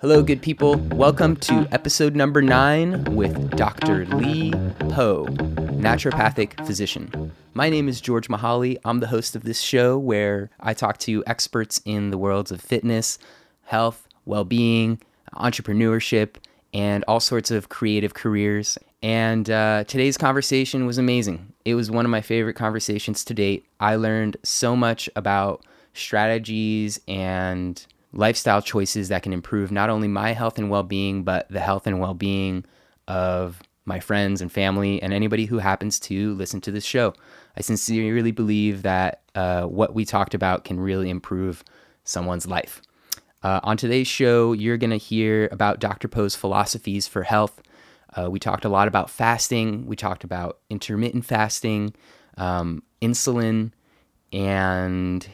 Hello, good people. Welcome to episode number nine with Dr. Lee Poe, naturopathic physician. My name is George Mihaly. I'm the host of this show where I talk to experts in the worlds of fitness, health, well being, entrepreneurship, and all sorts of creative careers. And uh, today's conversation was amazing. It was one of my favorite conversations to date. I learned so much about strategies and lifestyle choices that can improve not only my health and well being, but the health and well being of my friends and family and anybody who happens to listen to this show. I sincerely believe that uh, what we talked about can really improve someone's life. Uh, on today's show, you're going to hear about Dr. Poe's philosophies for health. Uh, we talked a lot about fasting, we talked about intermittent fasting, um, insulin, and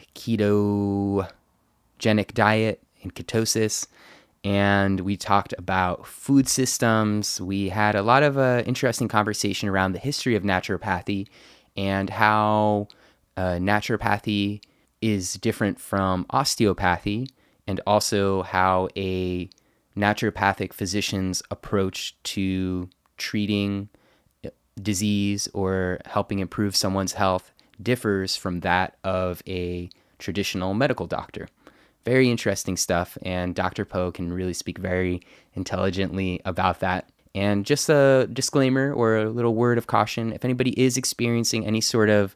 ketogenic diet and ketosis. And we talked about food systems. We had a lot of uh, interesting conversation around the history of naturopathy and how uh, naturopathy is different from osteopathy, and also how a naturopathic physician's approach to treating uh, disease or helping improve someone's health differs from that of a traditional medical doctor. Very interesting stuff, and Dr. Poe can really speak very intelligently about that. And just a disclaimer or a little word of caution if anybody is experiencing any sort of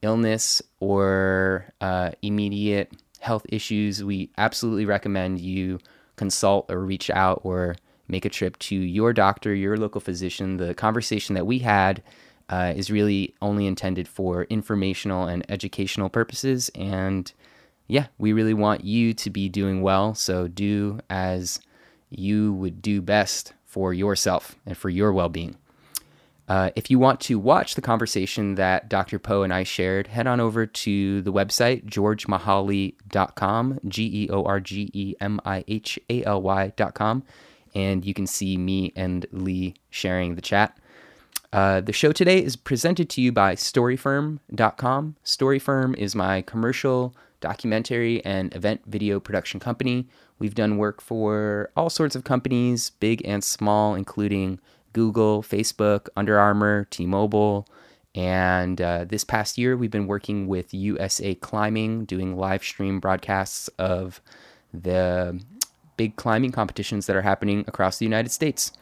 illness or uh, immediate health issues, we absolutely recommend you consult or reach out or make a trip to your doctor, your local physician. The conversation that we had uh, is really only intended for informational and educational purposes. And yeah, we really want you to be doing well. So do as you would do best for yourself and for your well being. Uh, if you want to watch the conversation that Dr. Poe and I shared, head on over to the website, georgemihaly.com, G E O R G E M I H A L Y.com, and you can see me and Lee sharing the chat. Uh, the show today is presented to you by StoryFirm.com. StoryFirm is my commercial, documentary, and event video production company. We've done work for all sorts of companies, big and small, including Google, Facebook, Under Armour, T Mobile. And uh, this past year, we've been working with USA Climbing, doing live stream broadcasts of the big climbing competitions that are happening across the United States.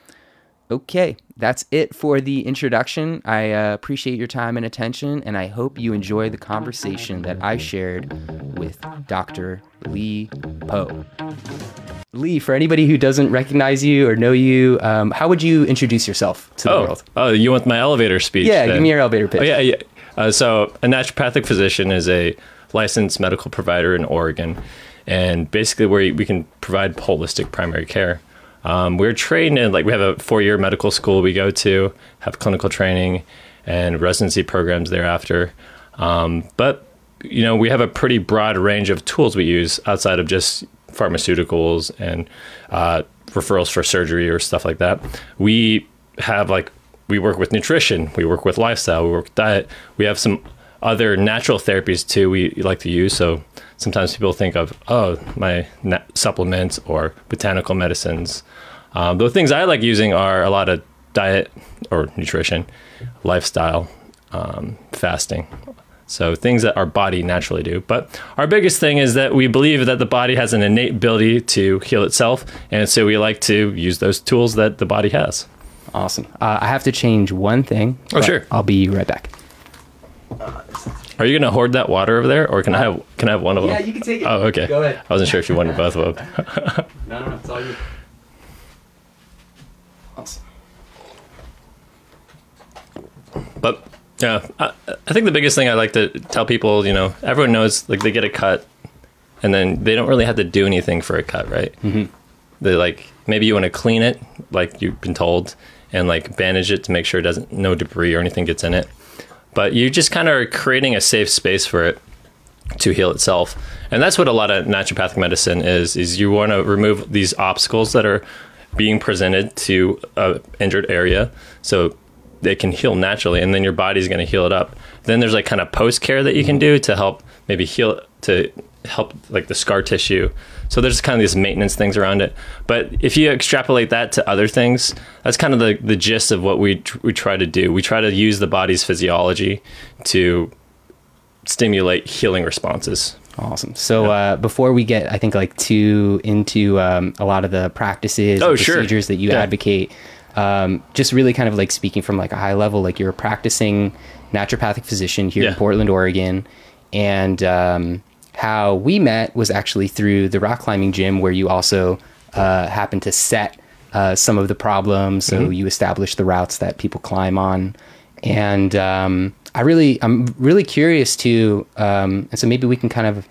Okay, that's it for the introduction. I uh, appreciate your time and attention, and I hope you enjoy the conversation that I shared with Dr. Lee Poe. Lee, for anybody who doesn't recognize you or know you, um, how would you introduce yourself to the oh, world? Oh, you want my elevator speech? Yeah, then? give me your elevator pitch. Oh, yeah, yeah. Uh, so, a naturopathic physician is a licensed medical provider in Oregon, and basically, where we can provide holistic primary care. Um, we're trained in like we have a four-year medical school we go to, have clinical training, and residency programs thereafter. Um, but you know, we have a pretty broad range of tools we use outside of just pharmaceuticals and uh, referrals for surgery or stuff like that. We have like we work with nutrition, we work with lifestyle, we work with diet. We have some other natural therapies too we like to use. So sometimes people think of oh my na- supplements or botanical medicines. Um, the things I like using are a lot of diet or nutrition, lifestyle, um, fasting. So things that our body naturally do. But our biggest thing is that we believe that the body has an innate ability to heal itself, and so we like to use those tools that the body has. Awesome. Uh, I have to change one thing. Oh, sure. I'll be right back. Are you gonna hoard that water over there, or can I have can I have one of them? Yeah, you can take it. Oh, okay. Go ahead. I wasn't sure if you wanted both of them. No, no, no, it's all you. Awesome. But yeah, I, I think the biggest thing I like to tell people, you know, everyone knows like they get a cut, and then they don't really have to do anything for a cut, right? Mm-hmm. They like maybe you want to clean it, like you've been told, and like bandage it to make sure it doesn't no debris or anything gets in it. But you just kind of are creating a safe space for it to heal itself, and that's what a lot of naturopathic medicine is. Is you want to remove these obstacles that are being presented to a injured area, so they can heal naturally and then your body's going to heal it up then there's like kind of post care that you can do to help maybe heal to help like the scar tissue. So there's kind of these maintenance things around it. But if you extrapolate that to other things, that's kind of the, the gist of what we tr- we try to do. We try to use the body's physiology to stimulate healing responses. Awesome. So uh, before we get, I think, like too into um, a lot of the practices, Oh, and sure. procedures that you Yeah. advocate, um, just really kind of like speaking from like a high level, like you're a practicing naturopathic physician here in Portland, Oregon, and um, how we met was actually through the rock climbing gym, where you also uh, happened to set uh, some of the problems. So Mm-hmm. you established the routes that people climb on, and um, I really, I'm really curious to, um, and so maybe we can kind of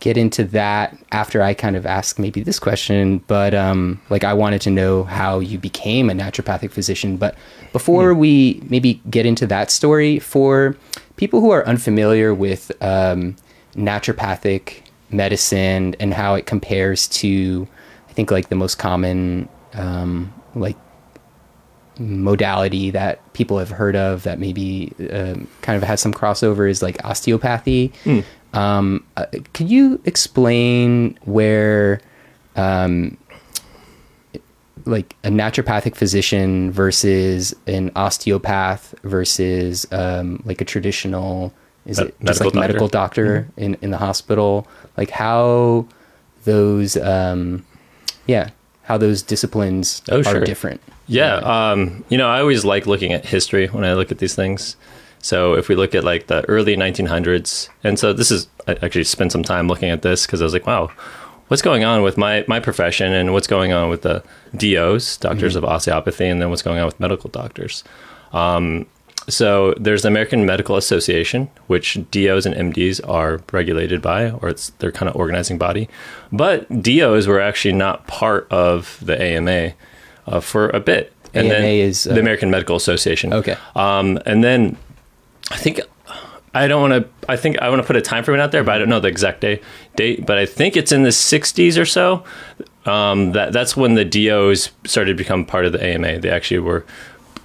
get into that after I kind of ask maybe this question. But um, like, I wanted to know how you became a naturopathic physician. But before we maybe get into that story, for people who are unfamiliar with um, naturopathic medicine and how it compares to, I think like the most common um, like modality that people have heard of that maybe um, kind of has some crossover is like osteopathy. Um, uh, could you explain where, um, like a naturopathic physician versus an osteopath versus um, like a traditional is Me- it just like doctor. medical doctor in, in the hospital like how those um, yeah how those disciplines Oh, are sure. different Yeah, um, you know, I always like looking at history when I look at these things. So if we look at like the early 1900s, and so this is I actually spent some time looking at this because I was like, wow, what's going on with my my profession and what's going on with the DOs, doctors of osteopathy, and then what's going on with medical doctors. Um, so there's the American Medical Association, which DOs and MDs are regulated by, or it's their kind of organizing body. But DOs were actually not part of the AMA uh, for a bit. And AMA then is, uh, the American Medical Association. Okay. Um, and then I think I don't want to. I think I want to put a time frame out there, but I don't know the exact day date. But I think it's in the '60s or so. Um, that that's when the DOs started to become part of the AMA. They actually were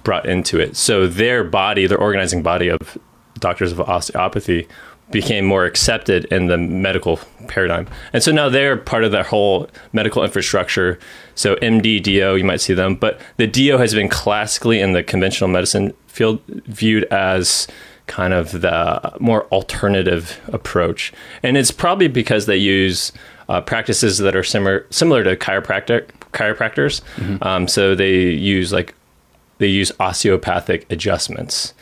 brought into it. So their body, their organizing body of doctors of osteopathy, became more accepted in the medical paradigm. And so now they're part of that whole medical infrastructure. So MD, DO, you might see them, but the DO has been classically in the conventional medicine field viewed as kind of the more alternative approach. And it's probably because they use uh, practices that are similar similar to chiropractic chiropractors. Um, so they use like they use osteopathic adjustments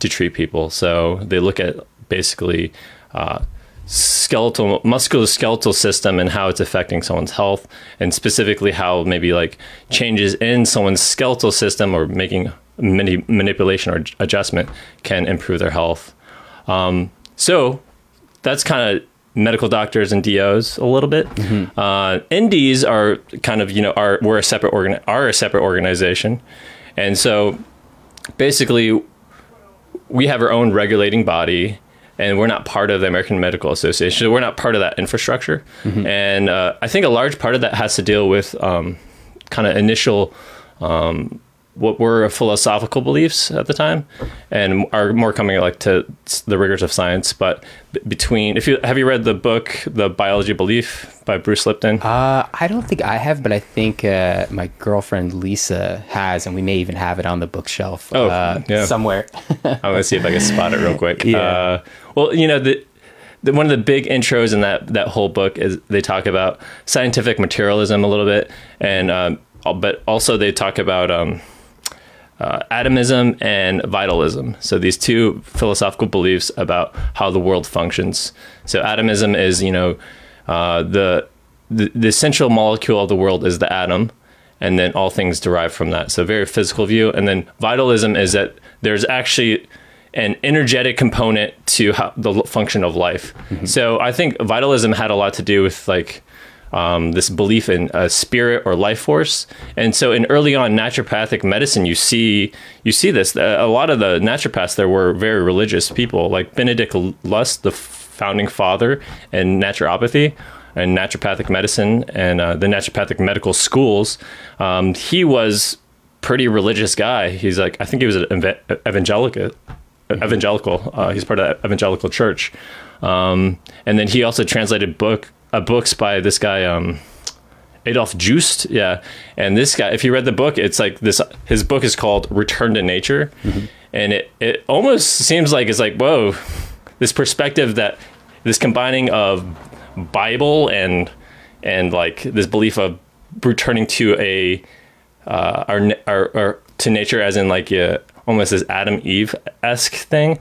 to treat people. So they look at basically uh, skeletal musculoskeletal system and how it's affecting someone's health, and specifically how maybe like changes in someone's skeletal system or making many manipulation or adjustment can improve their health. Um, so that's kind of medical doctors and DOs a little bit. Uh, NDs are kind of you know are we're a separate organ are a separate organization, and so basically we have our own regulating body. And we're not part of the American Medical Association. So we're not part of that infrastructure. And uh, I think a large part of that has to deal with um, kind of initial um, what were philosophical beliefs at the time and are more coming like to the rigors of science but between if you have you read the book the biology of belief by bruce lipton Uh, I don't think I have, but I think uh, my girlfriend Lisa has, and we may even have it on the bookshelf Oh, uh, yeah. somewhere. i'm gonna see if i can spot it real quick Yeah. uh, well you know the the, one of the big intros in that, that whole book is they talk about scientific materialism a little bit, and um, but also they talk about um, uh, atomism and vitalism. So these two philosophical beliefs about how the world functions. So atomism is you know uh, the, the the essential molecule of the world is the atom, and then all things derive from that. So very physical view. And then vitalism is that there's actually an energetic component to how, the function of life. So I think vitalism had a lot to do with like um, this belief in a spirit or life force. And so in early on naturopathic medicine, you see you see this. A lot of the naturopaths there were very religious people, like Benedict Lust, the founding father in naturopathy and naturopathic medicine and uh, the naturopathic medical schools. Um, he was pretty religious guy. He's like I think he was an eva- evangelical evangelical. Uh, he's part of the evangelical church, um, and then he also translated book uh, books by this guy. Um, Adolf Just, yeah, and this guy. If you read the book, it's like this. His book is called Return to Nature, and it it almost seems like it's like whoa, this perspective that this combining of Bible and and like this belief of returning to a uh, our, our, our to nature as in like a, almost as Adam Eve esque thing.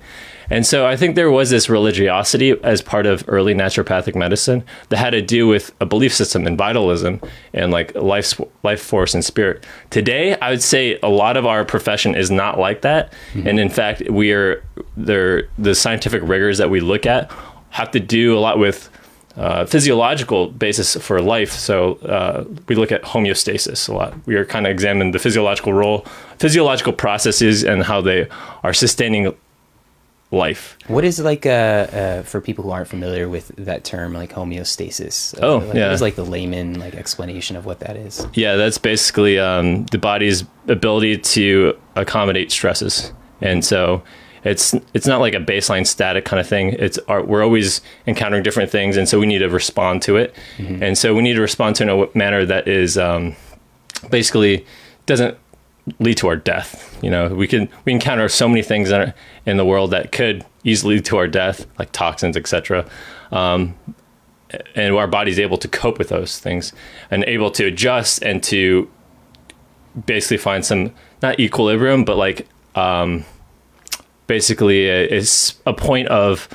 And so I think there was this religiosity as part of early naturopathic medicine that had to do with a belief system and vitalism and like life life force and spirit. Today, I would say a lot of our profession is not like that, mm-hmm. and in fact, we are there. The scientific rigors that we look at have to do a lot with uh, physiological basis for life. So uh, we look at homeostasis a lot. We are kind of examining the physiological role, physiological processes, and how they are sustaining life. What is like uh, uh, for people who aren't familiar with that term, like homeostasis? Oh, like, yeah. What is like the layman like explanation of what that is? Yeah, that's basically um, the body's ability to accommodate stresses, and so it's it's not like a baseline static kind of thing. It's our, we're always encountering different things, and so we need to respond to it. Mm-hmm. And so we need to respond to in a manner that is um, basically doesn't lead to our death. You know, we can we encounter so many things in, in the world that could easily lead to our death, like toxins, etc. Um, and our body's able to cope with those things and able to adjust and to basically find some not equilibrium, but like um, basically is a point of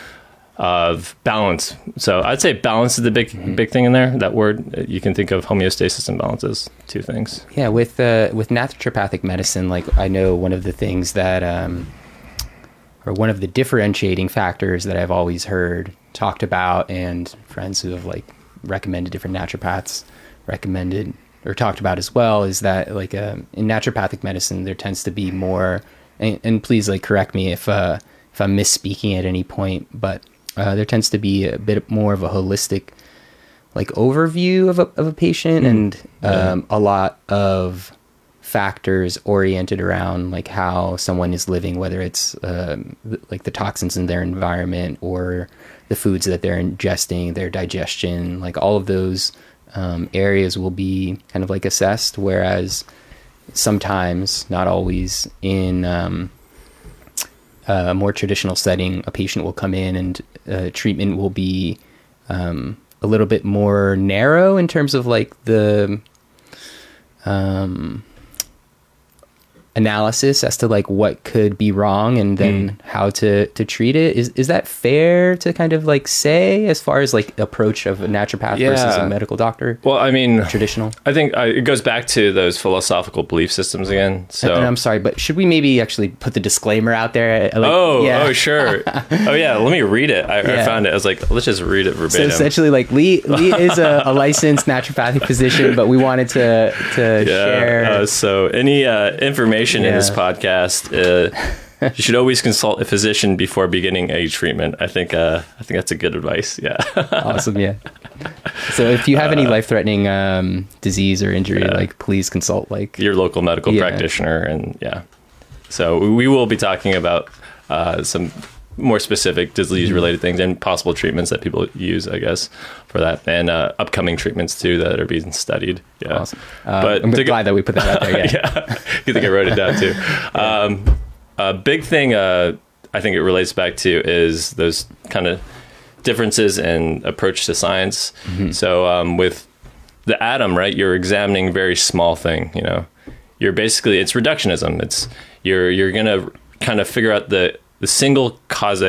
of balance. So I'd say balance is the big mm-hmm. big thing in there. That word you can think of homeostasis and balance as two things. Yeah, with uh, with naturopathic medicine, like I know one of the things that um, or one of the differentiating factors that I've always heard talked about, and friends who have like recommended different naturopaths recommended or talked about as well, is that like um, in naturopathic medicine there tends to be more and, and please like correct me if uh, if I'm misspeaking at any point, but uh, there tends to be a bit more of a holistic like overview of a, of a patient mm. and um, a lot of factors oriented around like how someone is living whether it's um, like the toxins in their environment or the foods that they're ingesting their digestion like all of those um, areas will be kind of like assessed whereas sometimes, not always, in um, a more traditional setting, a patient will come in and uh, treatment will be um, a little bit more narrow in terms of like the um, analysis as to like what could be wrong and then mm. how to to treat it. Is is that fair to kind of like say as far as like approach of a naturopath yeah. versus a medical doctor? Well i mean traditional? I think uh, it goes back to those philosophical belief systems again so. And, i'm sorry but should we maybe actually put the disclaimer out there? Like, oh yeah. oh sure. Oh yeah let me read it. I, yeah. I, found it. I was like let's just read it verbatim. so essentially like lee lee is a, a licensed naturopathic physician but we wanted to to share uh, so any uh, information information yeah. in this podcast. Uh, you should always consult a physician before beginning a treatment. I think uh, I think that's a good advice. Yeah. awesome. Yeah. So if you have any uh, life threatening um, disease or injury, yeah. like please consult like your local medical yeah. practitioner, and yeah. So we will be talking about uh, some more specific disease related things and possible treatments that people use, I guess, for that, and uh, upcoming treatments too that are being studied. Yeah, awesome. uh, but I'm glad go- that we put that out there. Yeah, yeah. you think I wrote it down too. Um, a big thing uh, I think it relates back to is those kind of differences in approach to science. Mm-hmm. So um, with the atom, right, you're examining very small thing. You know, you're basically it's reductionism. It's you're you're gonna kind of figure out the the single cause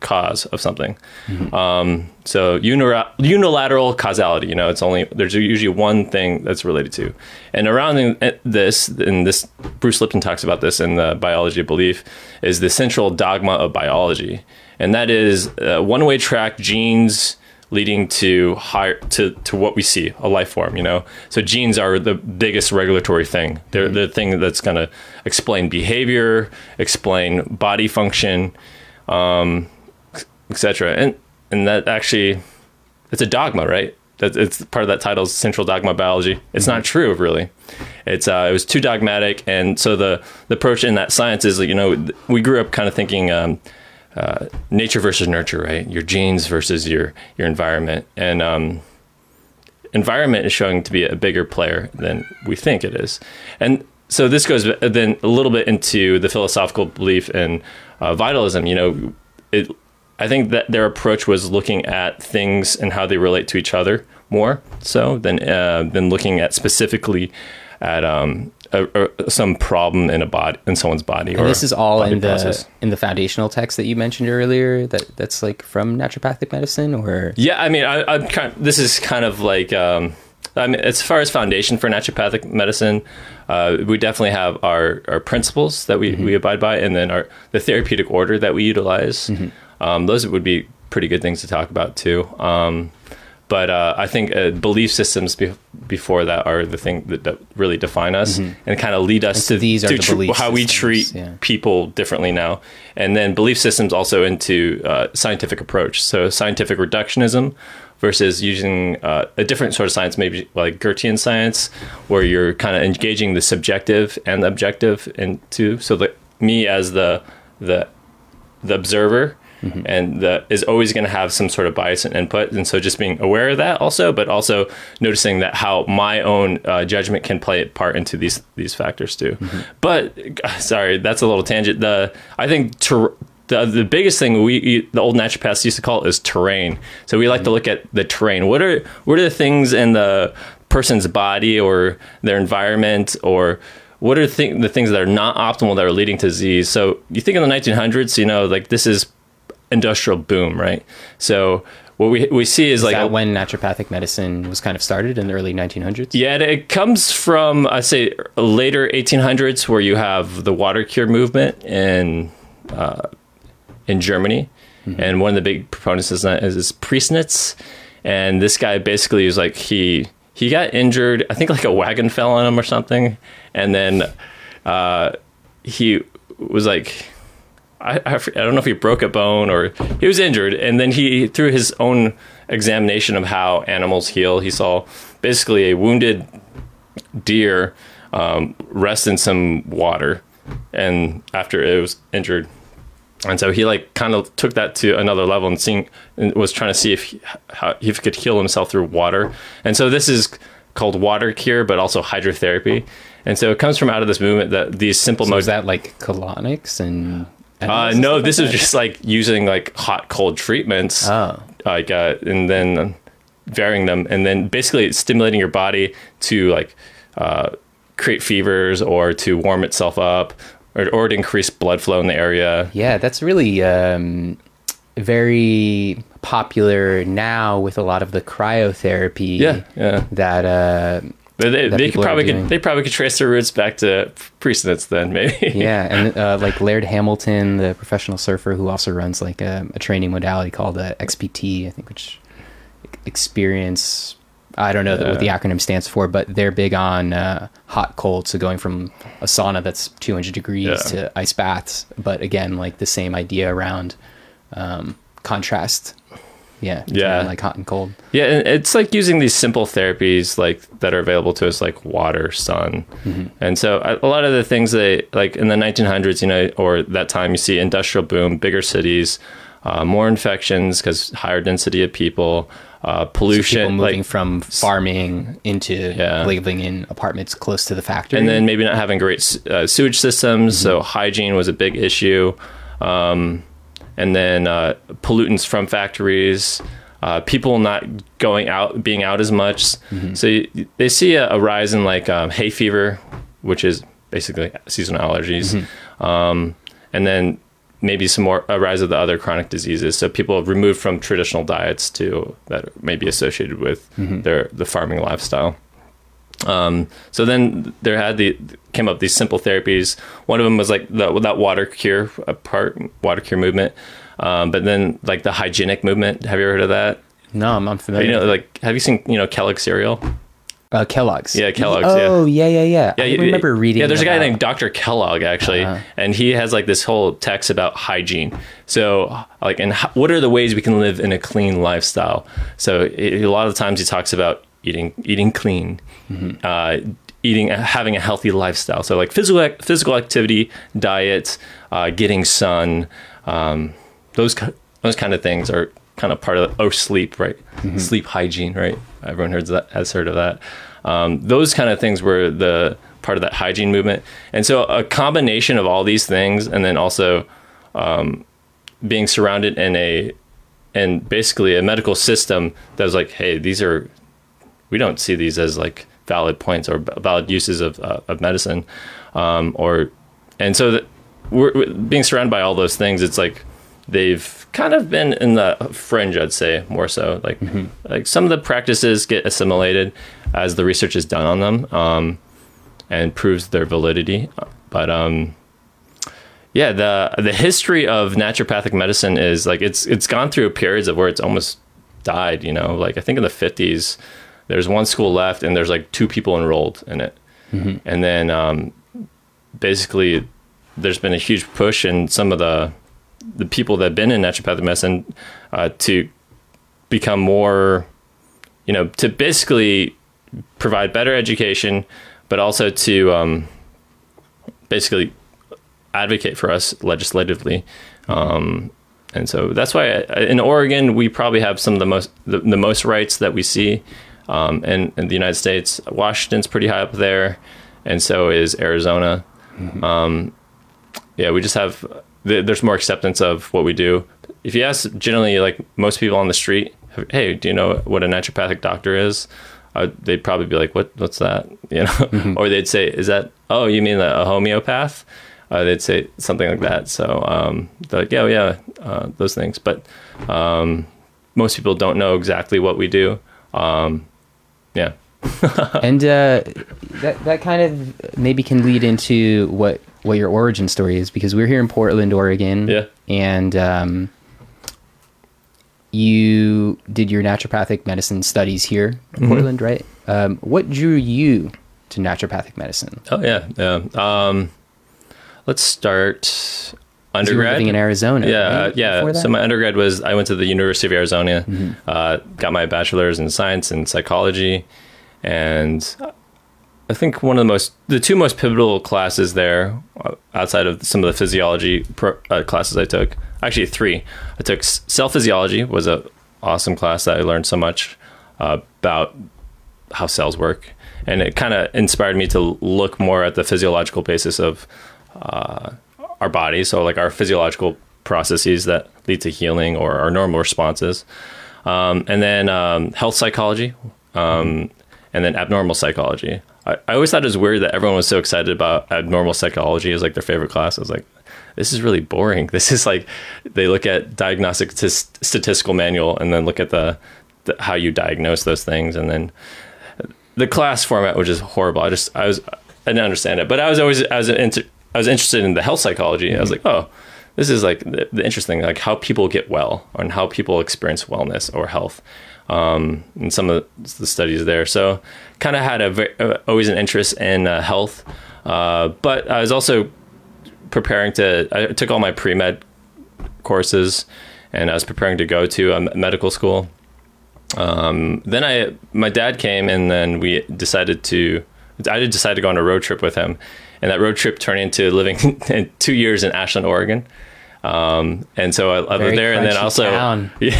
cause of something. Mm-hmm. Um, so unilateral causality, you know, it's only there's usually one thing that's related to, and around this, and this Bruce Lipton talks about this in the Biology of Belief, is the central dogma of biology, and that is uh, one way track genes leading to higher to, to what we see a life form you know so genes are the biggest regulatory thing they're mm-hmm. the thing that's going to explain behavior explain body function um, etc and and that actually it's a dogma right that it's part of that title's central dogma biology it's not true really It's uh, it was too dogmatic, and so the the approach in that science is you know we grew up kind of thinking. Um, uh, nature versus nurture, right? Your genes versus your your environment, and um, environment is showing to be a bigger player than we think it is. And so this goes then a little bit into the philosophical belief in uh, vitalism. You know, it, I think that their approach was looking at things and how they relate to each other more so than uh, than looking at specifically at um, a, a, some problem in a body in someone's body. And this is all in the process. in the foundational text that you mentioned earlier. That that's like from naturopathic medicine, or yeah. I mean, I, am kind. Of, this is kind of like. Um, I mean, as far as foundation for naturopathic medicine, uh, we definitely have our, our principles that we, mm-hmm. we abide by, and then our the therapeutic order that we utilize. Mm-hmm. Um, those would be pretty good things to talk about too. Um, but uh, I think uh, belief systems be- before that are the thing that, that really define us mm-hmm. and kind of lead us to, these are to the tr- how we treat yeah. people differently now. And then belief systems also into uh, scientific approach. So scientific reductionism versus using uh, a different sort of science, maybe like Goethean science, where you're kind of engaging the subjective and the objective into. So that me as the the the observer mm-hmm. and that is always going to have some sort of bias and input. And so just being aware of that also, but also noticing that how my own uh, judgment can play a part into these these factors too. Mm-hmm. But sorry, that's a little tangent. The I think. Ter- the, the biggest thing we the old naturopaths used to call it is terrain. So we like mm-hmm. to look at the terrain. What are what are the things in the person's body or their environment or what are the, th- the things that are not optimal that are leading to disease? So you think in the 1900s, you know, like this is industrial boom, right? So what we we see is, is like a, when naturopathic medicine was kind of started in the early 1900s. Yeah, it comes from I say later 1800s, where you have the water cure movement and uh, in Germany, mm-hmm. and one of the big proponents is that is, Priessnitz, and this guy basically is like he he got injured. I think like a wagon fell on him or something, and then uh, he was like I, I, don't know if he broke a bone or he was injured. And then he, through his own examination of how animals heal, he saw basically a wounded deer um, rest in some water. And after it was injured, and so he like kind of took that to another level and seeing and was trying to see if he, how if he could heal himself through water. And so this is called water cure, but also hydrotherapy. And so it comes from out of this movement that these simple so modes. that like colonics and uh, no, this is just like using like hot cold treatments. Oh. Like uh, and then varying them, and then basically stimulating your body to like uh, create fevers or to warm itself up or, or to increase blood flow in the area. Yeah, that's really um, very popular now with a lot of the cryotherapy. Yeah, yeah. That uh, but they, they could probably could, they probably could trace their roots back to Priessnitz then maybe. yeah, and uh, like Laird Hamilton, the professional surfer who also runs like a, a training modality called uh, XPT, I think, which experience. I don't know yeah. what the acronym stands for, but they're big on uh, hot cold. So going from a sauna that's 200 degrees yeah. to ice baths, but again, like the same idea around um, contrast yeah. Yeah. Like hot and cold. Yeah. And it's like using these simple therapies like that are available to us, like water, sun. Mm-hmm. And so a, a lot of the things that like in the 1900s, you know, or that time you see industrial boom, bigger cities, uh, more infections because higher density of people, uh, pollution, so moving like, from farming into yeah. living in apartments close to the factory, and then maybe not having great uh, sewage systems. Mm-hmm. So hygiene was a big issue. Um, and then uh, pollutants from factories, uh, people not going out, being out as much. Mm-hmm. So you, they see a, a, rise in like um, hay fever, which is basically seasonal allergies, mm-hmm. um, and then maybe some more a rise of the other chronic diseases. So people removed from traditional diets too that may be associated with mm-hmm. their the farming lifestyle. Um, so then there had the came up these simple therapies. One of them was like the, that water cure part, water cure movement. Um, but then like the hygienic movement. Have you ever heard of that? No, I'm unfamiliar. You know, like have you seen you know Kellogg cereal? Uh, Kellogg's. Yeah, Kellogg's. Oh, yeah, yeah, yeah. yeah. I you, remember reading. Yeah, there's about... a guy named Dr. Kellogg actually, uh-huh. and he has like this whole text about hygiene. So, like, and how, what are the ways we can live in a clean lifestyle? So, it, a lot of times he talks about eating eating clean, mm-hmm. uh, eating, having a healthy lifestyle. So like physical physical activity, diet, uh, getting sun, um, those those kind of things are kind of part of oh sleep right, sleep hygiene right. Everyone heard that has heard of that. Um, those kind of things were the part of that hygiene movement, and so a combination of all these things, and then also um, being surrounded in a and basically a medical system that was like, hey, these are we don't see these as like valid points or valid uses of, uh, of medicine um, or and so that we're, we're being surrounded by all those things it's like they've kind of been in the fringe i'd say more so. Like like some of the practices get assimilated as the research is done on them um, and proves their validity. But um, yeah the the history of naturopathic medicine is like it's it's gone through periods of where it's almost died you know? Like i think in the 50s there's one school left and there's like two people enrolled in it. And then um, basically there's been a huge push in some of the the people that have been in naturopathic medicine uh, to become more you know to basically provide better education but also to um, basically advocate for us legislatively um, and so that's why uh, in Oregon we probably have some of the most the, the most rights that we see um, in, in the United States. Washington's pretty high up there, and so is Arizona. Um, yeah, we just have th- there's more acceptance of what we do. If you ask generally like most people on the street, hey, do you know what a naturopathic doctor is? Uh, they'd probably be like, "What? What's that?" You know, or they'd say, "Is that? Oh, you mean a, homeopath?" Uh, they'd say something like that. So, um, they're like, "Yeah, yeah, uh, those things." But um, most people don't know exactly what we do. Um, yeah, and uh, that that kind of maybe can lead into what what your origin story is because we're here in Portland, Oregon. Yeah. And um, you did your naturopathic medicine studies here in Mm-hmm. Portland, right? Um, what drew you to naturopathic medicine? Oh yeah, yeah. Um, let's start 'Cause You were undergrad. living in Arizona. yeah, right, yeah. So my undergrad was I went to the University of Arizona, Mm-hmm. uh, got my bachelor's in science and psychology, and I think one of the most, the two most pivotal classes there, uh, outside of some of the physiology pro, uh, classes I took, actually three. I took cell physiology was a awesome class that I learned so much uh, about how cells work, and it kind of inspired me to look more at the physiological basis of uh, our bodies. So like our physiological processes that lead to healing or our normal responses, um, and then um, health psychology, um, and then abnormal psychology. I, I always thought it was weird that everyone was so excited about abnormal psychology as like their favorite class. I was like, this is really boring. This is like they look at diagnostic tis- statistical manual and then look at the, the how you diagnose those things and then the class format which is horrible. I just I was I didn't understand it, but I was always I was inter, I was interested in the health psychology. I was like, oh, this is like the, the interesting like how people get well and how people experience wellness or health. Um, and some of the studies there, so kind of had a ve- uh, always an interest in uh, health, uh, but I was also preparing to. I took all my pre med courses, and I was preparing to go to a medical school um, then I, my dad came, and then we decided to. I did decide to go on a road trip with him, and that road trip turned into living two years in Ashland, Oregon. Um, and so I, I lived there, and then also, town. yeah,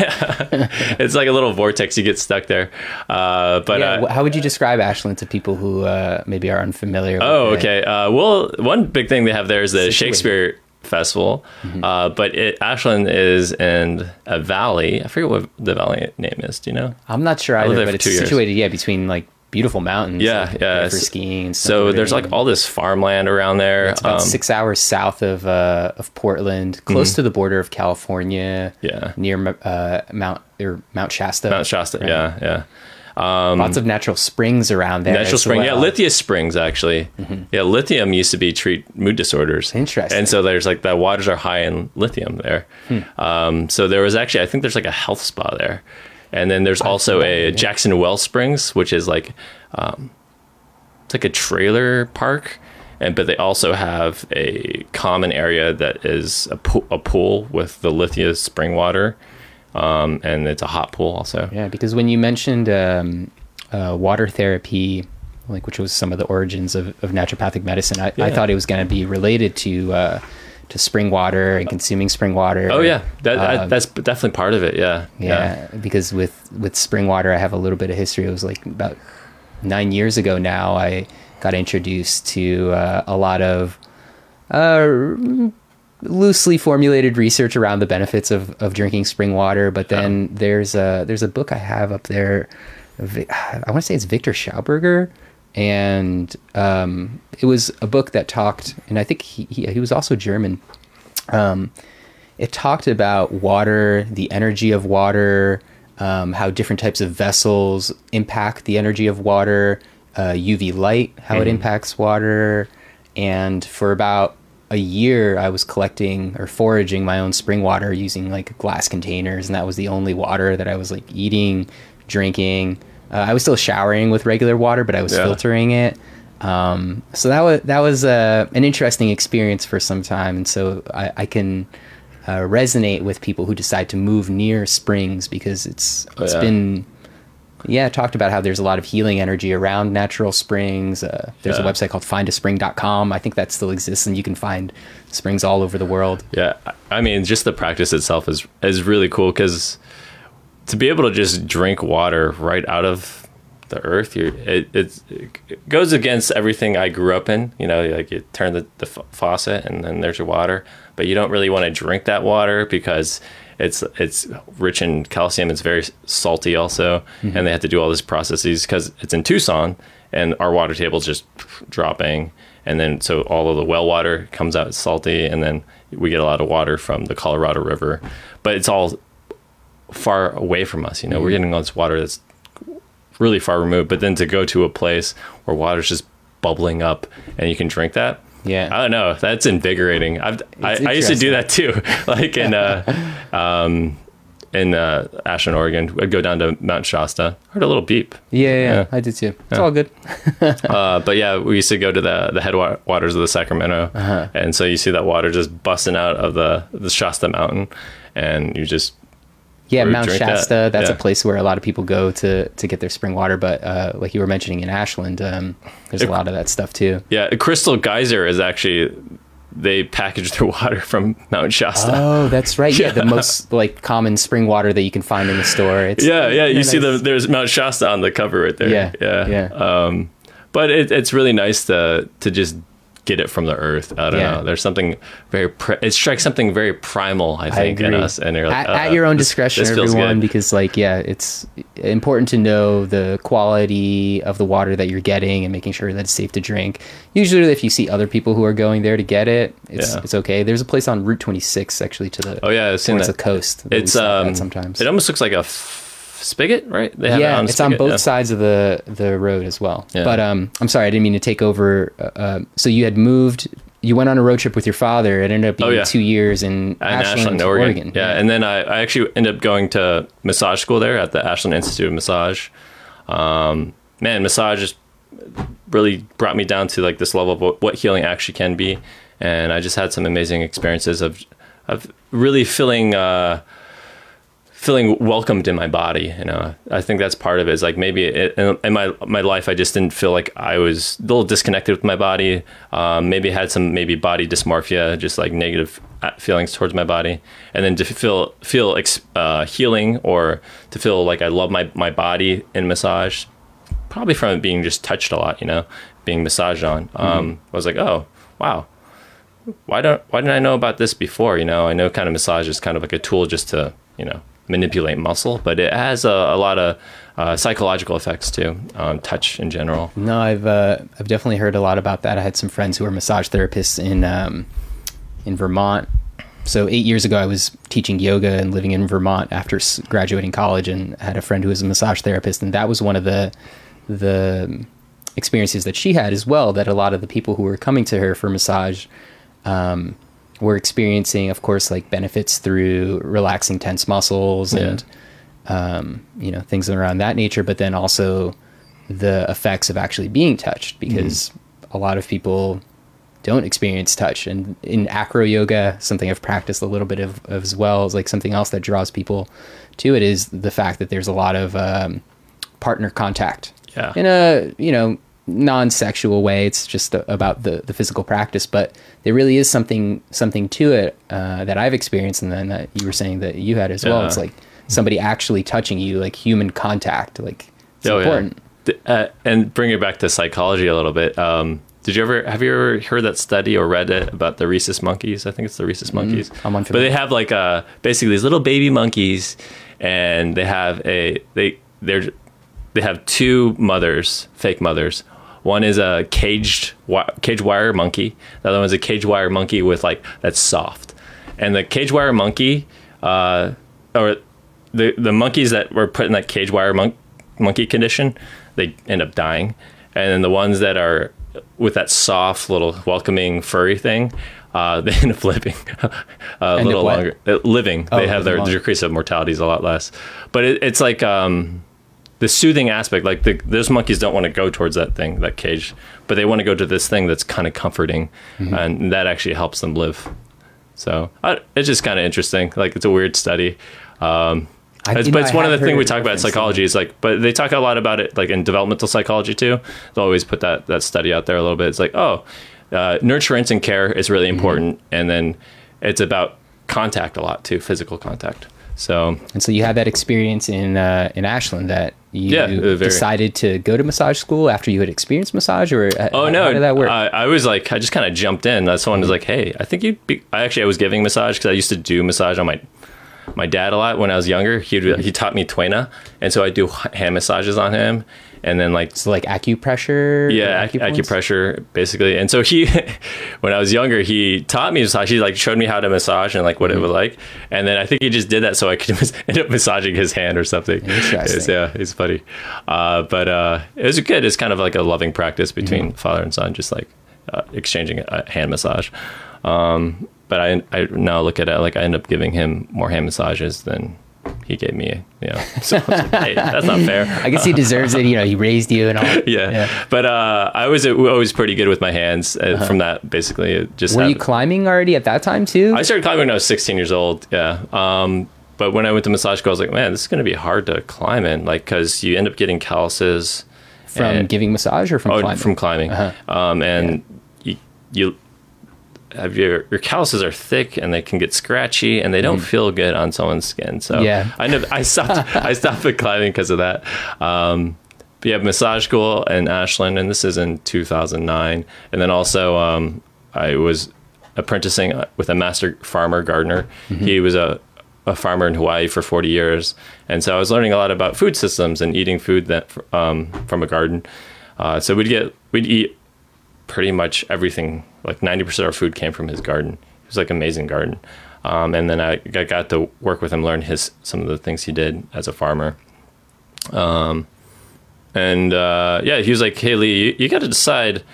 it's like a little vortex. You get stuck there. Uh, but Yeah, uh, how would you describe Ashland to people who uh, maybe are unfamiliar? Oh, okay. Uh, well, one big thing they have there is the Situated. Shakespeare Festival, uh, but it, Ashland is in a valley. I forget what the valley name is. Do you know? I'm not sure either, but it's two years. situated, yeah, between like beautiful mountains. Yeah, like, yeah, for skiing. So there's like all this farmland around there. It's about Um, six hours south of uh, of Portland, close to the border of California. Yeah. near uh, Mount or Mount Shasta. Mount Shasta. Right. Yeah, yeah. Lots of natural springs around there. Natural spring. Yeah, well. lithium springs actually. Yeah, lithium used to be treat mood disorders. Interesting. And so there's like the waters are high in lithium there. Um, so there was actually I think there's like a health spa there, and then there's also a Jackson Well Springs, which is like um, it's like a trailer park. And but they also have a common area that is a, pool, a pool with the Lithia spring water, um, and it's a hot pool also. Yeah, because when you mentioned um, uh, water therapy like which was some of the origins of, of naturopathic medicine. I, I thought it was going to be related to uh, to spring water and consuming spring water. Oh yeah, that, I, Um, that's definitely part of it. Yeah, yeah, because with with spring water, I have a little bit of history. It was like about nine years ago now. I got introduced to uh, a lot of uh, loosely formulated research around the benefits of, of drinking spring water. But then there's a there's a book I have up there. I want to say it's Victor Schauberger, and um, it was a book that talked, and I think he he, he was also German. Um, it talked about water, the energy of water, um, how different types of vessels impact the energy of water, uh, UV light, how it impacts water. And for about a year, I was collecting or foraging my own spring water using like glass containers. And that was the only water that I was like eating, drinking. Uh, I was still showering with regular water, but I was Yeah. filtering it. Um, so that was that was uh, an interesting experience for some time, and so I, I can uh, resonate with people who decide to move near springs because it's Oh, it's yeah. been yeah talked about how there's a lot of healing energy around natural springs. Uh, there's Yeah. a website called findaspring.com. I think that still exists, and you can find springs all over the world. Yeah, I mean, just the practice itself is is really cool because to be able to just drink water right out of the earth, you're, it, it's, it goes against everything I grew up in. You know, like you turn the, the fa- faucet and then there's your water, but you don't really want to drink that water because it's it's rich in calcium. It's very salty also, and mm-hmm. they have to do all these processes because it's in Tucson and our water table is just dropping and then so all of the well water comes out salty and then we get a lot of water from the colorado river but it's all far away from us you know we're getting all this water that's really far removed but then to go to a place where water's just bubbling up and you can drink that Yeah. i don't know that's invigorating I've, I, I used to do that too like in uh um in uh ashland oregon i'd go down to mount shasta heard a little beep Yeah, yeah, Yeah. I did too. It's all good. uh, but yeah, we used to go to the the headwaters of the Sacramento, Uh-huh. and so you see that water just busting out of the the Shasta Mountain, and you just Yeah, Mount drink that. Shasta. That's a place where a lot of people go to to get their spring water. But uh, like you were mentioning in Ashland, um, there's a lot of that stuff too. yeah, Crystal Geyser is actually they package their water from Mount Shasta. Oh, that's right. Yeah, the most like common spring water that you can find in the store. It's yeah, yeah, you see the there's Mount Shasta on the cover right there. Yeah, yeah, yeah. Um, but it, it's really nice to to just get it from the earth. I don't Yeah. know. There's something very pri- it strikes something very primal. I think in us, and you're like, at, at uh, your own this- discretion, this everyone, because like yeah, it's important to know the quality of the water that you're getting and making sure that it's safe to drink. Usually, if you see other people who are going there to get it, it's Yeah. it's okay. There's a place on Route 26 actually to the Oh yeah, I've seen that. the coast. that It's um sometimes. It almost looks like a f- spigot, right? They have it yeah, on it's on both yeah. sides of the the road as well. Yeah. But um, I'm sorry, I didn't mean to take over. Uh, uh, so you had moved. You went on a road trip with your father. It ended up being Oh, yeah. two years in In Ashland, Ashland, Oregon. Oregon. Yeah, and then I, I actually ended up going to massage school there at the Ashland Institute of Massage. Um, man, massage just really brought me down to like this level of what, what healing actually can be, and I just had some amazing experiences of of really feeling uh, feeling welcomed in my body. You know, I think that's part of it. Is like maybe it, in, my my life, I just didn't feel like I was a little disconnected with my body. Um, maybe had some maybe body dysmorphia, just like negative uh, feelings towards my body, and then to feel feel uh, healing or to feel like I love my my body in massage, probably from it being just touched a lot. You know, being massaged on. Um, I was like, oh wow. Why don't why didn't I know about this before? You know, I know kind of massage is kind of like a tool just to you know manipulate muscle, but it has a, a lot of uh, psychological effects too on touch in general. No, I've uh, I've definitely heard a lot about that. I had some friends who are massage therapists in um, in Vermont. So eight years ago, I was teaching yoga and living in Vermont after graduating college, and had a friend who was a massage therapist, and that was one of the the experiences that she had as well. That a lot of the people who were coming to her for massage um, were experiencing, of course, like benefits through relaxing tense muscles Yeah. and um, you know things around that nature, but then also the effects of actually being touched because a lot of people don't experience touch and in acro yoga something i've practiced a little bit of, of as well is like something else that draws people to it is the fact that there's a lot of um, partner contact Yeah. in a you know non-sexual way. It's just a, about the, the physical practice, but there really is something something to it uh, that I've experienced, and then that you were saying that you had as well. It's like somebody actually touching you, like human contact. Like it's Oh, important. Th- Uh, and bring it back to psychology a little bit. Um, did you ever have you ever heard that study or read it about the rhesus monkeys? I think it's the rhesus monkeys. Mm-hmm. I'm but they have like uh, basically these little baby monkeys, and they have a they they're they have two mothers, fake mothers. One is a caged wi- cage wire monkey. The other one is a cage wire monkey with like that's soft. And the cage wire monkey, uh, or the the monkeys that were put in that cage wire monk, monkey condition, they end up dying. And then the ones that are with that soft little welcoming furry thing, uh, they end up living a End little longer. Uh, living, Oh, they have their, decrease of mortality is a lot less. But it, it's like um, the soothing aspect. Like the, those monkeys don't want to go towards that thing, that cage, but they want to go to this thing that's kind of comforting, Mm-hmm. and that actually helps them live. So I, it's just kind of interesting. Like it's a weird study. Um, I- it's, but know, it's I one of the things we talk about in psychology. Is like, but they talk a lot about it like in developmental psychology too. They'll always put that that study out there a little bit. It's like, oh, uh, nurturance and care is really Mm-hmm. important, and then it's about contact a lot too, physical contact. So And so you had that experience in uh, in Ashland that you Yeah, decided to go to massage school after you had experienced massage, or uh, Oh no! how did that work? I, I was like, I just kind of jumped in. That someone was like, "Hey, I think you'd be." I actually I was giving massage because I used to do massage on my my dad a lot when I was younger. he'd he taught me Tuina, and so I do hand massages on him, and then like so like acupressure, yeah, acupoints? acupressure basically. And so he, when I was younger, he taught me massage. He like showed me how to massage and like what it was like. And then I think he just did that so I could end up massaging his hand or something. Interesting. It's- yeah, it's funny. Uh, but uh, it was good. It's kind of like a loving practice between father and son, just like uh, exchanging a hand massage. Um, but I, I now look at it like I end up giving him more hand massages than he gave me. You know, so like, hey, that's not fair I guess he deserves it. You know, he raised you and all. yeah. But uh, I was always pretty good with my hands uh, from that. Basically, just Uh-huh. Were you climbing already at that time too? I started climbing when I was 16 years old. Yeah. Um, but when I went to massage school, I was like, man, this is going to be hard to climb in, like because you end up getting calluses from and- giving massage or from oh, climbing? from climbing, Uh-huh. um, and you you have your your calluses are thick and they can get scratchy and they don't feel good on someone's skin. So Mm. Yeah. I know I stopped I stopped the climbing because of that. Um, but yeah, massage school in Ashland, and this is in 2009, and then also um, I was apprenticing with a master farmer gardener. He was a a farmer in Hawaii for 40 years, and so I was learning a lot about food systems and eating food that um, from a garden. Uh, so we'd get we'd eat pretty much everything. Like 90% of our food came from his garden. It was like amazing garden. Um, and then I, I got to work with him, learn his some of the things he did as a farmer. Um, and uh, yeah, he was like, "Hey Lee, you, you got to decide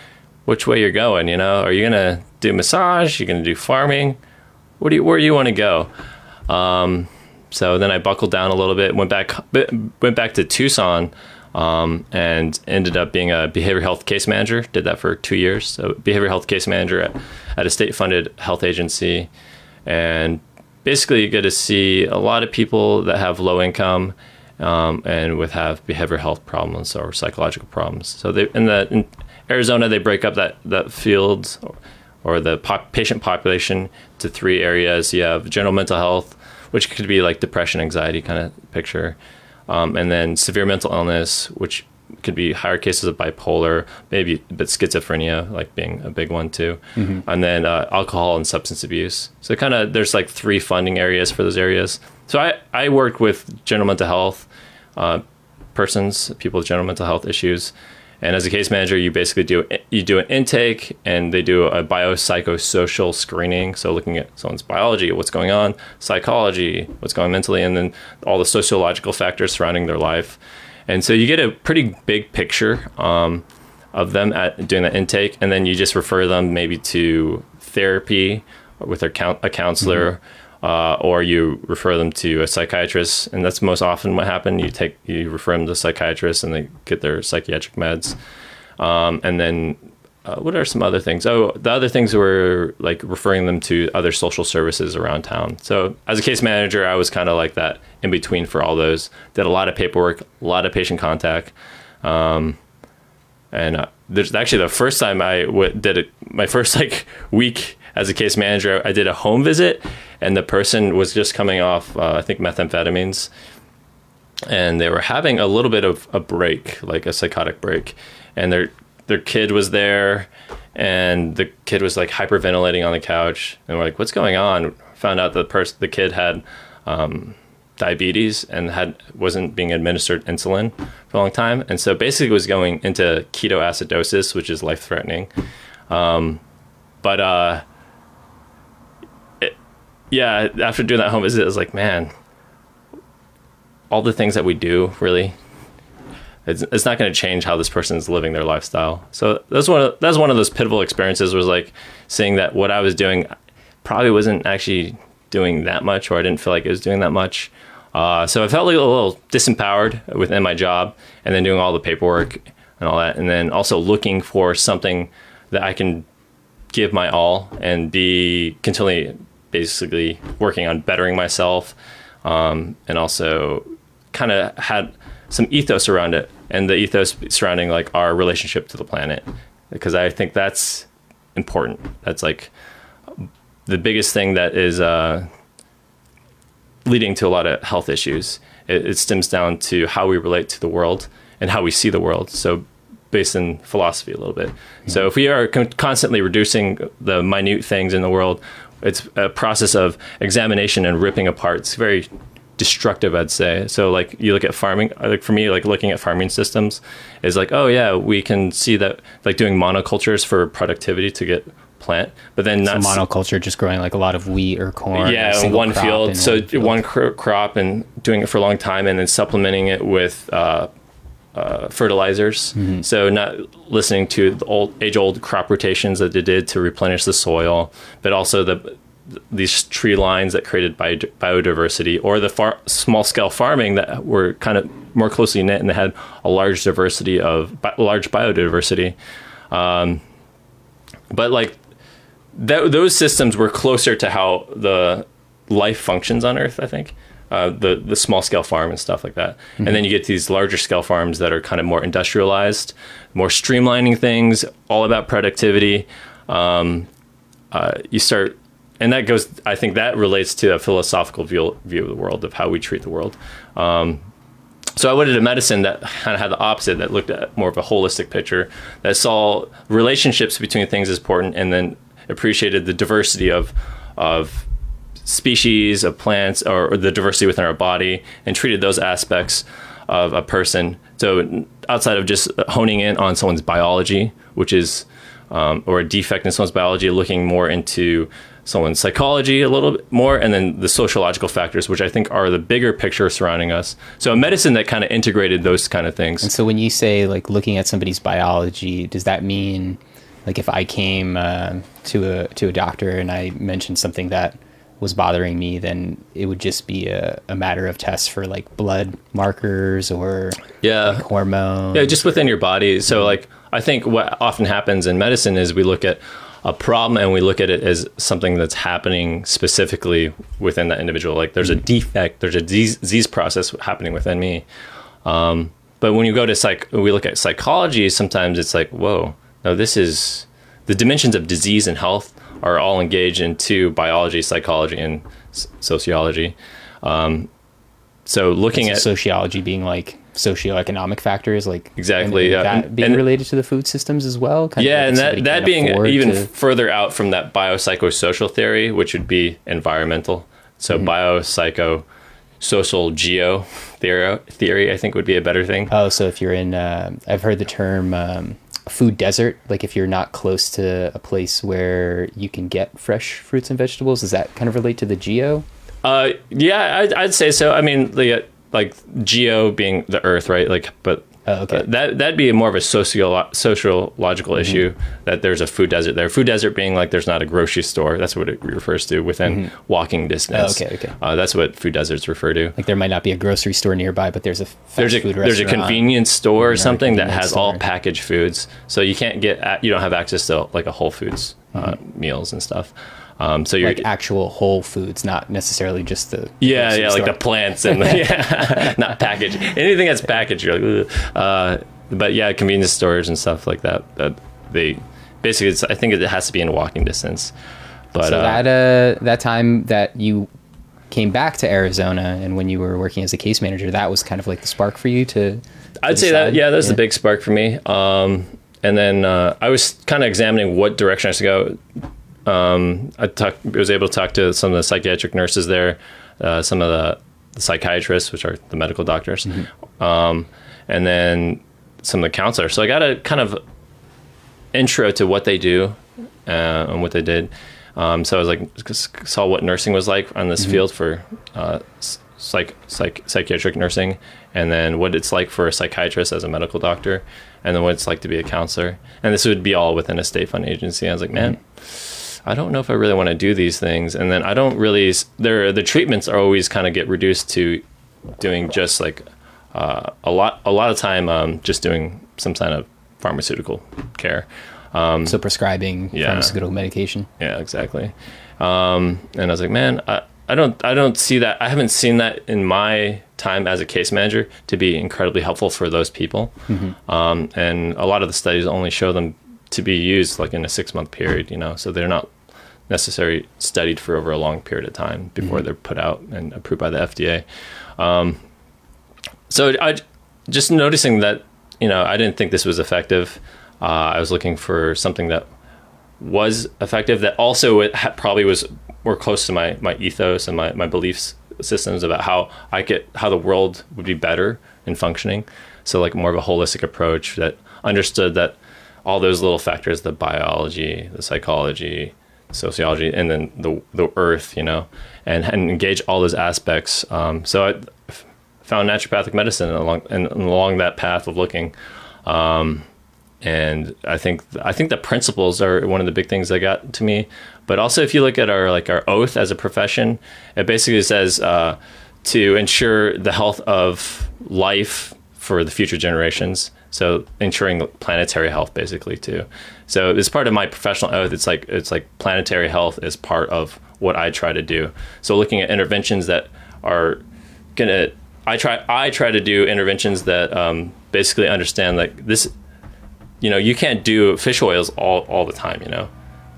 which way you're going. You know, are you gonna do massage? You're gonna do farming? What do you where do you want to go?" Um, so then I buckled down a little bit, went back went back to Tucson, um, and ended up being a behavioral health case manager. Did that for two years. So behavioral health case manager at, at a state funded health agency, and basically you get to see a lot of people that have low income. Um, and with have behavioral health problems or psychological problems. So they in the in Arizona they break up that that field or, or the pop, patient population to three areas. You have general mental health, which could be like depression, anxiety kind of picture, um, and then severe mental illness, which could be higher cases of bipolar, maybe but schizophrenia, like being a big one too, and then uh, alcohol and substance abuse. So kind of there's like three funding areas for those areas. So I I worked with general mental health uh, persons, people with general mental health issues. And as a case manager, you basically do you do an intake, and they do a biopsychosocial screening. So looking at someone's biology, what's going on, psychology, what's going on mentally, and then all the sociological factors surrounding their life. And so you get a pretty big picture um, of them at doing that intake, and then you just refer them maybe to therapy with a counselor, uh, or you refer them to a psychiatrist, and that's most often what happened. You take you refer them to a psychiatrist, and they get their psychiatric meds, um, and then. Uh, what are some other things? Oh, the other things were like referring them to other social services around town. So, as a case manager, I was kind of like that in between for all those. Did a lot of paperwork, a lot of patient contact, um, And uh, there's actually the first time I w- did it, my first like week as a case manager, I did a home visit, and the person was just coming off, uh, I think, methamphetamines, and they were having a little bit of a break, like a psychotic break, and their their kid was there, and the kid was like hyperventilating on the couch, and we're like, "What's going on?" Found out the person, the kid had. Um, diabetes and had wasn't being administered insulin for a long time, and so basically was going into ketoacidosis, which is life threatening. Um, but uh, yeah, after doing that home visit, I was like, man, all the things that we do really. It's, it's not going to change how this person is living their lifestyle. So that's one of that's one of those pivotal experiences. Was like seeing that what I was doing probably wasn't actually doing that much, or I didn't feel like it was doing that much. Uh, so I felt like a little disempowered within my job, and then doing all the paperwork and all that, and then also looking for something that I can give my all and be continually, basically working on bettering myself, um, and also kind of had some ethos around it, and the ethos surrounding like our relationship to the planet, because I think that's important. That's like the biggest thing that is. Uh, leading to a lot of health issues. It, it, stems down to how we relate to the world and how we see the world. So, based in philosophy a little bit. Mm-hmm. So, if we are con- constantly reducing the minute things in the world, it's a process of examination and ripping apart. It's very destructive, I'd say. So, like you look at farming, like for me, like looking at farming systems is like, oh yeah, we can see that like doing monocultures for productivity to get plant, but then not monoculture, just growing like a lot of wheat or corn. Yeah, one field, so one, field. one cr- crop and doing it for a long time, and then supplementing it with uh, uh, fertilizers. Mm-hmm. So not listening to the old age old crop rotations that they did to replenish the soil, but also the these tree lines that created bio- biodiversity, or the far- small scale farming that were kind of more closely knit and they had a large diversity of bi- large biodiversity. Um, but like that, those systems were closer to how the life functions on Earth. I think uh, the the small scale farm and stuff like that. Mm-hmm. And then you get these larger scale farms that are kind of more industrialized, more streamlining things, all about productivity. Um, uh, you start, and that goes. I think that relates to a philosophical view view of the world of how we treat the world. Um, so I went into medicine that kind of had the opposite, that looked at more of a holistic picture, that saw relationships between things as important, and then appreciated the diversity of of species of plants or, or, the diversity within our body and treated those aspects of a person. So outside of just honing in on someone's biology which is um, or a defect in someone's biology looking more into someone's psychology a little bit more and then the sociological factors which i think are the bigger picture surrounding us. So a medicine that kind of integrated those kind of things. And so when you say like looking at somebody's biology does that mean like if I came uh, to a to a doctor and I mentioned something that was bothering me, then it would just be a, a matter of tests for like blood markers or yeah like hormones. Yeah, just within your body. So like I think what often happens in medicine is we look at a problem and we look at it as something that's happening specifically within that individual. Like there's a mm-hmm. defect, there's a disease process happening within me. Um, but when you go to psych, we look at psychology. Sometimes it's like, whoa, no, this is the dimensions of disease and health are all engaged into biology, psychology, and sociology. Um, so looking at sociology being like socioeconomic factors, like exactly and, that being and, related to the food systems as well. yeah, like and that that being even to... further out from that biopsychosocial theory, which would be environmental. So mm-hmm. biopsycho social geo theory, theory, I think would be a better thing. Oh, so if you're in, uh, I've heard the term um, food desert like if you're not close to a place where you can get fresh fruits and vegetables does that kind of relate to the geo? Uh yeah i'd, I'd say so. I mean the like geo being the earth right? Like but Oh, okay. Uh, that that'd be more of a socio sociological mm-hmm. issue that there's a food desert there. Food desert being like there's not a grocery store. That's what it refers to within mm-hmm. walking distance. Oh, okay, okay. Uh, that's what food deserts refer to. Like there might not be a grocery store nearby, but there's a there's a there's a convenience store or something that has store. all packaged foods. So you can't get you don't have access to like a Whole Foods uh, mm-hmm. meals and stuff. Um, so you're like actual whole foods, not necessarily just the yeah, yeah, store. like the plants and the, yeah, not packaged. Anything that's packaged, you're like, uh, but yeah, convenience stores and stuff like that. That they basically, it's, I think it has to be in walking distance. But so uh, that uh, that time that you came back to Arizona and when you were working as a case manager, that was kind of like the spark for you to. I'd say that yeah, that was the big spark for me. Um, and then uh, I was kind of examining what direction I should go. Um, I talked, was able to talk to some of the psychiatric nurses there, uh, some of the, the, psychiatrists, which are the medical doctors, mm-hmm. um, and then some of the counselors. So I got a kind of intro to what they do uh, and what they did. Um, so I was like, saw what nursing was like on this mm-hmm. field for uh, psych, psych, psychiatric nursing, and then what it's like for a psychiatrist as a medical doctor, and then what it's like to be a counselor. And this would be all within a state fund agency. I was like, man, mm-hmm. I don't know if I really want to do these things. And then I don't really. There, the treatments are always kind of get reduced to doing just like uh, a lot. A lot of time, um, just doing some kind of pharmaceutical care. Um, so prescribing yeah. pharmaceutical medication. Yeah, exactly. Um, and I was like, man, I, I don't, I don't see that. I haven't seen that in my time as a case manager to be incredibly helpful for those people. Mm-hmm. Um, and a lot of the studies only show them to be used like in a six month period, you know, so they're not necessarily studied for over a long period of time before mm-hmm. they're put out and approved by the FDA. Um, so I just noticing that, you know, I didn't think this was effective. Uh, I was looking for something that was effective that also it ha- probably was more close to my, my ethos and my, my beliefs systems about how I get how the world would be better in functioning. So like more of a holistic approach that understood that all those little factors, the biology, the psychology, sociology, and then the the earth, you know, and, and engage all those aspects. Um, so I found naturopathic medicine along and along that path of looking. Um, and I think I think the principles are one of the big things that got to me. But also, if you look at our like our oath as a profession, it basically says uh, to ensure the health of life for the future generations. So ensuring planetary health, basically too. So as part of my professional oath, it's like it's like planetary health is part of what I try to do. So looking at interventions that are gonna, I try I try to do interventions that um, basically understand like this you know, you can't do fish oils all, all the time, you know,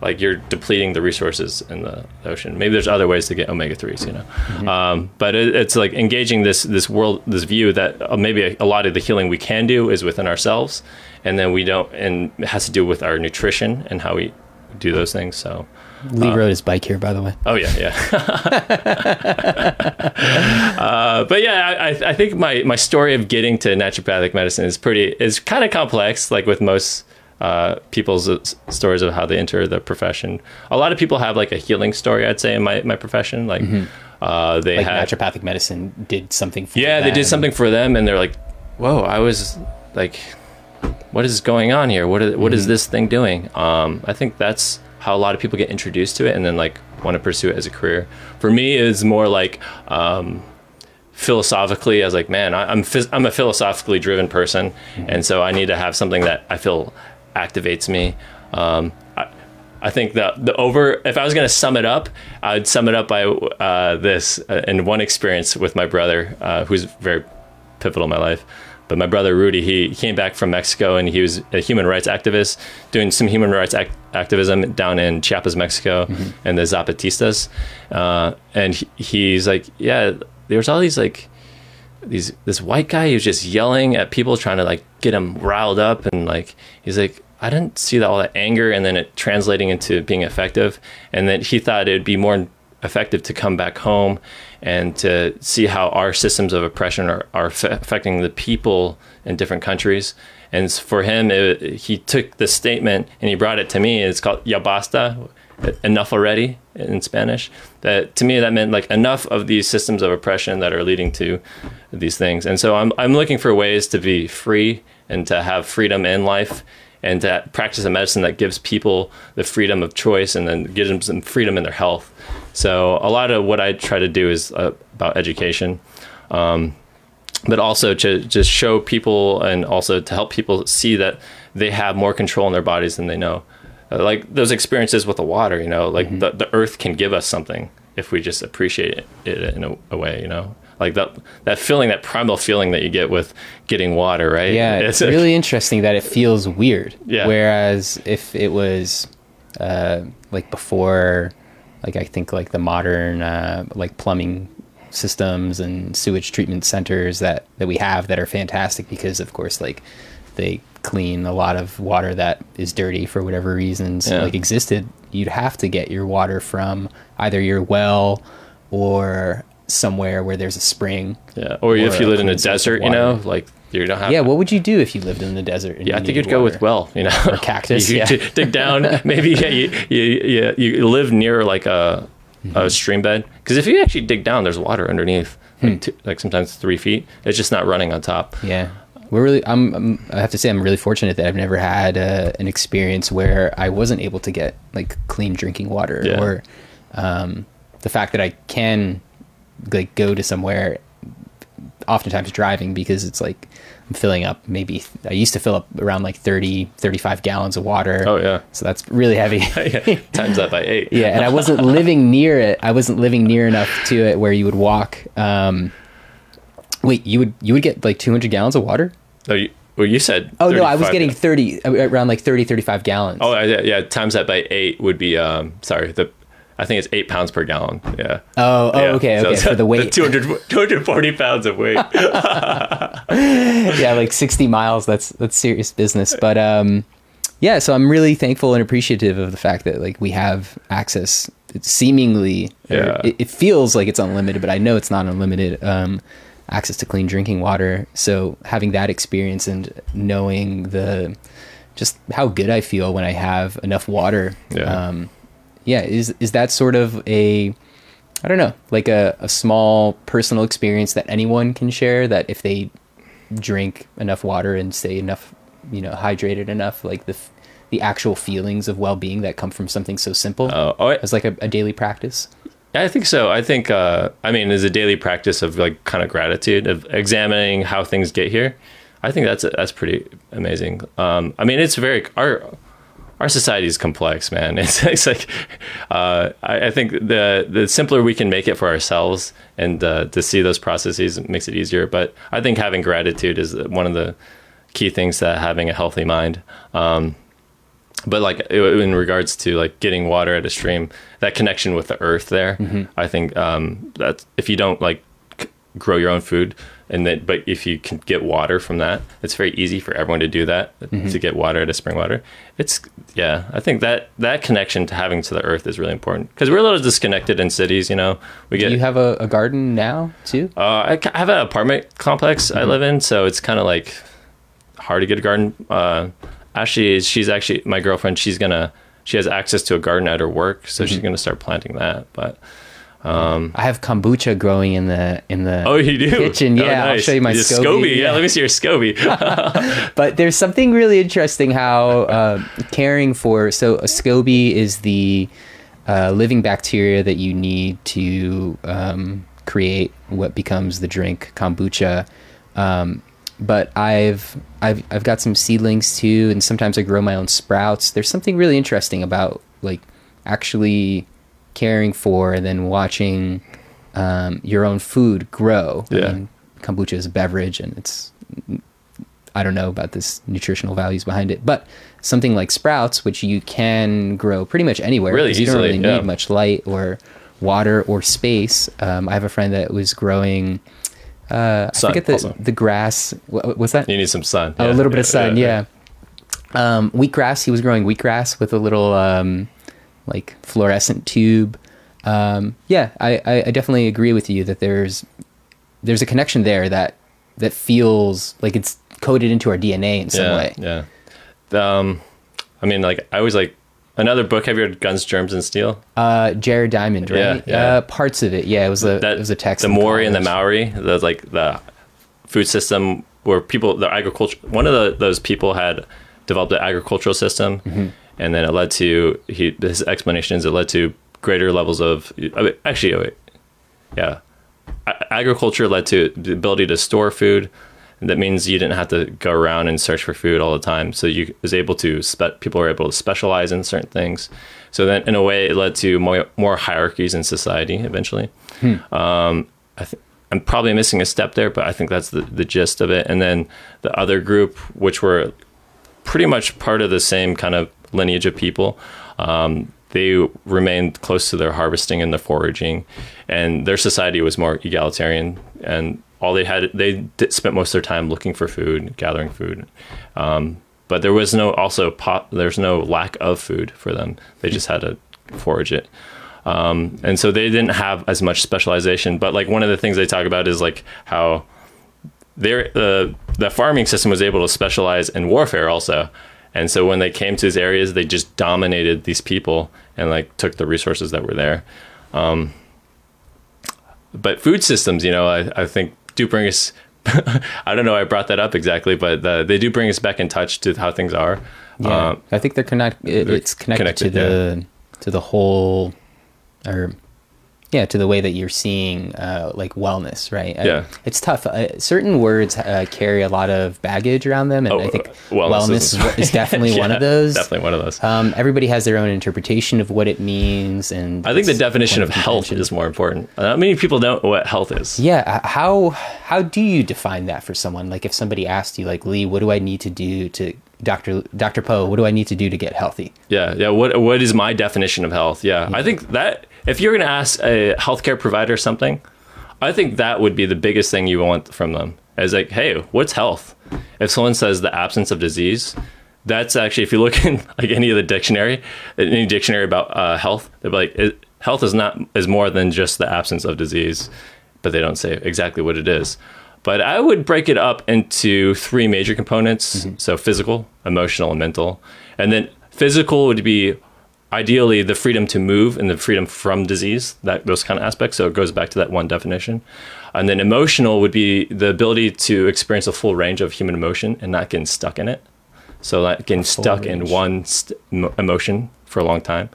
like you're depleting the resources in the ocean. Maybe there's other ways to get omega threes, you know, mm-hmm. um, but it, it's like engaging this, this world, this view that uh, maybe a, a, lot of the healing we can do is within ourselves. And then we don't, and it has to do with our nutrition and how we do those things. So, Lee uh, rode his bike here, by the way. Oh yeah, yeah. uh, but yeah, I, I think my, my story of getting to naturopathic medicine is pretty is kind of complex, like with most uh, people's stories of how they enter the profession. A lot of people have like a healing story, I'd say, in my, my profession. Like mm-hmm. uh, they like had naturopathic medicine did something. for them. Yeah, them. they did something for them, and they're like, "Whoa, I was like." What is going on here? What is, what mm-hmm. is this thing doing? Um, I think that's how a lot of people get introduced to it and then like want to pursue it as a career. For me, it's more like um, philosophically. I was like, man, I, am phys- I'm a philosophically driven person, mm-hmm. and so I need to have something that I feel activates me. Um, I, I think the the over. If I was going to sum it up, I'd sum it up by uh, this uh, in one experience with my brother, uh, who's very pivotal in my life. But my brother Rudy, he came back from Mexico and he was a human rights activist doing some human rights activism down in Chiapas, Mexico, mm-hmm. and the Zapatistas. Uh, and he, he's like, yeah, there's all these like these this white guy who's just yelling at people trying to like get him riled up and like he's like I didn't see that all that anger and then it translating into being effective and then he thought it'd be more effective to come back home and to see how our systems of oppression are, are affecting the people in different countries. And for him, it, he took the statement and he brought it to me. It's called "Ya basta," enough already in Spanish. That to me that meant like enough of these systems of oppression that are leading to these things. And so I'm I'm looking for ways to be free and to have freedom in life and to practice a medicine that gives people the freedom of choice and then gives them some freedom in their health. So a lot of what I try to do is uh, about education. Um, but also to just show people and also to help people see that they have more control in their bodies than they know. Uh, like those experiences with the water, you know, like mm-hmm. the, the earth can give us something if we just appreciate it, it in a, a way, you know. like that that feeling, that primal feeling that you get with getting water, right? Yeah, it's really interesting that it feels weird. Yeah. Whereas if it was uh, like before, like I think like the modern uh, like plumbing systems and sewage treatment centers that that we have that are fantastic because of course like they clean a lot of water that is dirty for whatever reasons Yeah. like existed you'd have to get your water from either your well or somewhere where there's a spring yeah. Or, or if you live in a clean source of desert, you know, like you don't have. yeah what would you do if you lived in the desert Yeah, I think you'd go with well, you know, Or cactus, you, yeah. dig down. Maybe yeah, you, you, you, you live near like a, Mm-hmm. a stream bed because if you actually dig down, there's water underneath, Hmm. like, two, like sometimes three feet. It's just not running on top. Yeah, we're really. I'm, I'm. I have to say, I'm really fortunate that I've never had uh, an experience where I wasn't able to get like clean drinking water, Yeah. or um, the fact that I can like go to somewhere, oftentimes driving because it's like I'm filling up. Maybe I used to fill up around like 30, 35 gallons of water. Oh yeah, so that's really heavy. yeah. times that by eight. yeah, and I wasn't living near it. I wasn't living near enough to it where you would walk. Um, wait, you would you would get like 200 gallons of water? Oh, you, well, you said. Oh no, I was getting 30 uh, around like 30 35 gallons. Oh yeah, yeah. Times that by eight would be. Um, sorry, the. I think it's eight pounds per gallon. Yeah. oh, oh, Yeah. okay, okay, it's for the weight. 200, 240 pounds of weight. yeah, like 60 miles. That's that's serious business. But um yeah, so I'm really thankful and appreciative of the fact that like we have access it's seemingly Yeah. it, it feels like it's unlimited, but I know it's not unlimited. Um access to clean drinking water. So having that experience and knowing the just how good I feel when I have enough water. Yeah. Um yeah, is is that sort of a I don't know, like a, a small personal experience that anyone can share that if they drink enough water and stay enough, you know, hydrated enough, like the the actual feelings of well-being that come from something so simple Oh, oh, as like a, a daily practice. I think so. I think, uh, I mean, as a daily practice of like kind of gratitude of examining how things get here. I think that's that's pretty amazing. Um, I mean, it's very our our society is complex, man. It's, it's like uh, I, I think the the simpler we can make it for ourselves and uh, to see those processes makes it easier. But I think having gratitude is one of the key things to having a healthy mind. Um, but like in regards to like getting water at a stream that connection with the earth there i think um that if you don't like grow your own food and then but if you can get water from that it's very easy for everyone to do that to get water at a spring water. It's yeah i think that that connection to having to the earth is really important. Because we're a little disconnected in cities you know? We Do get you have a, a garden now too? uh, I have an apartment complex I live in, so it's kind of like hard to get a garden. Uh, Ashley, is she's actually my girlfriend. She's gonna she has access to a garden at her work, so she's gonna start planting that. But I have kombucha growing in the in the oh, you do kitchen. Oh, Yeah, I'll show you my Your SCOBY, Yeah. yeah. let me see your SCOBY. but there's something really interesting how uh, caring for so a SCOBY is the uh, living bacteria that you need to um, create what becomes the drink kombucha. Um, but I've I've I've got some seedlings too, and sometimes I grow my own sprouts. There's something really interesting about like actually caring for and then watching um, your own food grow. Yeah. I mean, kombucha is a beverage, and it's I don't know about this nutritional values behind it, but something like sprouts, which you can grow pretty much anywhere, Really 'cause you don't easily, really yeah. need much light or water or space. Um, I have a friend that was growing. Uh, I Sun forget the also. the grass. What, what's that? you need some sun. Oh, Yeah, a little bit yeah, of sun, yeah. Um, wheatgrass. He was growing wheatgrass with a little um, like fluorescent tube. Um, yeah, I, I, I definitely agree with you that there's there's a connection there that that feels like it's coded into our DNA in some yeah, way. Yeah. Um, I mean, like I always like another book. Have you read Guns, Germs, and Steel? Uh, Jared Diamond, right? Yeah, yeah. Uh, parts of it, yeah. It was a that it was a text. The Maori and the. Maori, the like the food system where people the agriculture one of the, those people had developed an agricultural system, Mm-hmm. and then it led to he his explanations. it led to greater levels of oh, wait, actually oh, wait, yeah A- agriculture led to the ability to store food. That means you didn't have to go around and search for food all the time. So you was able to spe- people were able to specialize in certain things. So then, in a way, it led to more more hierarchies in society eventually. Um, I th- I'm probably missing a step there, but I think that's the, the gist of it. And then the other group, which were pretty much part of the same kind of lineage of people, um, they remained close to their harvesting and the foraging, and their society was more egalitarian. And all they had, they spent most of their time looking for food, gathering food. Um, but there was no also pot, there's no lack of food for them. They just had to forage it. Um, and so they didn't have as much specialization. But like one of the things they talk about is like how their the the farming system was able to specialize in warfare also. And so when they came to these areas, they just dominated these people and like took the resources that were there. Um, but food systems, you know, I, I think do bring us. I don't know. I brought that up exactly, but the, they do bring us back in touch to how things are. Yeah, um, I think they're connect. It, it's connected, connected, to the yeah. to the whole, or yeah, to the way that you're seeing uh, like wellness, right? Yeah, I, it's tough. Uh, certain words uh, carry a lot of baggage around them, and oh, I think wellness, wellness is, is, definitely yeah, one of those. Definitely one of those. Um, everybody has their own interpretation of what it means, and I think the definition of health is more important. Not many people know what health is. Yeah, how how do you define that for someone? Like, if somebody asked you, like Lee, what do I need to do to Dr. Dr. Poe, what do I need to do to get healthy? Yeah, yeah. What what is my definition of health? Yeah, yeah. I think that if you're going to ask a healthcare provider something, I think that would be the biggest thing you want from them. Is like, hey, what's health? If someone says the absence of disease, that's actually if you look in like any of the dictionary, any dictionary about uh, health, they're like, it, health is not is more than just the absence of disease, but they don't say exactly what it is. But I would break it up into three major components. Mm-hmm. So physical, emotional, and mental. And then physical would be ideally the freedom to move and the freedom from disease, that those kind of aspects. So it goes back to that one definition. And then emotional would be the ability to experience a full range of human emotion and not getting stuck in it. So like getting stuck range. in one st- emotion for a long time.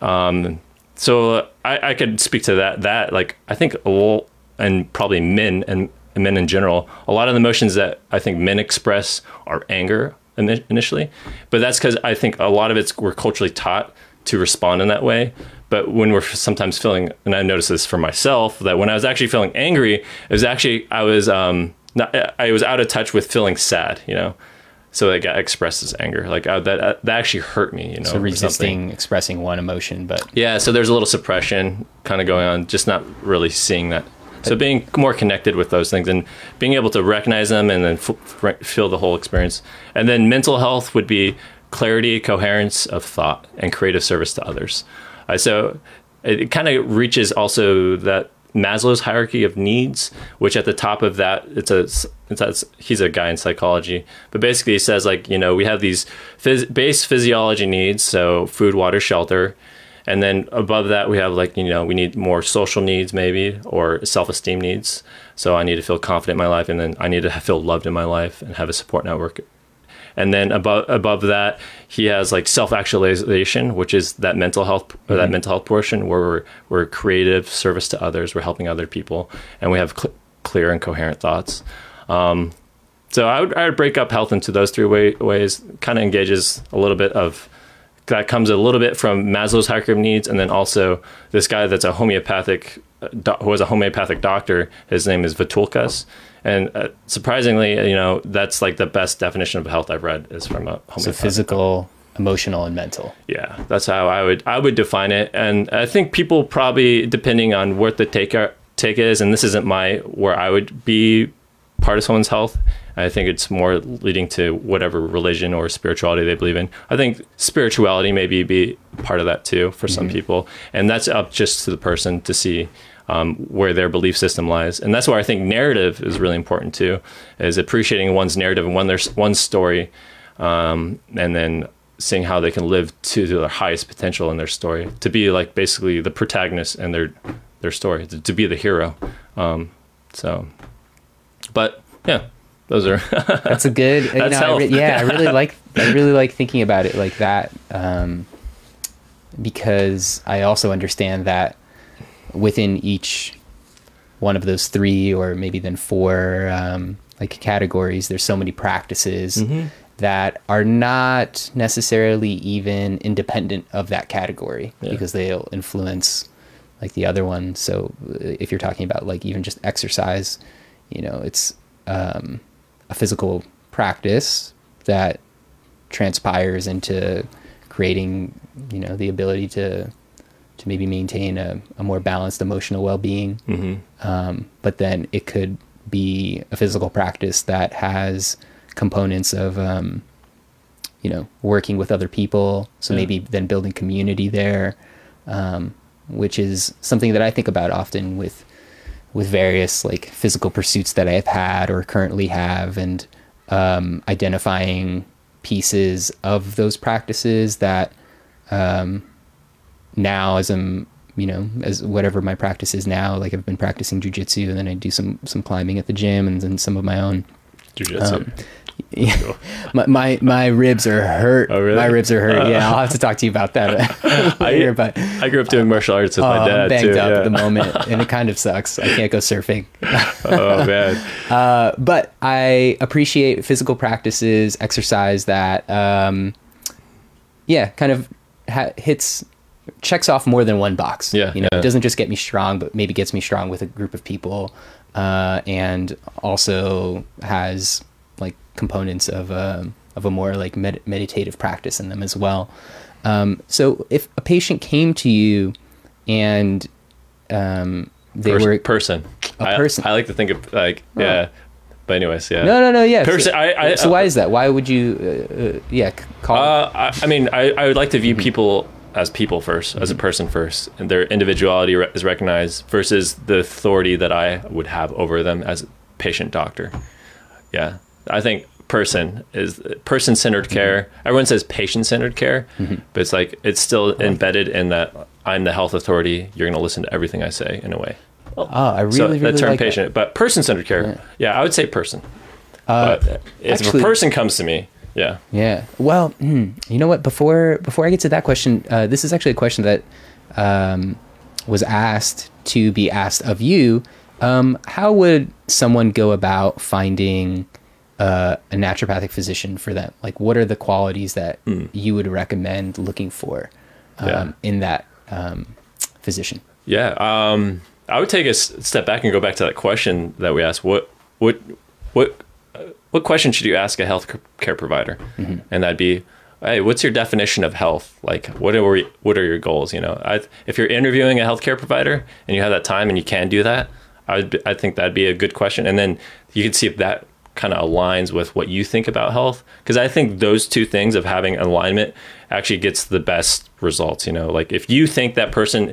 Um, so I, I could speak to that. That like I think all and probably men and men in general, a lot of the emotions that I think men express are anger initially, but that's because I think a lot of it's we're culturally taught to respond in that way. But when we're sometimes feeling, and I noticed this for myself, that when I was actually feeling angry, it was actually I was um, not I was out of touch with feeling sad, you know. So that got expressed as anger, like uh, that uh, that actually hurt me, you know. So resisting expressing one emotion, but yeah. So there's a little suppression kind of going on, just not really seeing that so being more connected with those things and being able to recognize them and then f- feel the whole experience. And then mental health would be clarity, coherence of thought, and creative service to others. Uh, so it, it kind of reaches also that Maslow's hierarchy of needs, which at the top of that, it's a, it's he's a guy in psychology, but basically he says like you know we have these phys- base physiology needs, so food, water, shelter, and then above that we have like you know we need more social needs maybe or self-esteem needs. So i need to feel confident in my life and then i need to feel loved in my life and have a support network. And then above above that he has like self-actualization which is that mental health mm-hmm. that mental health portion where we're, we're creative service to others. We're helping other people and we have cl- clear and coherent thoughts. Um, so I would, I would break up health into those three way, ways. Kind of engages a little bit of that comes a little bit from Maslow's hierarchy of needs, and then also this guy that's a homeopathic, who was a homeopathic doctor. His name is Vithoulkas, and uh, surprisingly, you know, that's like the best definition of health I've read is from a homeopathic. So physical, emotional, and mental. Yeah, that's how I would I would define it, and I think people probably depending on what the take are, take is, and this isn't my where I would be part of someone's health I think it's more leading to whatever religion or spirituality they believe in. I think spirituality maybe be part of that too for some mm-hmm. people, and that's up just to the person to see um, where their belief system lies. And that's why I think narrative is really important too, is appreciating one's narrative and one their one story, um, and then seeing how they can live to their highest potential in their story, to be like basically the protagonist in their their story, to, to be the hero. Um, so, but yeah, those are that's a good that's you know, I re- yeah i really like i really like thinking about it like that um, because i also understand that within each one of those three or maybe then four um, like categories there's so many practices mm-hmm. that are not necessarily even independent of that category yeah. because they'll influence like the other one. So if you're talking about like even just exercise, you know, it's um, a physical practice that transpires into creating, you know, the ability to to maybe maintain a, a more balanced emotional well-being. Mm-hmm. Um, but then it could be a physical practice that has components of um, you know working with other people so Yeah. maybe then building community there um, which is something that i think about often with with various like physical pursuits that i've had or currently have and um, identifying pieces of those practices that um, now as i'm you know as whatever my practice is now like i've been practicing jujitsu and then i do some some climbing at the gym and then some of my own Jiu-jitsu. um, yeah. my, my my ribs are hurt. Oh, really? My ribs are hurt. Yeah, I'll have to talk to you about that later. But I grew up doing martial arts with oh, my I'm dad banged too. up yeah. at the moment, and it kind of sucks. I can't go surfing. oh man. Uh, but I appreciate physical practices, exercise that, um, yeah, kind of ha- hits checks off more than one box. Yeah, you know, yeah. it doesn't just get me strong, but maybe gets me strong with a group of people, uh, and also has components of um of a more like med- meditative practice in them as well. Um, so if a patient came to you and um, they Pers- were person. A I- person. I, like to think of like yeah. But anyways, yeah. No, no, no. Yeah. Person- so, I- I- so why is that? Why would you? Uh, uh, yeah. Call. Uh, I, I mean, I, I would like to view Mm-hmm. people as people 1st as a person first, and their individuality re- is recognized versus the authority that I would have over them as patient doctor. Yeah, I think person is person centered Mm-hmm. care. Everyone says patient centered care, but it's like it's still embedded in that I'm the health authority. You're going to listen to everything I say in a way. oh, I really, so really that term like that. patient, but person centered care. Yeah. I would say person. Uh, but if actually- a person comes to me, yeah, Yeah. Well, hmm, you know what? Before before I get to that question, uh, this is actually a question that um, was asked to be asked of you. Um, how would someone go about finding uh, a naturopathic physician for them? Like, what are the qualities that you would recommend looking for um. Yeah. in that um, physician? Yeah, um, I would take a step back and go back to that question that we asked. What what what uh, what question should you ask a health care provider? And that'd be, hey, what's your definition of health? Like, what are we, what are your goals? You know, I, if you're interviewing a healthcare provider and you have that time and you can do that, I would I think that'd be a good question. And then you can see if that kind of aligns with what you think about health because i think those two things of having alignment actually gets the best results you know like if you think that person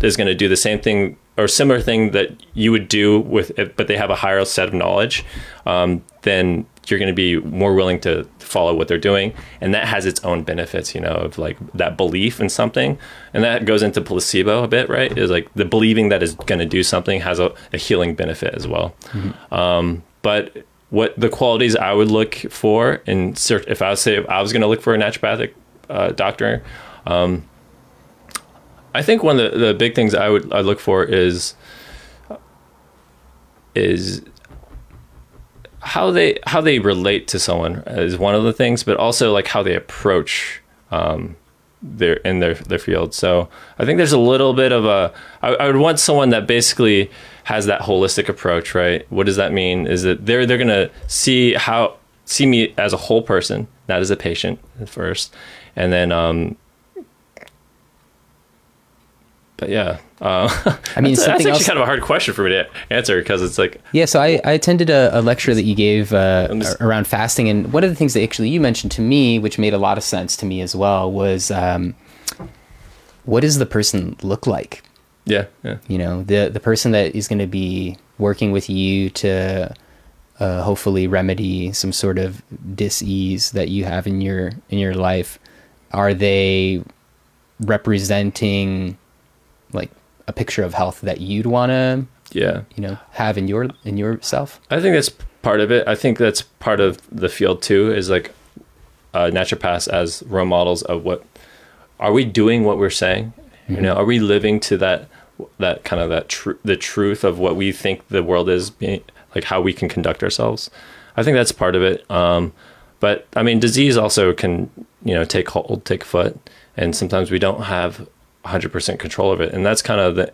is going to do the same thing or similar thing that you would do with it, but they have a higher set of knowledge, um, then you're going to be more willing to follow what they're doing, and that has its own benefits. You know, of like that belief in something, and that goes into placebo a bit, right? Is like the believing that is going to do something has a, a healing benefit as well. Um, but what the qualities I would look for in search, if I was say I was going to look for a naturopathic uh, doctor, um, I think one of the, the big things I would I look for is is how they how they relate to someone is one of the things, but also like how they approach um, their in their their field. So I think there's a little bit of a I, I would want someone that basically has that holistic approach, right? What does that mean? Is that they're they're gonna see how see me as a whole person, not as a patient at first, and then um, but yeah, uh, I mean, that's, something actually else. kind of a hard question for me to answer because it's like Yeah, so I, I attended a, a lecture that you gave uh, just- around fasting, and one of the things that actually you mentioned to me, which made a lot of sense to me as well, was um, what does the person look like? Yeah, yeah, You know, the the person that is going to be working with you to uh, hopefully remedy some sort of dis-ease that you have in your in your life. Are they representing like a picture of health that you'd want to yeah. you know have in your in yourself? I think that's part of it. I think that's part of the field too. Is like uh, naturopaths as role models of what are we doing? What we're saying? You know, are we living to that that kind of that tr- the truth of what we think the world is being like how we can conduct ourselves? I think that's part of it. Um, but I mean, disease also can you know take hold, take foot, and sometimes we don't have 100% control of it. And that's kind of the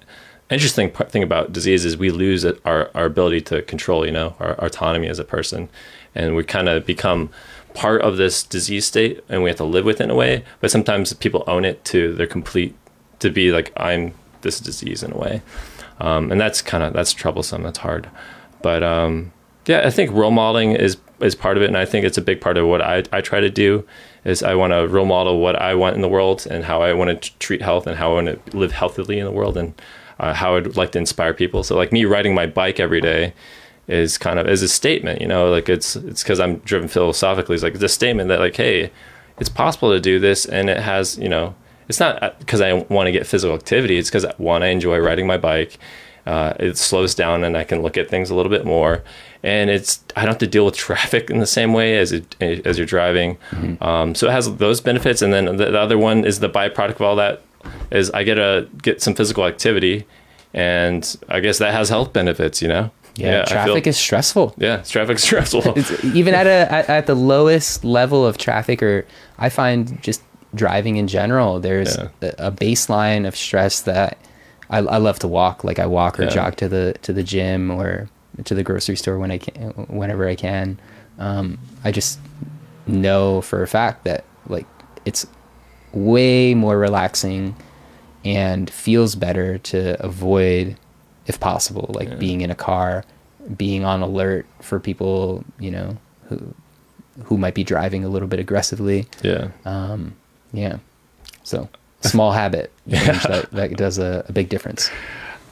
interesting part, thing about disease is we lose our, our ability to control, you know, our, autonomy as a person. And we kind of become part of this disease state and we have to live with it in a way. But sometimes people own it to their complete, to be like, I'm this disease in a way. Um, and that's kind of, that's troublesome. That's hard. But um, yeah, I think role modeling is, is part of it. And I think it's a big part of what I, I try to do is I want to role model what I want in the world and how I want to treat health and how I want to live healthily in the world and uh, how I'd like to inspire people. So like me riding my bike every day is kind of as a statement, you know, like it's it's because I'm driven philosophically. It's like it's a statement that like, hey, it's possible to do this, and it has, you know, it's not because I want to get physical activity. It's because one, I enjoy riding my bike. Uh, it slows down, and I can look at things a little bit more. And it's I don't have to deal with traffic in the same way as it, as you're driving. Mm-hmm. Um, so it has those benefits, and then the, the other one is the byproduct of all that is I get a get some physical activity, and I guess that has health benefits. You know. Yeah, yeah traffic feel, is stressful. Yeah, traffic's stressful. even at a at, at, the lowest level of traffic, or I find just driving in general, there's yeah. a, baseline of stress that I, I love to walk. Like I walk or yeah. jog to the to the gym or to the grocery store when I can, whenever I can. Um, I just know for a fact that like it's way more relaxing and feels better to avoid if possible, like yeah. being in a car, being on alert for people, you know, who who might be driving a little bit aggressively. Yeah. Um, yeah. So small habit yeah. that, that does a, a big difference.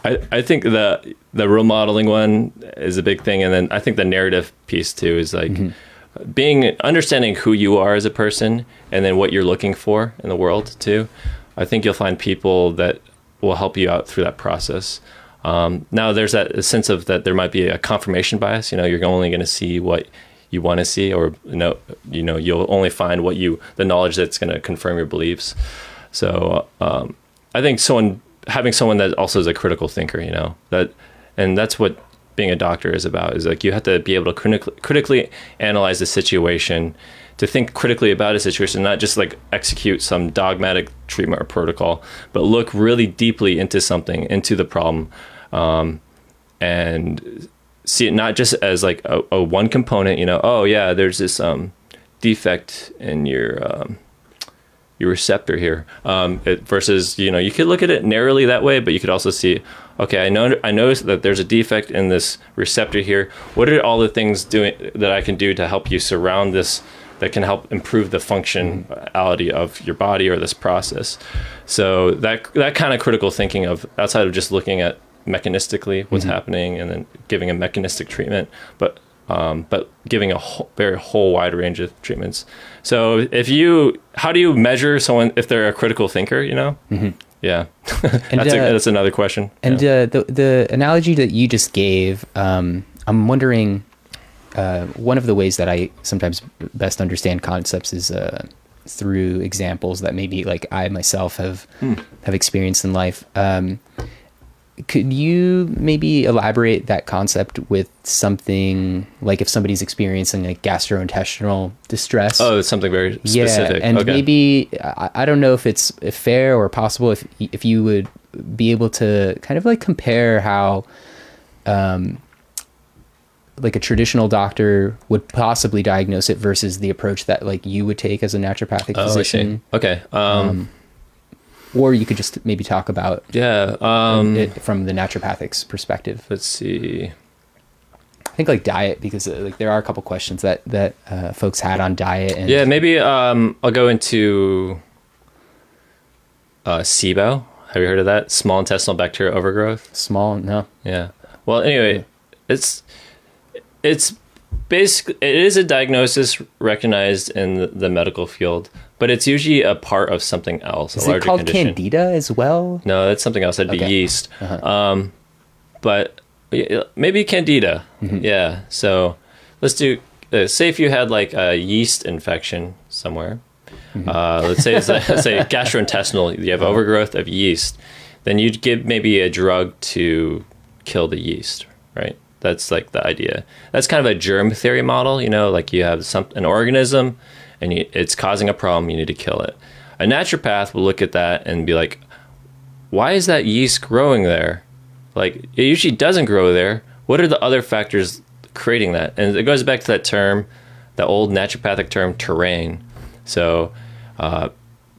I, I think the the role modeling one is a big thing, and then I think the narrative piece too is like mm-hmm. being understanding who you are as a person, and then what you're looking for in the world too. I think you'll find people that will help you out through that process. Um, now there's that sense of that there might be a confirmation bias. You know, you're only going to see what you want to see, or you know, you know, you'll only find what you the knowledge that's going to confirm your beliefs. So um, I think someone having someone that also is a critical thinker, you know, that and that's what being a doctor is about. Is like you have to be able to critically, critically analyze the situation to think critically about a situation, not just like execute some dogmatic treatment or protocol, but look really deeply into something, into the problem, um, and see it not just as like a, a, one component. You know, oh yeah, there's this um, defect in your um, your receptor here. Um, it, versus you know you could look at it narrowly that way, but you could also see, okay, I know I noticed that there's a defect in this receptor here. What are all the things doing that I can do to help you surround this? That can help improve the functionality of your body or this process. So that that kind of critical thinking of outside of just looking at mechanistically what's mm-hmm. happening and then giving a mechanistic treatment, but um, but giving a whole, very whole wide range of treatments. So if you, how do you measure someone if they're a critical thinker? You know, mm-hmm. yeah, that's, uh, a, that's another question. And yeah. uh, the the analogy that you just gave, um, I'm wondering. Uh, one of the ways that I sometimes best understand concepts is uh, through examples that maybe like I myself have hmm. have experienced in life. Um, could you maybe elaborate that concept with something like if somebody's experiencing like gastrointestinal distress? Oh, something very specific. Yeah, and okay. maybe I, I don't know if it's fair or possible if if you would be able to kind of like compare how um like a traditional doctor would possibly diagnose it versus the approach that like you would take as a naturopathic oh, physician. Okay. Um, um, or you could just maybe talk about yeah um, it from the naturopathics perspective. Let's see. I think like diet because uh, like there are a couple questions that that uh, folks had on diet and yeah maybe um, I'll go into uh, SIBO. Have you heard of that? Small intestinal bacterial overgrowth. Small, no. Yeah. Well, anyway, it's it's basically it is a diagnosis recognized in the, the medical field but it's usually a part of something else. Is a it called condition. candida as well? No, that's something else. That'd okay. be yeast. Uh-huh. Um, but maybe candida. Mm-hmm. Yeah. So let's do. Uh, say if you had like a yeast infection somewhere. Mm-hmm. Uh, let's say it's let's say gastrointestinal. You have uh-huh. overgrowth of yeast. Then you'd give maybe a drug to kill the yeast, right? That's like the idea. That's kind of a germ theory model. You know, like you have some an organism and it's causing a problem, you need to kill it. A naturopath will look at that and be like, why is that yeast growing there? Like it usually doesn't grow there. What are the other factors creating that? And it goes back to that term, the old naturopathic term, terrain. So, uh,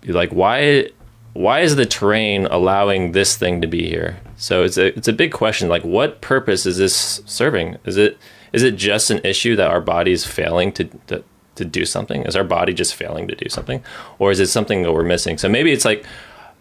like why why is the terrain allowing this thing to be here? So it's a it's a big question. Like, what purpose is this serving? Is it is it just an issue that our body is failing to, to to do something? Is our body just failing to do something, or is it something that we're missing? So maybe it's like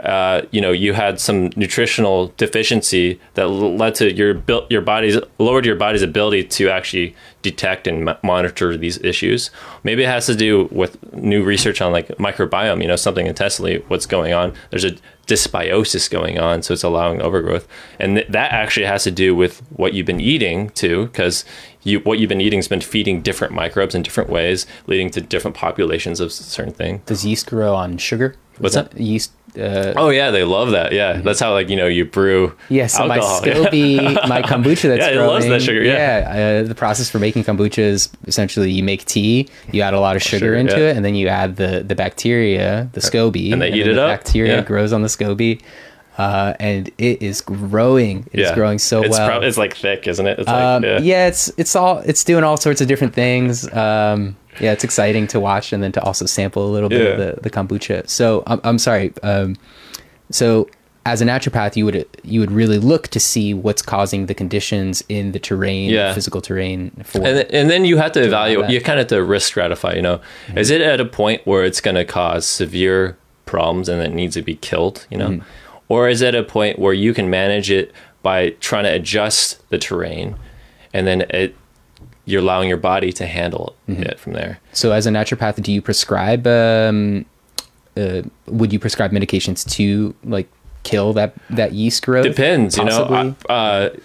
uh, you know you had some nutritional deficiency that led to your built your body's lowered your body's ability to actually detect and monitor these issues. Maybe it has to do with new research on like microbiome. You know something intestinally, what's going on. There's a dysbiosis going on, so it's allowing overgrowth, and th- that actually has to do with what you've been eating too, because you, what you've been eating has been feeding different microbes in different ways, leading to different populations of certain things. Does yeast grow on sugar? What's that? that? Yeast uh, oh yeah, they love that. Yeah, mm-hmm. that's how like you know you brew. Yeah, so alcohol. my SCOBY, my kombucha that's yeah, growing, loves that sugar. Yeah, yeah uh, the process for making kombucha is essentially you make tea, you add a lot of sugar, into yeah. it, and then you add the the bacteria, the SCOBY, and they and eat it the up. Bacteria yeah. grows on the SCOBY. Uh, and it is growing. It's yeah. growing so it's well. Pro- it's like thick, isn't it? It's um, like, yeah. yeah. it's it's all it's doing all sorts of different things. Um, yeah, it's exciting to watch and then to also sample a little bit yeah. of the, the kombucha. So I'm, I'm sorry. Um, so as a naturopath, you would you would really look to see what's causing the conditions in the terrain, yeah. physical terrain. For and, then, and then you have to, to evaluate. You kind of have to risk stratify. You know, mm-hmm. is it at a point where it's going to cause severe problems and it needs to be killed? You know, mm-hmm. Or is it a point where you can manage it by trying to adjust the terrain, and then it you're allowing your body to handle mm-hmm. it from there. So, as a naturopath, do you prescribe um, uh, would you prescribe medications to like kill that that yeast growth? Depends, possibly? you know. I, uh,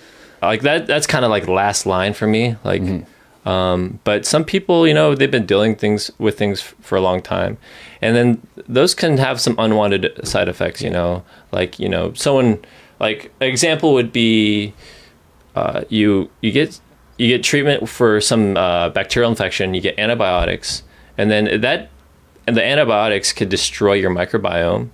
like that. That's kind of like last line for me. Like, mm-hmm. um, but some people, you know, they've been dealing things with things for a long time, and then those can have some unwanted side effects. You know, like you know, someone like example would be uh, you you get you get treatment for some uh, bacterial infection, you get antibiotics, and then that and the antibiotics could destroy your microbiome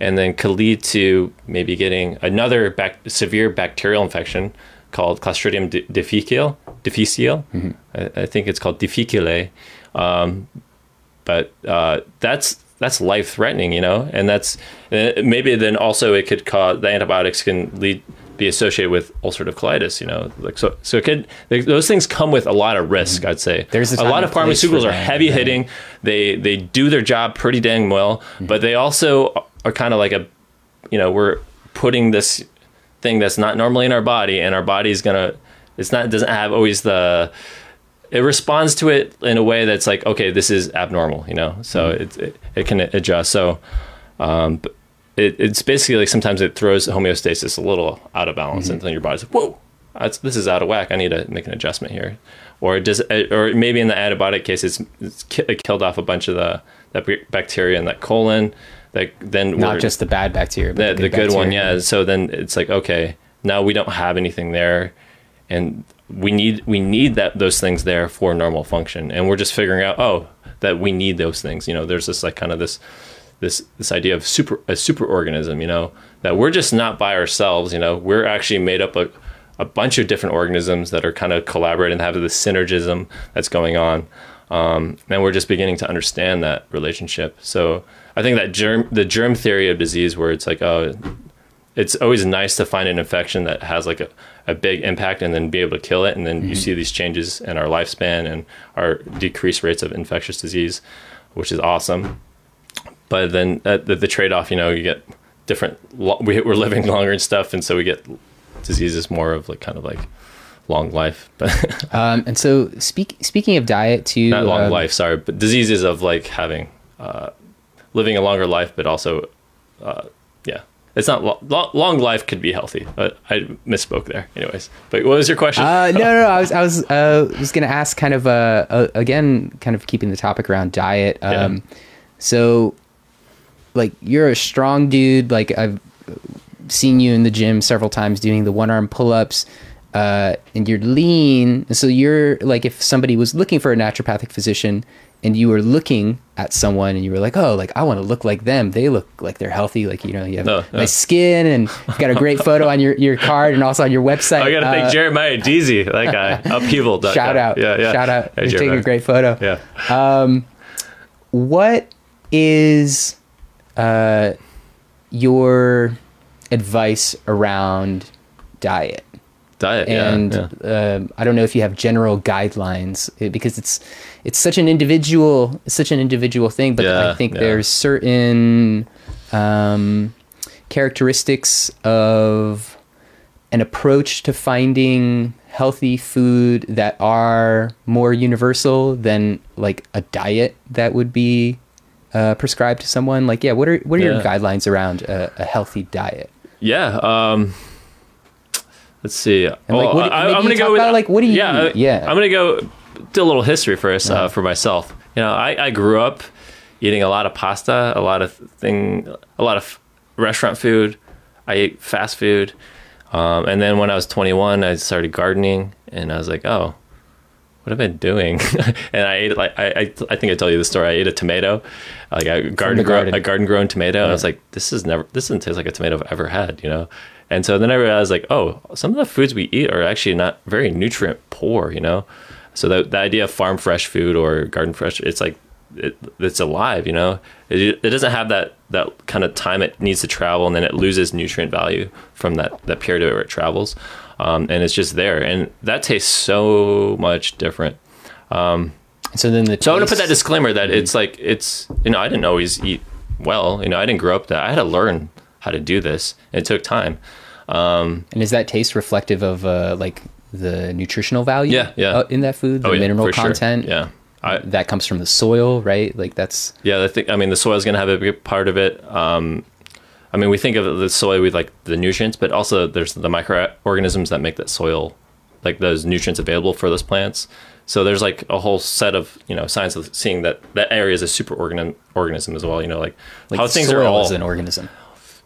and then could lead to maybe getting another bac- severe bacterial infection called Clostridium difficile. difficile. Mm-hmm. I, I, think it's called difficile. Um, but uh, that's that's life threatening, you know, and that's uh, maybe then also it could cause the antibiotics can lead be associated with ulcerative colitis. You know, like so. So it could they, those things come with a lot of risk. Mm-hmm. I'd say there's a lot of pharmaceuticals are heavy hitting. They they do their job pretty dang well, mm-hmm. but they also are kind of like a, you know, we're putting this thing that's not normally in our body, and our body's gonna. It's not doesn't have always the. It responds to it in a way that's like, okay, this is abnormal, you know. So mm-hmm. it, it, it can adjust. So, um, it, it's basically like sometimes it throws homeostasis a little out of balance, mm-hmm. and then your body's like, whoa, this is out of whack. I need to make an adjustment here. Or does, or maybe in the antibiotic case, it's, it's it killed off a bunch of the that bacteria in that colon. That then not just the bad bacteria, the, the, good, the good one, yeah. So then it's like okay, now we don't have anything there, and we need we need that those things there for normal function, and we're just figuring out oh that we need those things. You know, there's this like kind of this this this idea of super a super organism you know that we're just not by ourselves you know. We're actually made up a, a bunch of different organisms that are kind of collaborating and have this synergism that's going on. Um, and we're just beginning to understand that relationship. So i think that germ the germ theory of disease where it's like oh it's always nice to find an infection that has like a, a big impact and then be able to kill it and then mm-hmm. you see these changes in our lifespan and our decreased rates of infectious disease which is awesome but then uh, the, the trade off, you know, you get different. We, we're living longer and stuff, and so we get diseases more of like kind of like long life. But um, and so speak, speaking of diet, too, not long um, life, sorry, but diseases of like having uh, living a longer life, but also uh. It's not lo- long life could be healthy, but I misspoke there. Anyways, but what was your question? Uh, no, no, no, I was, I was, uh, was going to ask kind of, uh, uh, again, kind of keeping the topic around diet. Um, yeah. So like you're a strong dude. Like I've seen you in the gym several times doing the one arm pull ups. Uh, and you're lean. So you're like, if somebody was looking for a naturopathic physician, and you were looking at someone and you were like, oh, like I want to look like them. They look like they're healthy. Like you know, you have Oh, nice yeah. skin and you've got a great photo on your, your card and also on your website. I gotta Uh, thank Jeremiah Deasy, that guy. Upheaval. Shout out, Yeah, yeah. shout out. Hey, You're taking a great photo. Yeah. What is uh, your advice around diet? Diet. Yeah. and yeah. um, I don't know if you have general guidelines because it's it's such an individual such an individual thing. But I think yeah. there's certain um, characteristics of an approach to finding healthy food that are more universal than like a diet that would be uh, prescribed to someone. Like, yeah, what are what are your guidelines around a, a healthy diet? Yeah. Um, let's see. like, Well, what- I, I'm gonna go with about, like, what do you yeah, eat? Yeah. I'm gonna go do a little history first uh, for myself. You know, I, I grew up eating a lot of pasta, a lot of thing, a lot of restaurant food. I ate fast food, um, and then when I was 21, I started gardening, and I was like, oh. What have I been doing? and I ate like I, I I think I told you the story. I ate a tomato, like a garden, grow, garden. a garden grown tomato. And I was like, this is never this doesn't taste like a tomato I've ever had, you know. And so then I realized like, oh, some of the foods we eat are actually not very nutrient poor, you know. So the the idea of farm fresh food or garden fresh, it's like it, it's alive, you know. It, it doesn't have that that kind of time it needs to travel, and then it loses nutrient value from that that period where it travels, um, and it's just there, and that tastes so much different. So then the So I want to put that disclaimer that it's like it's you know I didn't always eat well, you know I didn't grow up that I had to learn how to do this. It took time. And is that taste reflective of uh, like the nutritional value? Yeah, yeah. uh, in that food, the Oh, yeah, mineral for sure. content. Yeah. I, that comes from the soil, right? Like that's Yeah, I think I mean the soil is going to have a big part of it. Um, I mean, we think of the soil with like the nutrients, but also there's the microorganisms that make that soil, like those nutrients available for those plants. So there's like a whole set of you know science of seeing that that area is a super organ- organism as well. You know, like, like how things are all is an organism.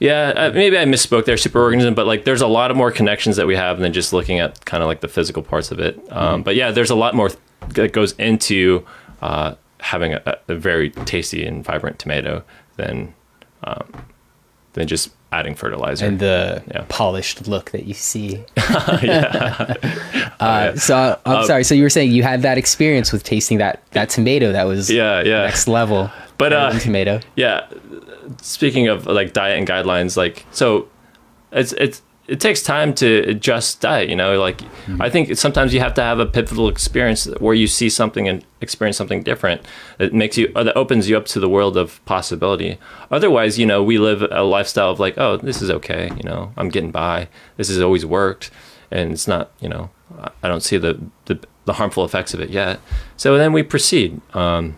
Yeah, uh, maybe I misspoke there, superorganism, but like there's a lot of more connections that we have than just looking at kind of like the physical parts of it. Um, But yeah, there's a lot more th- that goes into uh, having a, a very tasty and vibrant tomato than um, than just adding fertilizer. and the Yeah. polished look that you see. yeah. Uh, so I'm Um, sorry. So you were saying you had that experience with tasting that that tomato that was yeah, yeah. next level. But, uh, tomato. yeah speaking of like diet and guidelines like so it's it's it takes time to adjust diet you know? Like i think sometimes you have to have a pivotal experience where you see something and experience something different. That makes you or that opens you up to the world of possibility. Otherwise you know we live a lifestyle of like oh this is okay you know? I'm getting by. This has always worked. And it's not you know i I don't see the the, the harmful effects of it yet. So then we proceed. Um,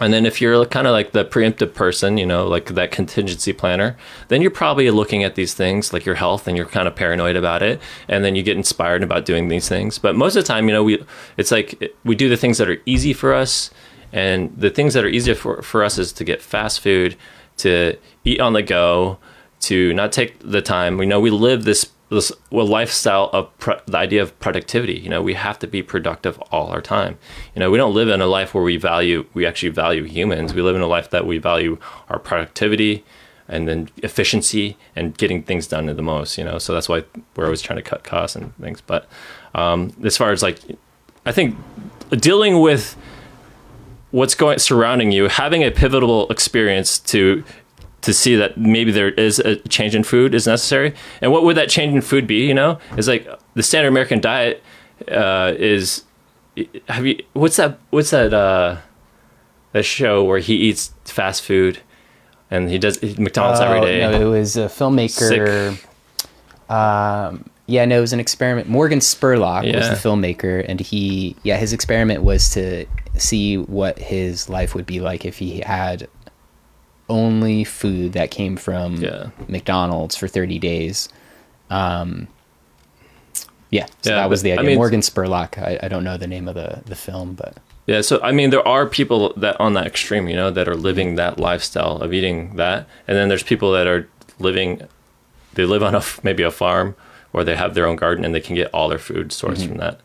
and then if you're kind of like the preemptive person, you know, like that contingency planner, then you're probably looking at these things like your health and you're kind of paranoid about it. And then you get inspired about doing these things. But most of the time, you know, we it's like we do the things that are easy for us. And the things that are easier for, for us is to get fast food, to eat on the go, to not take the time. We know we live this this well, lifestyle of pro- the idea of productivity. You know, we have to be productive all our time. You know, we don't live in a life where we value we actually value humans. We live in a life that we value our productivity and then efficiency and getting things done the most. You know, so that's why we're always trying to cut costs and things. But um, as far as like, I think dealing with what's going surrounding you, having a pivotal experience to to see that maybe there is a change in food is necessary. And what would that change in food be? You know, is like the standard American diet uh, is. Have you what's that? What's that? Uh, that show where he eats fast food, and he does McDonald's every Oh, day. No, it was a filmmaker. Um, yeah, no, it was an experiment. Morgan Spurlock was the filmmaker, and he, yeah, his experiment was to see what his life would be like if he had only food that came from Yeah. McDonald's for 30 days. Um, yeah, so Yeah, that was the I idea. mean- Morgan Spurlock. I, I don't know the name of the, the film, but Yeah, so I mean, there are people that on that extreme, you know, that are living that lifestyle of eating that, and then there's people that are living, they live on a maybe a farm or they have their own garden and they can get all their food sourced from that.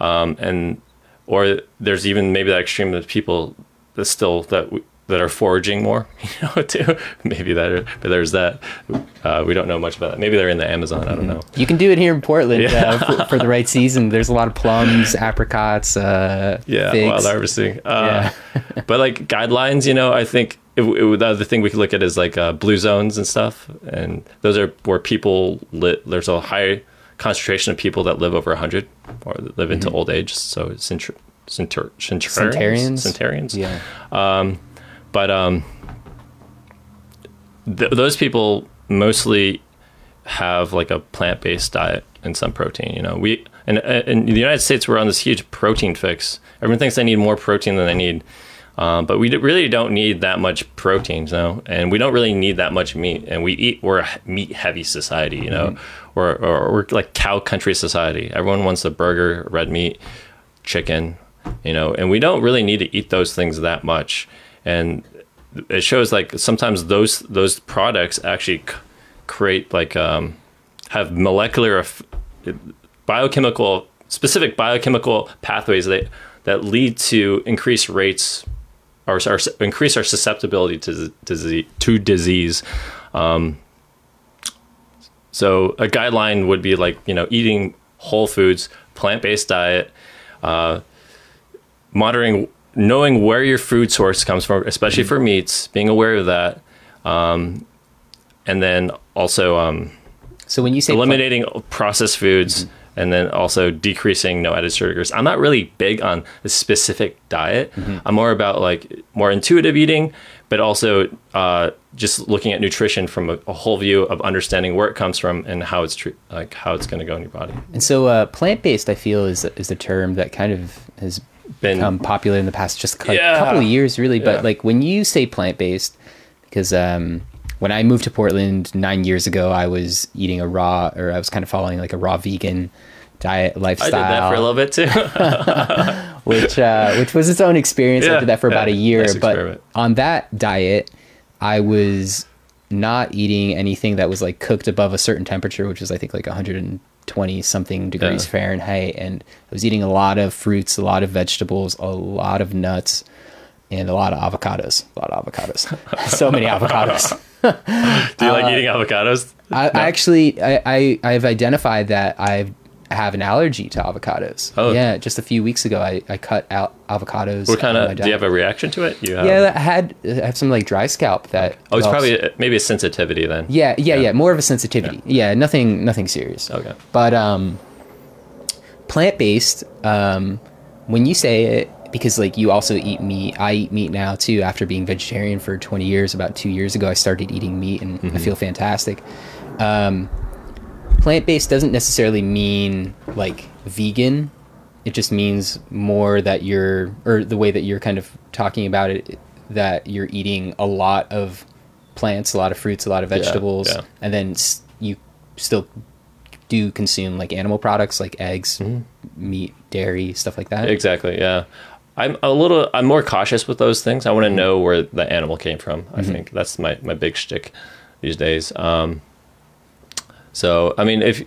Um, and or there's even maybe that extreme of people that still that w- that are foraging more, you know, too. Maybe that, but there's that. Uh, we don't know much about that. Maybe they're in the Amazon. I don't know. You can do it here in Portland Yeah. uh, for, for the right season. There's a lot of plums, apricots, uh, Yeah, figs. wild harvesting. Uh, but like guidelines, you know, I think it, it, the other thing we could look at is like uh, blue zones and stuff, and those are where people lit. There's a high concentration of people that live over 100 or live into old age. So centur, centur, centurions, Centarians? centurions. Yeah. But um, th- those people mostly have like a plant-based diet and some protein. You know, we in, in the United States we're on this huge protein fix. Everyone thinks they need more protein than they need, um, but we d- really don't need that much protein, you know, and we don't really need that much meat. And we eat we're a meat-heavy society, you know, or, or we're like cow country society. Everyone wants a burger, red meat, chicken, you know, and we don't really need to eat those things that much. And it shows like sometimes those those products actually create like um, have molecular biochemical specific biochemical pathways that that lead to increased rates or, or increase our susceptibility to disease to disease. Um, so a guideline would be like you know eating whole foods, plant based diet, uh, monitoring, knowing where your food source comes from, especially for meats, being aware of that, um, and then also um, So when you say plant- eliminating processed foods and then also decreasing no added sugars. I'm not really big on a specific diet. I'm more about like more intuitive eating, but also uh, just looking at nutrition from a, a whole view of understanding where it comes from and how it's tr- like how it's going to go in your body. And so, uh, plant-based, I feel, is is a term that kind of has Been- become popular in the past just cou- Yeah. couple of years, really. But Yeah. like when you say plant-based, because um, when I moved to Portland nine years ago, I was eating a raw, or I was kind of following like a raw vegan diet I lifestyle, did that for a little bit too. which uh, which was its own experience. I did that for about a year, nice but on that diet, I was not eating anything that was like cooked above a certain temperature, which is I think like 120 something degrees Yeah. Fahrenheit, and I was eating a lot of fruits, a lot of vegetables, a lot of nuts, and a lot of avocados. A lot of avocados. so many avocados. Do you like uh, eating avocados? I, I actually I, I I've identified that I have an allergy to avocados. Oh. yeah, just a few weeks ago I, I cut out avocados. What kind of? Do you have a reaction to it? You have, yeah, I had I have some like dry scalp that. Oh, it's probably a, maybe a sensitivity then. yeah, yeah, yeah, more of a sensitivity. Yeah, nothing nothing serious. Okay. But um, plant based. Um, when you say it, because like you also eat meat. I eat meat now too. After being vegetarian for 20 years, about two years ago, I started eating meat, and Mm-hmm. I feel fantastic. Um, plant based doesn't necessarily mean like vegan. It just means more that you're, or the way that you're kind of talking about it, that you're eating a lot of plants, a lot of fruits, a lot of vegetables, yeah. and then you still do consume like animal products like eggs, mm-hmm. meat, dairy, stuff like that. Exactly. Yeah. I'm a little. I'm more cautious with those things. I want to mm-hmm. know where the animal came from. I mm-hmm. think that's my my big shtick these days. Um, so I mean, if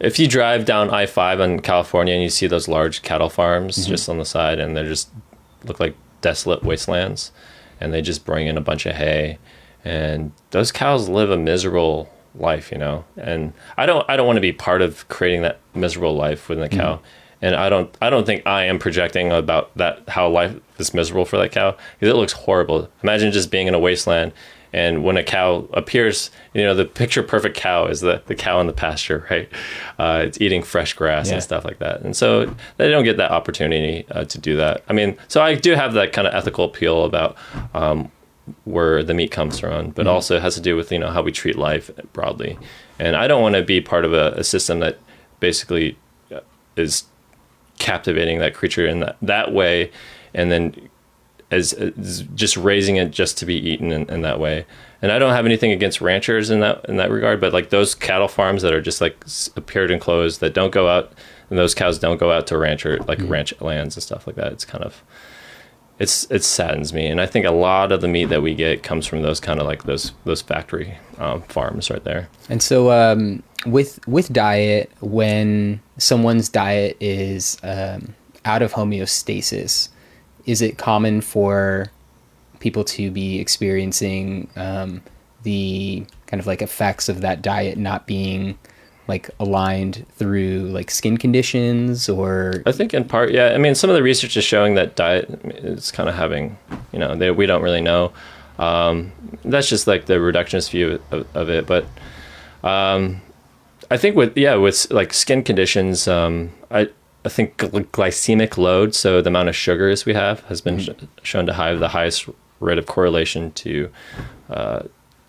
if you drive down I five in California and you see those large cattle farms mm-hmm. just on the side, and they just look like desolate wastelands, and they just bring in a bunch of hay, and those cows live a miserable life, you know. And I don't I don't want to be part of creating that miserable life within the mm-hmm. cow. And I don't I don't think I am projecting about that how life is miserable for that cow because it looks horrible. Imagine just being in a wasteland and when a cow appears, you know, the picture perfect cow is the, the cow in the pasture, right? Uh, it's eating fresh grass Yeah. and stuff like that. And so they don't get that opportunity uh, to do that. I mean, so I do have that kind of ethical appeal about um, where the meat comes from, but also it has to do with, you know, how we treat life broadly. And I don't want to be part of a, a system that basically uh, is captivating that creature in that, that way and then as, as just raising it just to be eaten in, in that way. And I don't have anything against ranchers in that in that regard, but like those cattle farms that are just like appeared and closed that don't go out, and those cows don't go out to rancher like ranch lands and stuff like that. It's kind of it's it saddens me, and I think a lot of the meat that we get comes from those kind of like those those factory um, farms right there. And so, um, with with diet, when someone's diet is um, out of homeostasis, is it common for people to be experiencing um, the kind of like effects of that diet not being like aligned through like skin conditions or I think in part, yeah. I mean, some of the research is showing that diet is kind of having, you know, they, we don't really know. Um, that's just like the reductionist view of, of it. But um, I think with yeah, with like skin conditions, um, I I think gl- glycemic load, so the amount of sugars we have, has been sh- shown to have the highest rate of correlation to uh,